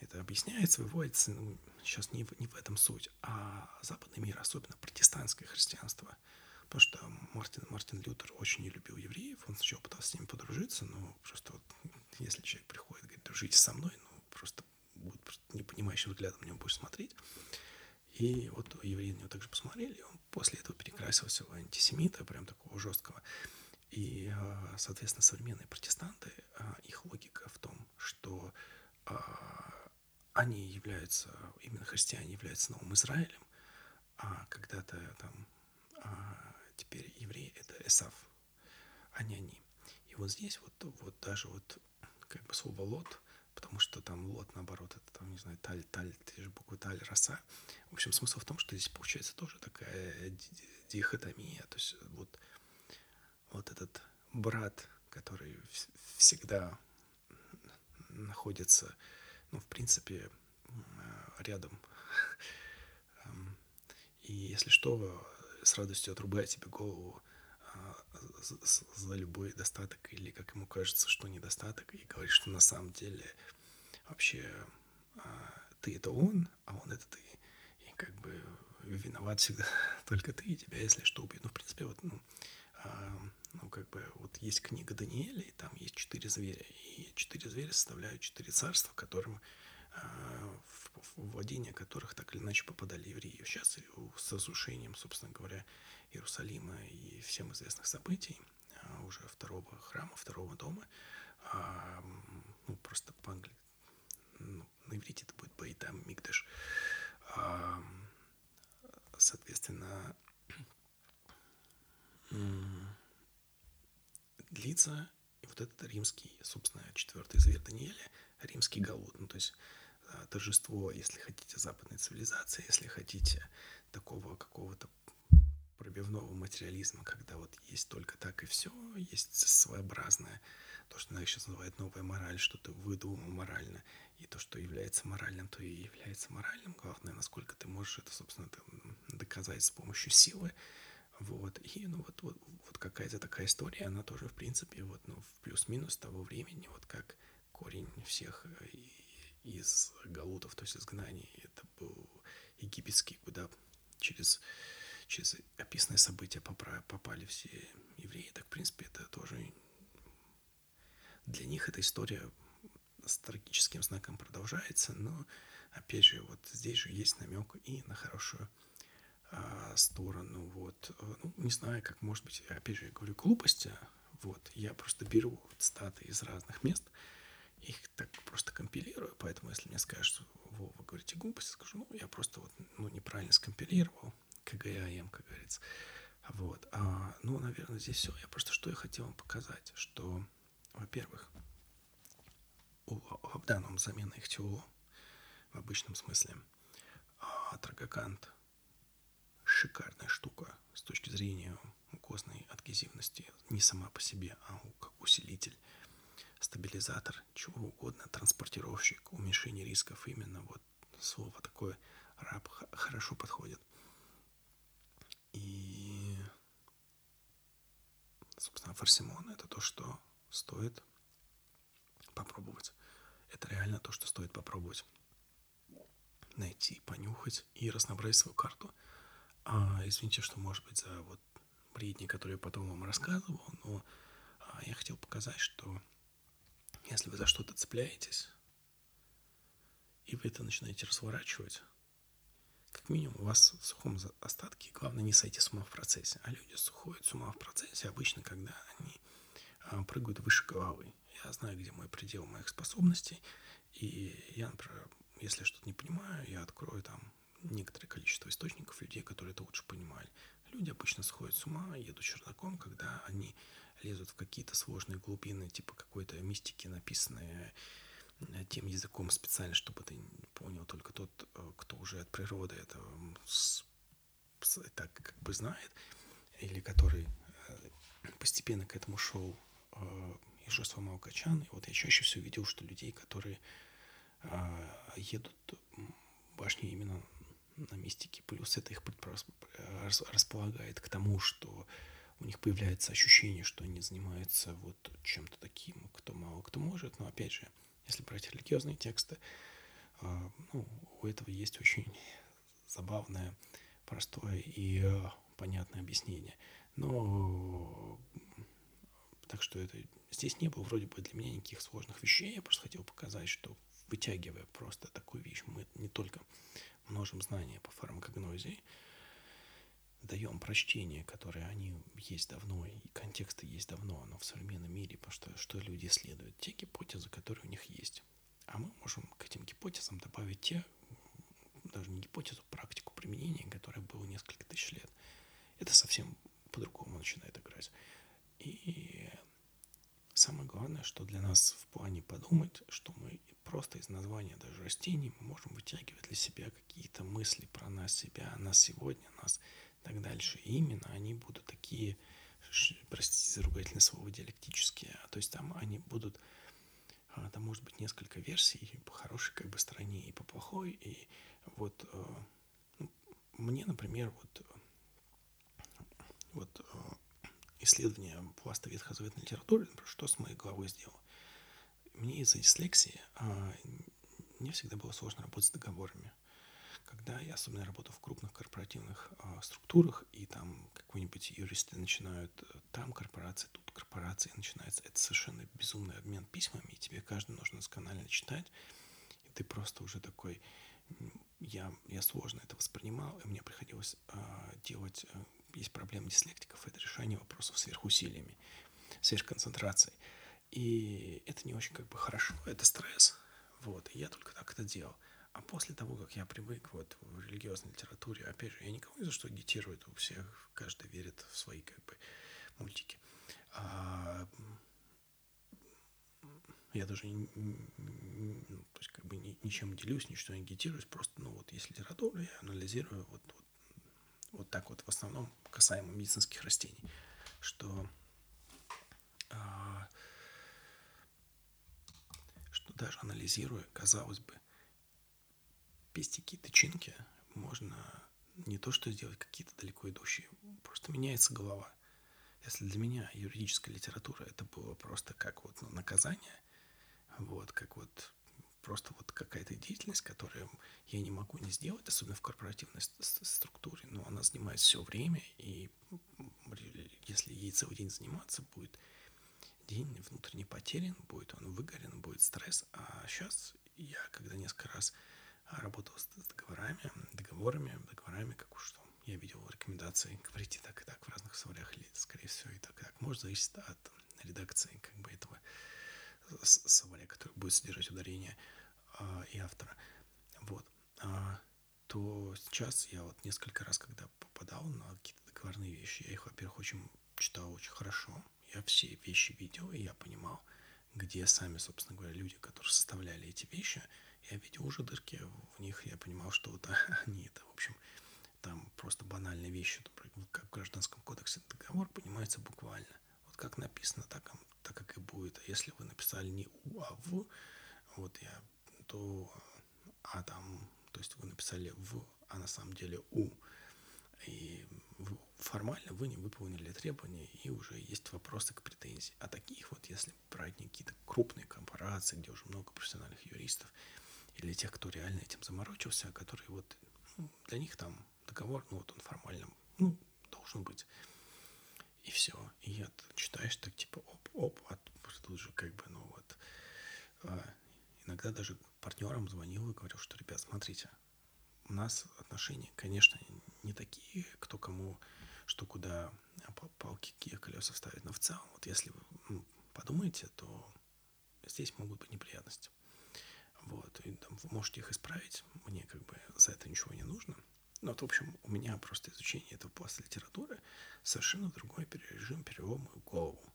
это объясняется, выводится, ну, сейчас не в, не в этом суть, а западный мир, особенно протестантское христианство – Потому что Мартин, Мартин Лютер очень не любил евреев, он сначала пытался с ними подружиться, но просто вот, если человек приходит, говорит, дружите со мной, ну, просто будет просто непонимающим взглядом на него будешь смотреть. И вот евреи на него также посмотрели, и он после этого перекрасился в антисемита, прям такого жесткого. И, а, соответственно, современные протестанты, а, их логика в том, что а, они являются, именно христиане являются новым Израилем, а когда-то там теперь евреи — это Эсав, а не они. И вот здесь вот, вот даже вот как бы слово «лот», потому что там лот, наоборот, это там, не знаю, таль, таль, те же буквы таль, роса. В общем, смысл в том, что здесь получается тоже такая дихотомия, то есть вот, вот этот брат, который всегда находится, ну, в принципе, рядом. <laughs> И если что, с радостью отрубает тебе голову а, за любой достаток или, как ему кажется, что недостаток, и говорит, что на самом деле вообще а, ты это он, а он это ты. И как бы виноват всегда <laughs> только ты, и тебя, если что, убьют. Ну, в принципе, вот, ну, а, ну, как бы, вот есть книга Даниэля, и там есть четыре зверя, и четыре зверя составляют четыре царства, которым в владение которых так или иначе попадали евреи. Сейчас с осушением, собственно говоря, Иерусалима и всем известных событий а, уже второго храма, второго дома, а, ну, просто по-английски, ну, на иврите это будет Байтам Мигдаш, а, соответственно, длится и вот этот римский, собственно, четвертый зверь Даниэля, римский голод, ну, то есть торжество, если хотите, западной цивилизации, если хотите такого какого-то пробивного материализма, когда вот есть только так и все, есть своеобразная то, что она сейчас называет новая мораль, что-то выдумано морально, и то, что является моральным, то и является моральным. Главное, насколько ты можешь это, собственно, доказать с помощью силы. Вот. И ну вот, вот, вот какая-то такая история, она тоже, в принципе, вот, ну, в плюс-минус того времени, вот как корень всех э, из галутов, то есть изгнаний, это был египетский, куда через, через описанные события попали все евреи, так, в принципе, это тоже для них эта история с трагическим знаком продолжается, но, опять же, вот здесь же есть намек и на хорошую а, сторону, вот, ну, не знаю, как, может быть, опять же, я говорю глупости, вот, я просто беру вот статы из разных мест, их так просто компилирую, поэтому если мне скажут, что Вова, вы говорите глупости, скажу, ну, я просто вот, ну, неправильно скомпилировал, КГАМ, как говорится, вот, а, ну, наверное, здесь все, я просто что я хотел вам показать, что, во-первых, у Абданум замена их теоло в обычном смысле, а Трагакант шикарная штука с точки зрения костной адгезивности, не сама по себе, а как усилитель, стабилизатор, чего угодно, транспортировщик, уменьшение рисков, именно вот слово такое раб хорошо подходит. И, собственно, фарсимон — это то, что стоит попробовать. Это реально то, что стоит попробовать. Найти, понюхать и разнообразить свою карту — а, извините, что, может быть, за вот бредни, которые я потом вам рассказывал, но а, я хотел показать, что если вы за что-то цепляетесь, и вы это начинаете разворачивать, как минимум у вас в сухом остатке, главное не сойти с ума в процессе. А люди сходят с ума в процессе обычно, когда они а, прыгают выше головы. Я знаю, где мой предел моих способностей, и я, например, если что-то не понимаю, я открою там некоторое количество источников людей, которые это лучше понимали. Люди обычно сходят с ума, едут чердаком, когда они лезут в какие-то сложные глубины, типа какой-то мистики, написанные э, тем языком специально, чтобы ты понял только тот, э, кто уже от природы это так как бы знает, или который э, постепенно к этому шел и Жосва Маукачан. И вот я чаще всего видел, что людей, которые едут башни именно на мистике. Плюс это их располагает к тому, что у них появляется ощущение, что они занимаются вот чем-то таким, кто мало кто может. Но опять же, если брать религиозные тексты, а, ну, у этого есть очень забавное, простое и а, понятное объяснение. Но так что это здесь не было вроде бы для меня никаких сложных вещей. Я просто хотел показать, что вытягивая просто такую вещь, мы не только множим знания по фармакогнозии, даем прочтение, которые они есть давно, и контексты есть давно, но в современном мире, потому что, что люди исследуют, те гипотезы, которые у них есть. А мы можем к этим гипотезам добавить те, даже не гипотезу, практику применения, которая была несколько тысяч лет. Это совсем по-другому начинает играть. И самое главное, что для нас в плане подумать, что мы просто из названия даже растений мы можем вытягивать для себя какие-то мысли про нас, себя, нас сегодня, нас так дальше. И именно они будут такие, простите за ругательное слово, диалектические. То есть там они будут, а, там может быть несколько версий по хорошей как бы стороне и по плохой. И вот э, ну, мне, например, вот, вот э, исследование пласта ветхозаветной литературы, что с моей головой сделало мне из-за дислексии а, не всегда было сложно работать с договорами. Когда я особенно работал в крупных корпоративных а, структурах, и там какой-нибудь юристы начинают, э, там корпорации, тут корпорации, начинается, это совершенно безумный обмен письмами, и тебе каждый нужно досконально читать, и ты просто уже такой, я, я сложно это воспринимал, и мне приходилось а, делать, а, есть проблема дислектиков, это решение вопросов сверхусилиями, сверхконцентрацией. И это не очень как бы хорошо, это стресс. Вот, и я только так это делал. А после того, как я привык вот в религиозной литературе, опять же, я никого не за что агитирую, у всех, каждый верит в свои как бы мультики. А, я даже ну, то есть как бы ни, ничем не делюсь, ничего не агитируюсь, просто, ну вот есть литература, я анализирую вот, вот, вот так вот в основном касаемо медицинских растений, что а, даже анализируя, казалось бы, пестики, тычинки, можно не то что сделать какие-то далеко идущие, просто меняется голова. Если для меня юридическая литература это было просто как вот ну, наказание, вот, как вот просто вот какая-то деятельность, которую я не могу не сделать, особенно в корпоративной структуре, но она занимает все время, и если ей целый день заниматься, будет день внутренне потерян, будет он выгорен, будет стресс. А сейчас я, когда несколько раз работал с договорами, договорами, договорами, как уж что, я видел рекомендации говорить и так, и так в разных словарях, или, скорее всего, и так, и так. Может зависеть от редакции как бы этого словаря, который будет содержать ударение а, и автора. Вот. А, то сейчас я вот несколько раз, когда попадал на какие-то договорные вещи, я их, во-первых, очень читал очень хорошо. Я все вещи видел, и я понимал, где сами, собственно говоря, люди, которые составляли эти вещи, я видел уже дырки в них, я понимал, что вот <laughs> они это, в общем, там просто банальные вещи, например, как в Гражданском кодексе договор понимается буквально. Вот как написано, так, так как и будет. А если вы написали не у, а в, вот я, то, а там, то есть вы написали в, а на самом деле у, и формально вы не выполнили требования, и уже есть вопросы к претензии. А таких вот, если брать какие-то крупные корпорации, где уже много профессиональных юристов, или тех, кто реально этим заморочился, которые вот, ну, для них там договор, ну вот он формально, ну, должен быть. И все. И я читаешь так типа оп-оп, а тут же как бы, ну вот, а, иногда даже партнерам звонил и говорил, что, ребят, смотрите, у нас отношения, конечно, не такие, кто кому, что куда палки, какие колеса вставить, но в целом, вот если вы ну, подумаете, то здесь могут быть неприятности. Вот, и там, вы можете их исправить, мне как бы за это ничего не нужно. Но вот, в общем, у меня просто изучение этого пласта литературы совершенно другой режим перевел мою голову.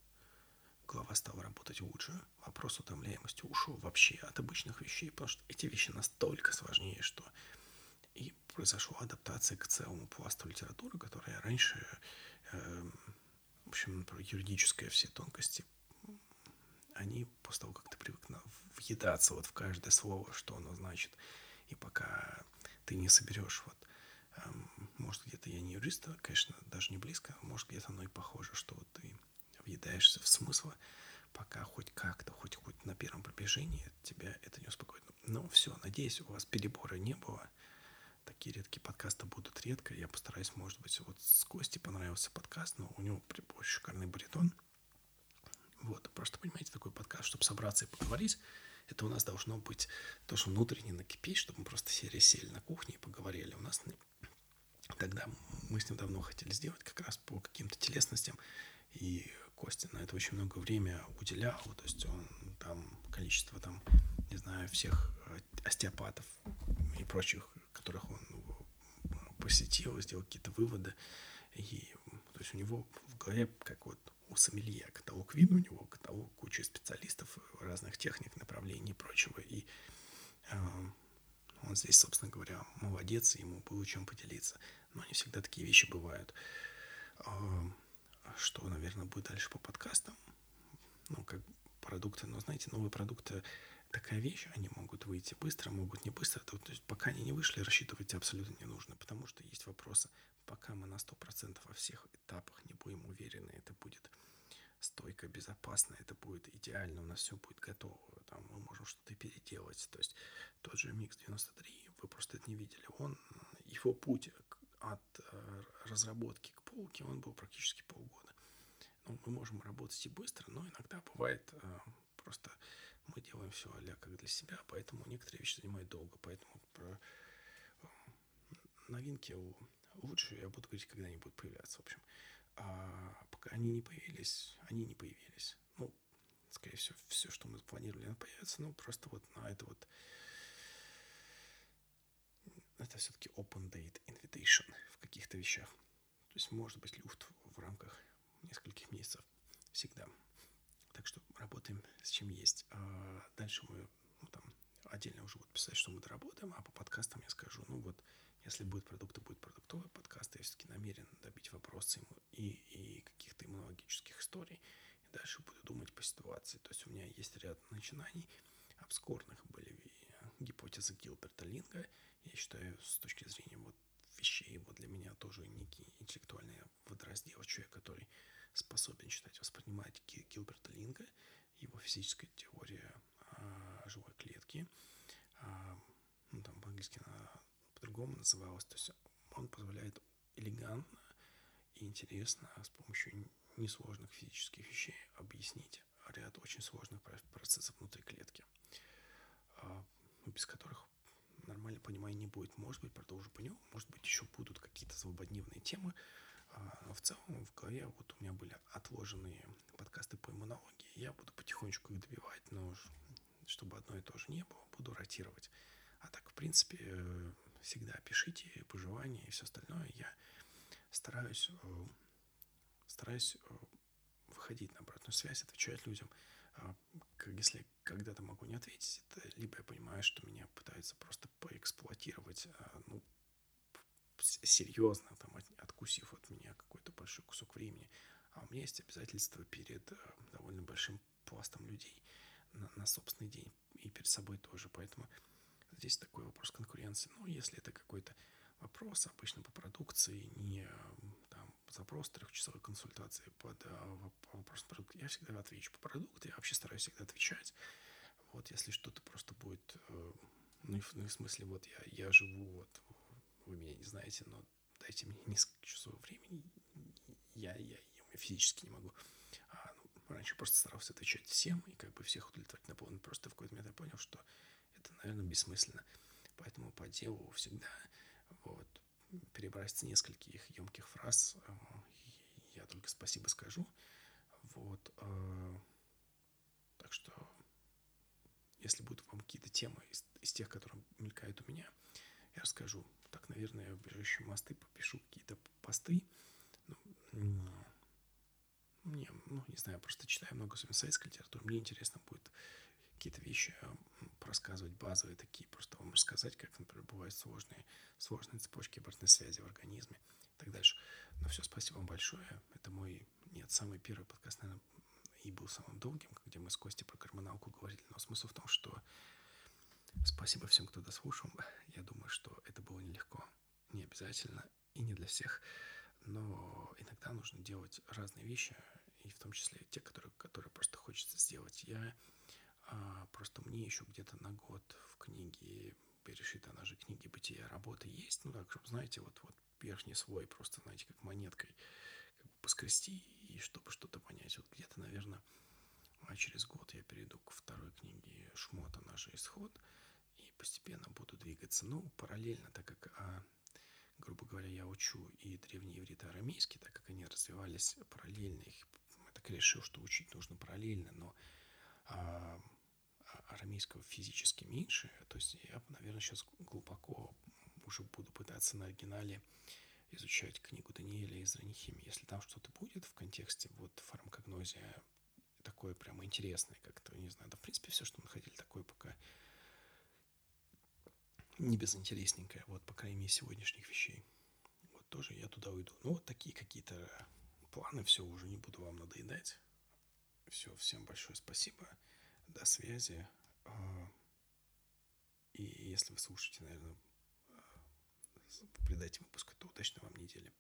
Голова стала работать лучше, вопрос утомляемости ушел вообще от обычных вещей, потому что эти вещи настолько сложнее, что и произошла адаптация к целому пласту литературы, которая раньше, э, в общем, про юридические все тонкости, они после того, как ты привык въедаться вот в каждое слово, что оно значит, и пока ты не соберешь вот э, может, где-то я не юрист, а, конечно, даже не близко, может, где-то оно и похоже, что вот ты въедаешься в смысл, пока хоть как-то, хоть хоть на первом пробежении тебя это не успокоит. Но все, надеюсь, у вас перебора не было такие редкие подкасты будут редко. Я постараюсь, может быть, вот с Костей понравился подкаст, но у него очень шикарный баритон. Вот, просто, понимаете, такой подкаст, чтобы собраться и поговорить, это у нас должно быть то, что внутренне накипеть, чтобы мы просто сели, сели на кухне и поговорили. У нас тогда мы с ним давно хотели сделать как раз по каким-то телесностям, и Костя на это очень много времени уделял, то есть он там количество там, не знаю, всех э, остеопатов и прочих которых он ну, посетил, сделал какие-то выводы. И, то есть у него в голове, как вот сомелье, каталог вин, у него каталог куча специалистов разных техник, направлений и прочего. И э, он здесь, собственно говоря, молодец, ему было чем поделиться. Но не всегда такие вещи бывают. Э, что, наверное, будет дальше по подкастам? Ну, как продукты, но, знаете, новые продукты такая вещь, они могут выйти быстро, могут не быстро. То, то есть пока они не вышли, рассчитывать абсолютно не нужно, потому что есть вопросы. Пока мы на 100% во всех этапах не будем уверены, это будет стойко, безопасно, это будет идеально, у нас все будет готово, там мы можем что-то переделать. То есть тот же Mix 93, вы просто это не видели, он, его путь от э, разработки к полке, он был практически полгода. Ну, мы можем работать и быстро, но иногда бывает э, Просто мы делаем все а как для себя, поэтому некоторые вещи занимают долго. Поэтому про э, новинки лучше я буду говорить, когда они будут появляться. В общем, а пока они не появились, они не появились. Ну, скорее всего, все, что мы планировали, оно появится. Ну, просто вот на это вот это все-таки open date invitation в каких-то вещах. То есть может быть люфт в рамках нескольких месяцев всегда. Так что работаем с чем есть. А дальше мы ну, там, отдельно уже буду писать, что мы доработаем, а по подкастам я скажу, ну вот, если будет продукт, то будет продуктовый подкаст. Я все-таки намерен добить вопросы и, и каких-то иммунологических историй. И дальше буду думать по ситуации. То есть у меня есть ряд начинаний, обскорных были гипотезы Гилберта Линга. Я считаю, с точки зрения вот вещей, вот для меня тоже некий интеллектуальный водораздел, человек, который способен читать, воспринимать Гилберта Линга, его физическая теория а, живой клетки, а, ну, там по-английски она по-другому называлась, то есть он позволяет элегантно и интересно с помощью несложных физических вещей объяснить ряд очень сложных процессов внутри клетки, а, без которых нормальное понимание не будет. Может быть, продолжу по нему, может быть, еще будут какие-то злободневные темы, а, но в целом в голове вот у меня были отложенные подкасты по иммунологии. Я буду потихонечку их добивать, но чтобы одно и то же не было, буду ротировать. А так, в принципе, всегда пишите пожелания и все остальное. Я стараюсь, э, стараюсь э, выходить на обратную связь, отвечать людям. А, если когда-то могу не ответить, это либо я понимаю, что меня пытаются просто поэксплуатировать, а, ну, серьезно, там, откусив от меня какой-то большой кусок времени. А у меня есть обязательства перед э, довольно большим пластом людей на, на собственный день и перед собой тоже. Поэтому здесь такой вопрос конкуренции. Ну, если это какой-то вопрос, обычно по продукции, не там, запрос трехчасовой консультации под э, по вопросу продукта, я всегда отвечу по продукту, я вообще стараюсь всегда отвечать. Вот если что-то просто будет, э, ну, в, ну, в смысле, вот я, я живу, вот вы меня не знаете, но дайте мне несколько часов времени, я, я, я физически не могу. А, ну, раньше просто старался отвечать всем и как бы всех удовлетворить на полный. Просто в какой-то момент я понял, что это, наверное, бессмысленно. Поэтому по делу всегда вот, перебрать нескольких емких фраз э, я только спасибо скажу. Вот. Э, так что, если будут вам какие-то темы из, из тех, которые мелькают у меня, я расскажу. Так, наверное, в ближайшие мосты попишу какие-то посты. Ну, мне, ну, не знаю, просто читаю много советской литературы. Мне интересно будет какие-то вещи рассказывать, базовые такие, просто вам рассказать, как, например, бывают сложные, сложные цепочки обратной связи в организме и так дальше. Но все, спасибо вам большое. Это мой, нет, самый первый подкаст, наверное, и был самым долгим, где мы с Костей про гормоналку говорили. Но смысл в том, что спасибо всем, кто дослушал. Я думаю, что это было нелегко, не обязательно и не для всех. Но иногда нужно делать разные вещи, и в том числе те, которые, которые просто хочется сделать. Я а, просто мне еще где-то на год в книге перешита, она же книги бытия работы есть. Ну так, чтобы, знаете, вот, вот верхний слой просто, знаете, как монеткой как бы поскрести, и чтобы что-то понять. Вот где-то, наверное, а через год я перейду к второй книге Шмота «Наш исход» и постепенно буду двигаться. Ну, параллельно, так как, а, грубо говоря, я учу и древний иврит, и арамейский, так как они развивались параллельно, их, я так решил, что учить нужно параллельно, но а, арамейского физически меньше, то есть я, наверное, сейчас глубоко уже буду пытаться на оригинале изучать книгу Даниэля из Ранихимии. Если там что-то будет в контексте вот фармакогнозия такое прямо интересное, как-то, не знаю, да, в принципе, все, что мы находили, такое пока не безинтересненькое, вот, по крайней мере, сегодняшних вещей. Вот тоже я туда уйду. Ну, вот такие какие-то планы, все, уже не буду вам надоедать. Все, всем большое спасибо. До связи. Если вы слушаете, наверное, а, придайте выпуску, то удачной вам недели.